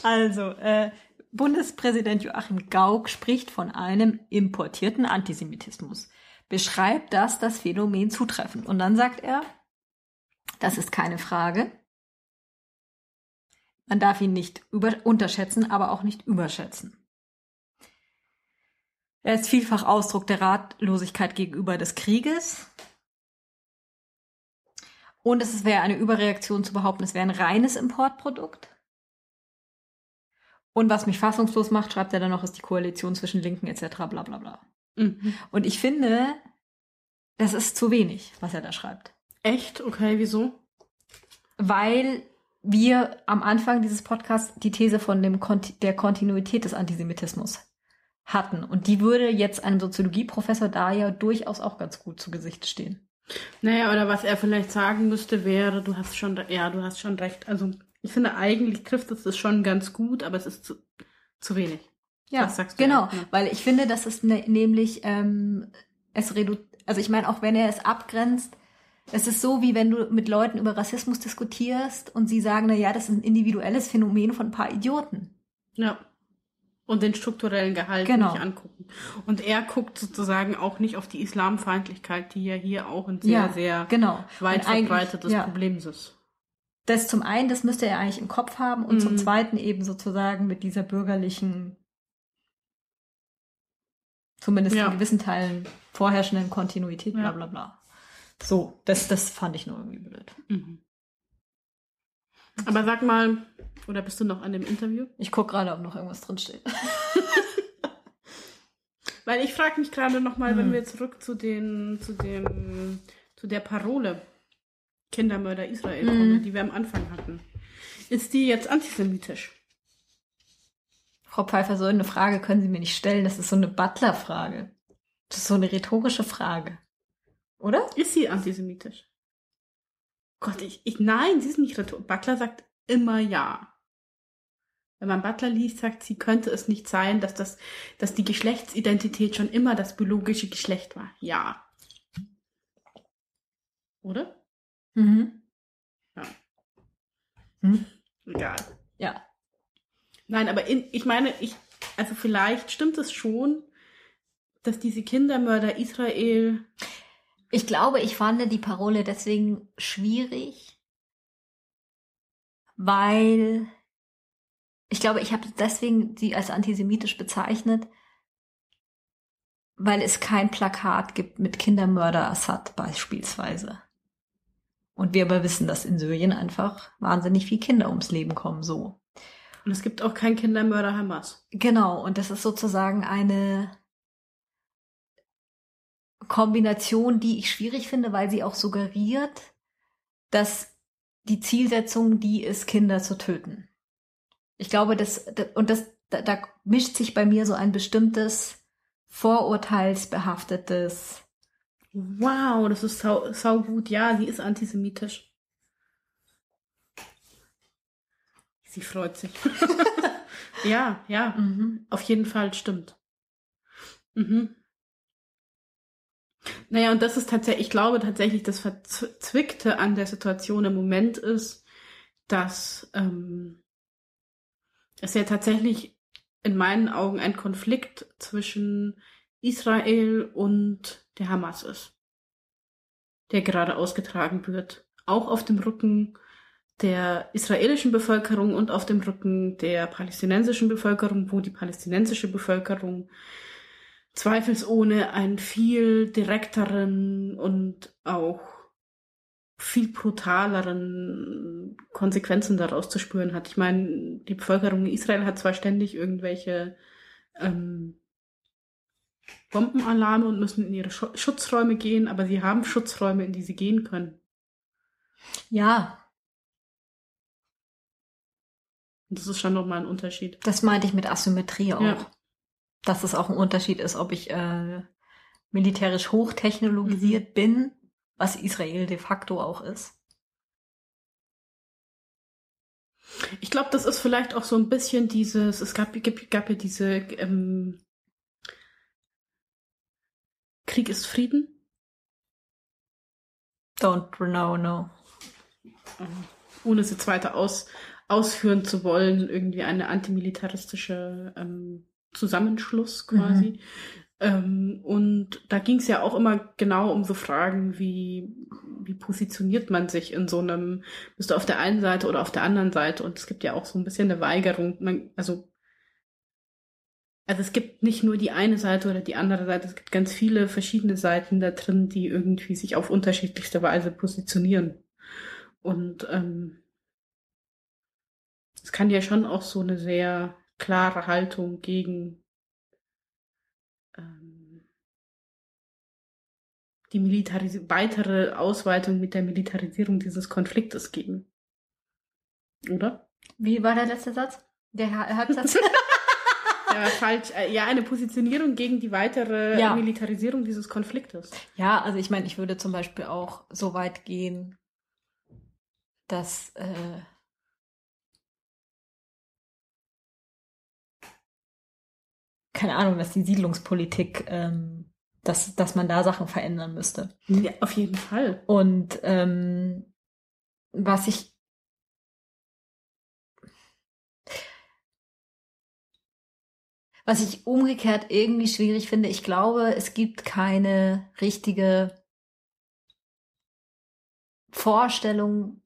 Also, äh, Bundespräsident Joachim Gauck spricht von einem importierten Antisemitismus, beschreibt das das Phänomen zutreffend. Und dann sagt er, das ist keine Frage. Man darf ihn nicht unterschätzen, aber auch nicht überschätzen. Er ist vielfach Ausdruck der Ratlosigkeit gegenüber des Krieges. Und es wäre eine Überreaktion zu behaupten, es wäre ein reines Importprodukt. Und was mich fassungslos macht, schreibt er dann noch, ist die Koalition zwischen Linken etc. bla bla bla. Mhm. Und ich finde, das ist zu wenig, was er da schreibt. Echt? Okay, wieso? Weil wir am Anfang dieses Podcasts die These von dem Konti der Kontinuität des Antisemitismus hatten. Und die würde jetzt einem Soziologieprofessor da ja durchaus auch ganz gut zu Gesicht stehen. Naja, oder was er vielleicht sagen müsste, wäre, du hast schon, ja, du hast schon recht. Also, ich finde, eigentlich trifft es das schon ganz gut, aber es ist zu, zu wenig. Ja, Das sagst du genau, ja, weil ich finde, dass es ne, nämlich ähm, es redu also ich meine, auch wenn er es abgrenzt, es ist so, wie wenn du mit Leuten über Rassismus diskutierst und sie sagen, na ja, das ist ein individuelles Phänomen von ein paar Idioten. Ja. Und den strukturellen Gehalt Genau. nicht angucken. Und er guckt sozusagen auch nicht auf die Islamfeindlichkeit, die ja hier auch ein sehr, sehr genau. weit verbreitetes ja. Problem ist. Das zum einen, das müsste er eigentlich im Kopf haben und zum Mhm. zweiten eben sozusagen mit dieser bürgerlichen, zumindest Ja. in gewissen Teilen vorherrschenden Kontinuität, bla Ja. bla bla. So, das, das fand ich nur irgendwie blöd. Mhm. Aber sag mal, oder bist du noch an dem Interview? Ich gucke gerade, ob noch irgendwas drinsteht. Weil ich frage mich gerade nochmal, Hm. wenn wir zurück zu den, zu dem, zu der Parole Kindermörder Israel kommen, die wir am Anfang hatten. Ist die jetzt antisemitisch? Frau Pfeiffer, so eine Frage können Sie mir nicht stellen. Das ist so eine Butler-Frage. Das ist so eine rhetorische Frage. Oder? Ist sie antisemitisch? Gott, ich, ich nein, sie ist nicht rhetorisch. Butler sagt immer ja. Wenn man Butler liest, sagt sie, könnte es nicht sein, dass das, dass die Geschlechtsidentität schon immer das biologische Geschlecht war. Ja. Oder? Mhm. Ja. Hm? Egal. Ja. Nein, aber in, ich meine, ich, also vielleicht stimmt es schon, dass diese Kindermörder Israel, Ich glaube, ich fand die Parole deswegen schwierig, weil ich glaube, ich habe deswegen sie als antisemitisch bezeichnet, weil es kein Plakat gibt mit Kindermörder Assad beispielsweise. Und wir aber wissen, dass in Syrien einfach wahnsinnig viele Kinder ums Leben kommen, so. und es gibt auch keinen Kindermörder Hamas. Genau, und das ist sozusagen eine Kombination, die ich schwierig finde, weil sie auch suggeriert, dass die Zielsetzung die ist, Kinder zu töten. Ich glaube, das, und das, da, da mischt sich bei mir so ein bestimmtes vorurteilsbehaftetes, Wow, das ist sau, sau gut. Ja, sie ist antisemitisch. Sie freut sich. ja, ja, Mhm. auf jeden Fall stimmt. Mhm. Naja, und das ist tatsächlich, ich glaube tatsächlich, das Verzwickte an der Situation im Moment ist, dass ähm, es ja tatsächlich in meinen Augen ein Konflikt zwischen Israel und der Hamas ist, der gerade ausgetragen wird. Auch auf dem Rücken der israelischen Bevölkerung und auf dem Rücken der palästinensischen Bevölkerung, wo die palästinensische Bevölkerung zweifelsohne einen viel direkteren und auch viel brutaleren Konsequenzen daraus zu spüren hat. Ich meine, die Bevölkerung in Israel hat zwar ständig irgendwelche ähm, Bombenalarme und müssen in ihre Sch Schutzräume gehen, aber sie haben Schutzräume, in die sie gehen können. Ja. Das ist schon nochmal ein Unterschied. Das meinte ich mit Asymmetrie auch. Ja. Dass es auch ein Unterschied ist, ob ich äh, militärisch hochtechnologisiert Mhm. bin, was Israel de facto auch ist. Ich glaube, das ist vielleicht auch so ein bisschen dieses, es gab, gab, gab ja diese ähm, Krieg ist Frieden. Don't know, no. ohne es jetzt weiter aus, ausführen zu wollen, irgendwie eine antimilitaristische ähm, Zusammenschluss quasi. Ähm, und da ging es ja auch immer genau um so Fragen wie, wie positioniert man sich in so einem, bist du auf der einen Seite oder auf der anderen Seite? Und es gibt ja auch so ein bisschen eine Weigerung. Man, also, also es gibt nicht nur die eine Seite oder die andere Seite, es gibt ganz viele verschiedene Seiten da drin, die irgendwie sich auf unterschiedlichste Weise positionieren. Und ähm, es kann ja schon auch so eine sehr klare Haltung gegen ähm, die Militaris weitere Ausweitung mit der Militarisierung dieses Konfliktes geben. Oder? Wie war der letzte Satz? Der Ha- Halbsatz? Ja, falsch. Äh, Ja, eine Positionierung gegen die weitere Ja. Militarisierung dieses Konfliktes. ja, also ich meine, ich würde zum Beispiel auch so weit gehen, dass äh, keine Ahnung, dass die Siedlungspolitik, ähm, dass, dass man da Sachen verändern müsste. Ja, auf jeden Fall. Und ähm, was ich was ich umgekehrt irgendwie schwierig finde, ich glaube, es gibt keine richtige Vorstellung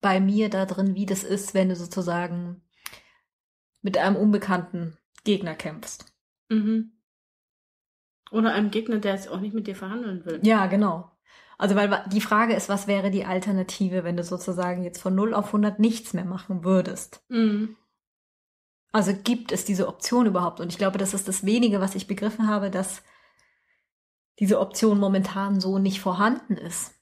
bei mir da drin, wie das ist, wenn du sozusagen mit einem unbekannten Gegner kämpfst. Mhm. Oder einem Gegner, der jetzt auch nicht mit dir verhandeln will. Ja, genau. Also weil die Frage ist, was wäre die Alternative, wenn du sozusagen jetzt von 0 auf 100 nichts mehr machen würdest? Mhm. Also gibt es diese Option überhaupt? Und ich glaube, das ist das wenige, was ich begriffen habe, dass diese Option momentan so nicht vorhanden ist.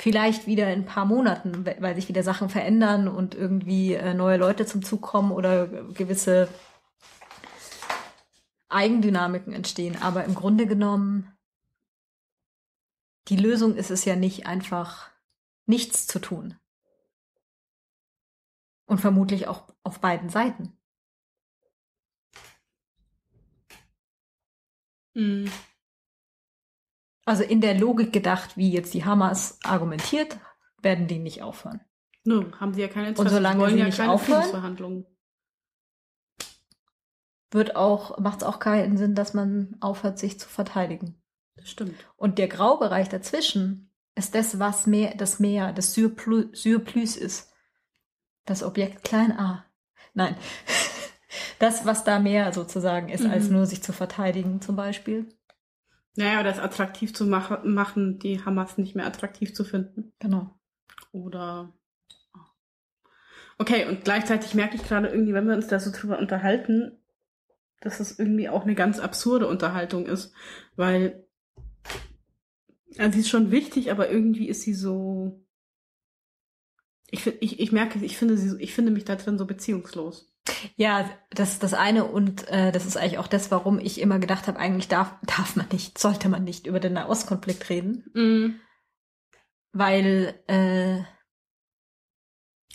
Vielleicht wieder in ein paar Monaten, we- weil sich wieder Sachen verändern und irgendwie äh, neue Leute zum Zug kommen oder gewisse Eigendynamiken entstehen. Aber im Grunde genommen, die Lösung ist es ja nicht einfach nichts zu tun. Und vermutlich auch auf beiden Seiten. Mhm. Also in der Logik gedacht, wie jetzt die Hamas argumentiert, werden die nicht aufhören. Nö, haben sie ja keine Interesse. Und solange sie sie ja nicht keine aufhören? Wird auch, macht es auch keinen Sinn, dass man aufhört, sich zu verteidigen. Das stimmt. Und der Graubereich dazwischen ist das, was mehr, das Meer, das Surplus, Surplus ist. Das Objekt klein a. Nein. Das, was da mehr sozusagen ist, als Mhm. nur sich zu verteidigen, zum Beispiel. Naja, das attraktiv zu mach machen, die Hamas nicht mehr attraktiv zu finden. Genau. Oder. Okay, und gleichzeitig merke ich gerade irgendwie, wenn wir uns da so drüber unterhalten, dass es irgendwie auch eine ganz absurde Unterhaltung ist, weil also sie ist schon wichtig, aber irgendwie ist sie so. Ich, ich, ich merke, ich finde sie, ich finde mich da drin so beziehungslos. Ja, das ist das eine und äh, das ist eigentlich auch das, warum ich immer gedacht habe, eigentlich darf, darf man nicht, sollte man nicht über den Nahostkonflikt reden, Mhm. weil äh,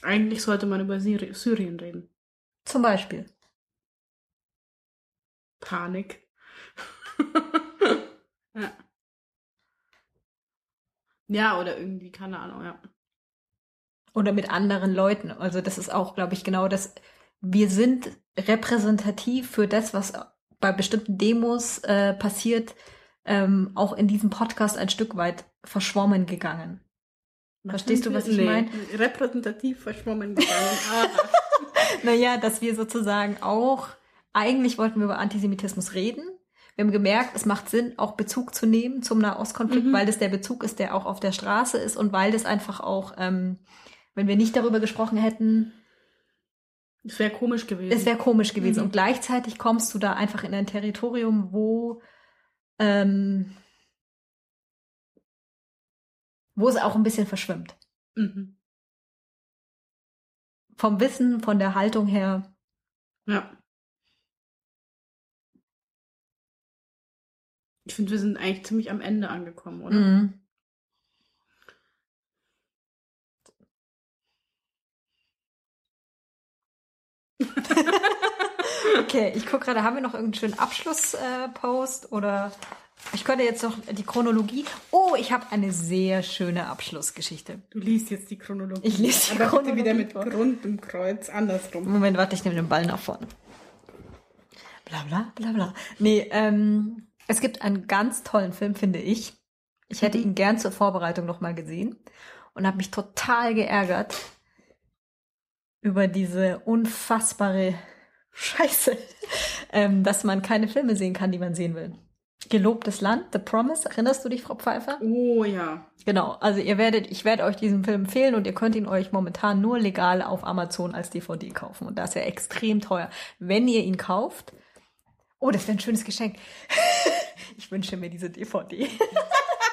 Eigentlich sollte man über Syri Syrien reden. Zum Beispiel. Panik. ja. ja, oder irgendwie, keine Ahnung, ja. Oder mit anderen Leuten. Also das ist auch, glaube ich, genau das. Wir sind repräsentativ für das, was bei bestimmten Demos äh, passiert, ähm, auch in diesem Podcast ein Stück weit verschwommen gegangen. Verstehst du, was ich Nee, meine? Repräsentativ verschwommen gegangen. Ah. Naja, dass wir sozusagen auch, eigentlich wollten wir über Antisemitismus reden. Wir haben gemerkt, es macht Sinn, auch Bezug zu nehmen zum Nahostkonflikt, Mhm. weil das der Bezug ist, der auch auf der Straße ist und weil das einfach auch, ähm, wenn wir nicht darüber gesprochen hätten, Es wäre komisch gewesen. es wäre komisch gewesen. Mhm. Und gleichzeitig kommst du da einfach in ein Territorium, wo, ähm, wo es auch ein bisschen verschwimmt. mhm. Vom Wissen, von der Haltung her. Ja. Ich finde, wir sind eigentlich ziemlich am Ende angekommen, oder? Mhm. Okay, ich gucke gerade, haben wir noch irgendeinen schönen Abschlusspost oder ich könnte jetzt noch die Chronologie. Oh, ich habe eine sehr schöne Abschlussgeschichte. Du liest jetzt die Chronologie. Ich lese die Aber Chronologie wieder mit. Grund im Kreuz, andersrum. Moment, warte, ich nehme den Ball nach vorne. Bla bla bla bla. Nee, ähm, es gibt einen ganz tollen Film, finde ich. Ich hätte Mhm. ihn gern zur Vorbereitung noch mal gesehen und habe mich total geärgert über diese unfassbare Scheiße, ähm, dass man keine Filme sehen kann, die man sehen will. Gelobtes Land, The Promise, erinnerst du dich, Frau Pfeiffer? Oh ja. Genau, also ihr werdet, ich werde euch diesen Film empfehlen und ihr könnt ihn euch momentan nur legal auf Amazon als DVD kaufen. Und das ist ja extrem teuer. Wenn ihr ihn kauft, oh, das wäre ein schönes Geschenk. ich wünsche mir diese DVD.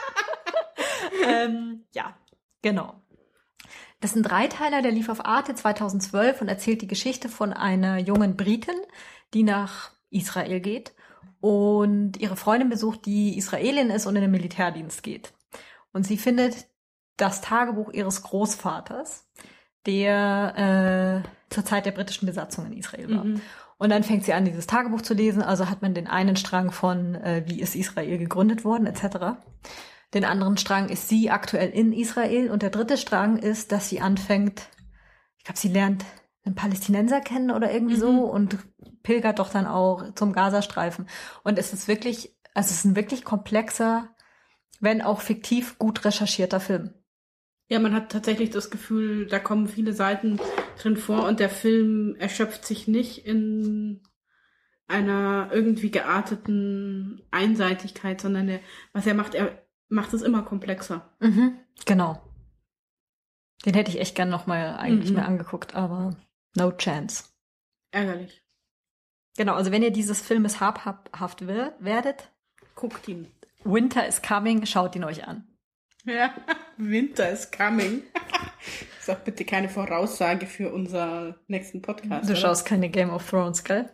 ähm, ja, genau. Das ist ein Dreiteiler, der lief auf Arte 2012 und erzählt die Geschichte von einer jungen Britin, die nach Israel geht und ihre Freundin besucht, die Israelin ist und in den Militärdienst geht. Und sie findet das Tagebuch ihres Großvaters, der äh, zur Zeit der britischen Besatzung in Israel war. Mhm. Und dann fängt sie an, dieses Tagebuch zu lesen. Also hat man den einen Strang von, äh, wie ist Israel gegründet worden, etc. Den anderen Strang ist sie aktuell in Israel. Und der dritte Strang ist, dass sie anfängt, ich glaube, sie lernt einen Palästinenser kennen oder irgendwie Mhm. so und pilgert doch dann auch zum Gazastreifen. Und es ist wirklich, also es ist ein wirklich komplexer, wenn auch fiktiv gut recherchierter Film. Ja, man hat tatsächlich das Gefühl, da kommen viele Seiten drin vor und der Film erschöpft sich nicht in einer irgendwie gearteten Einseitigkeit, sondern der, was er macht, er macht es immer komplexer. Mhm, genau. Den hätte ich echt gern nochmal eigentlich Mhm. mir angeguckt, aber no chance. Ärgerlich. Genau, also wenn ihr dieses Filmes habhaft wer- werdet, Guckt ihn. Winter is coming, schaut ihn euch an. Ja, Winter is coming. ist auch bitte keine Voraussage für unser nächsten Podcast. Du oder? schaust keine Game of Thrones, gell?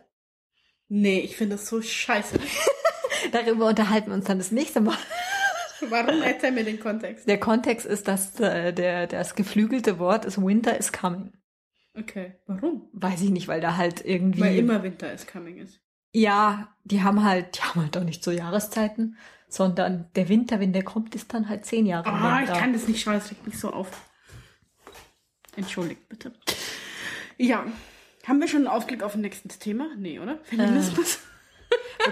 Nee, ich finde das so scheiße. Darüber unterhalten wir uns dann das nächste Mal. Warum erzähl mir den Kontext? Der Kontext ist, dass äh, der, das geflügelte Wort ist Winter is coming. Okay, warum? Weiß ich nicht, weil da halt irgendwie. Weil immer Winter is coming ist. Ja, die haben halt, die haben halt auch nicht so Jahreszeiten, sondern der Winter, wenn der kommt, ist dann halt zehn Jahre Ah, lang ich kann das nicht schauen, es regt mich so auf. Entschuldigt bitte. Ja, haben wir schon einen Ausblick auf ein nächstes Thema? Nee, oder? Feminismus? Wir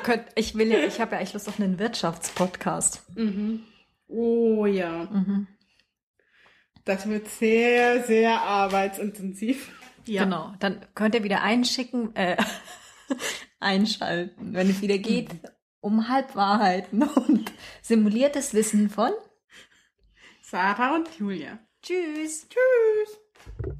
könnt, ich will ja, ich habe ja eigentlich Lust auf einen Wirtschaftspodcast. Mhm. Oh ja, Mhm. das wird sehr, sehr arbeitsintensiv. Ja. Genau. Dann könnt ihr wieder einschicken, äh, einschalten, wenn es wieder geht, um Halbwahrheiten und simuliertes Wissen von Sarah und Julia. Tschüss. Tschüss.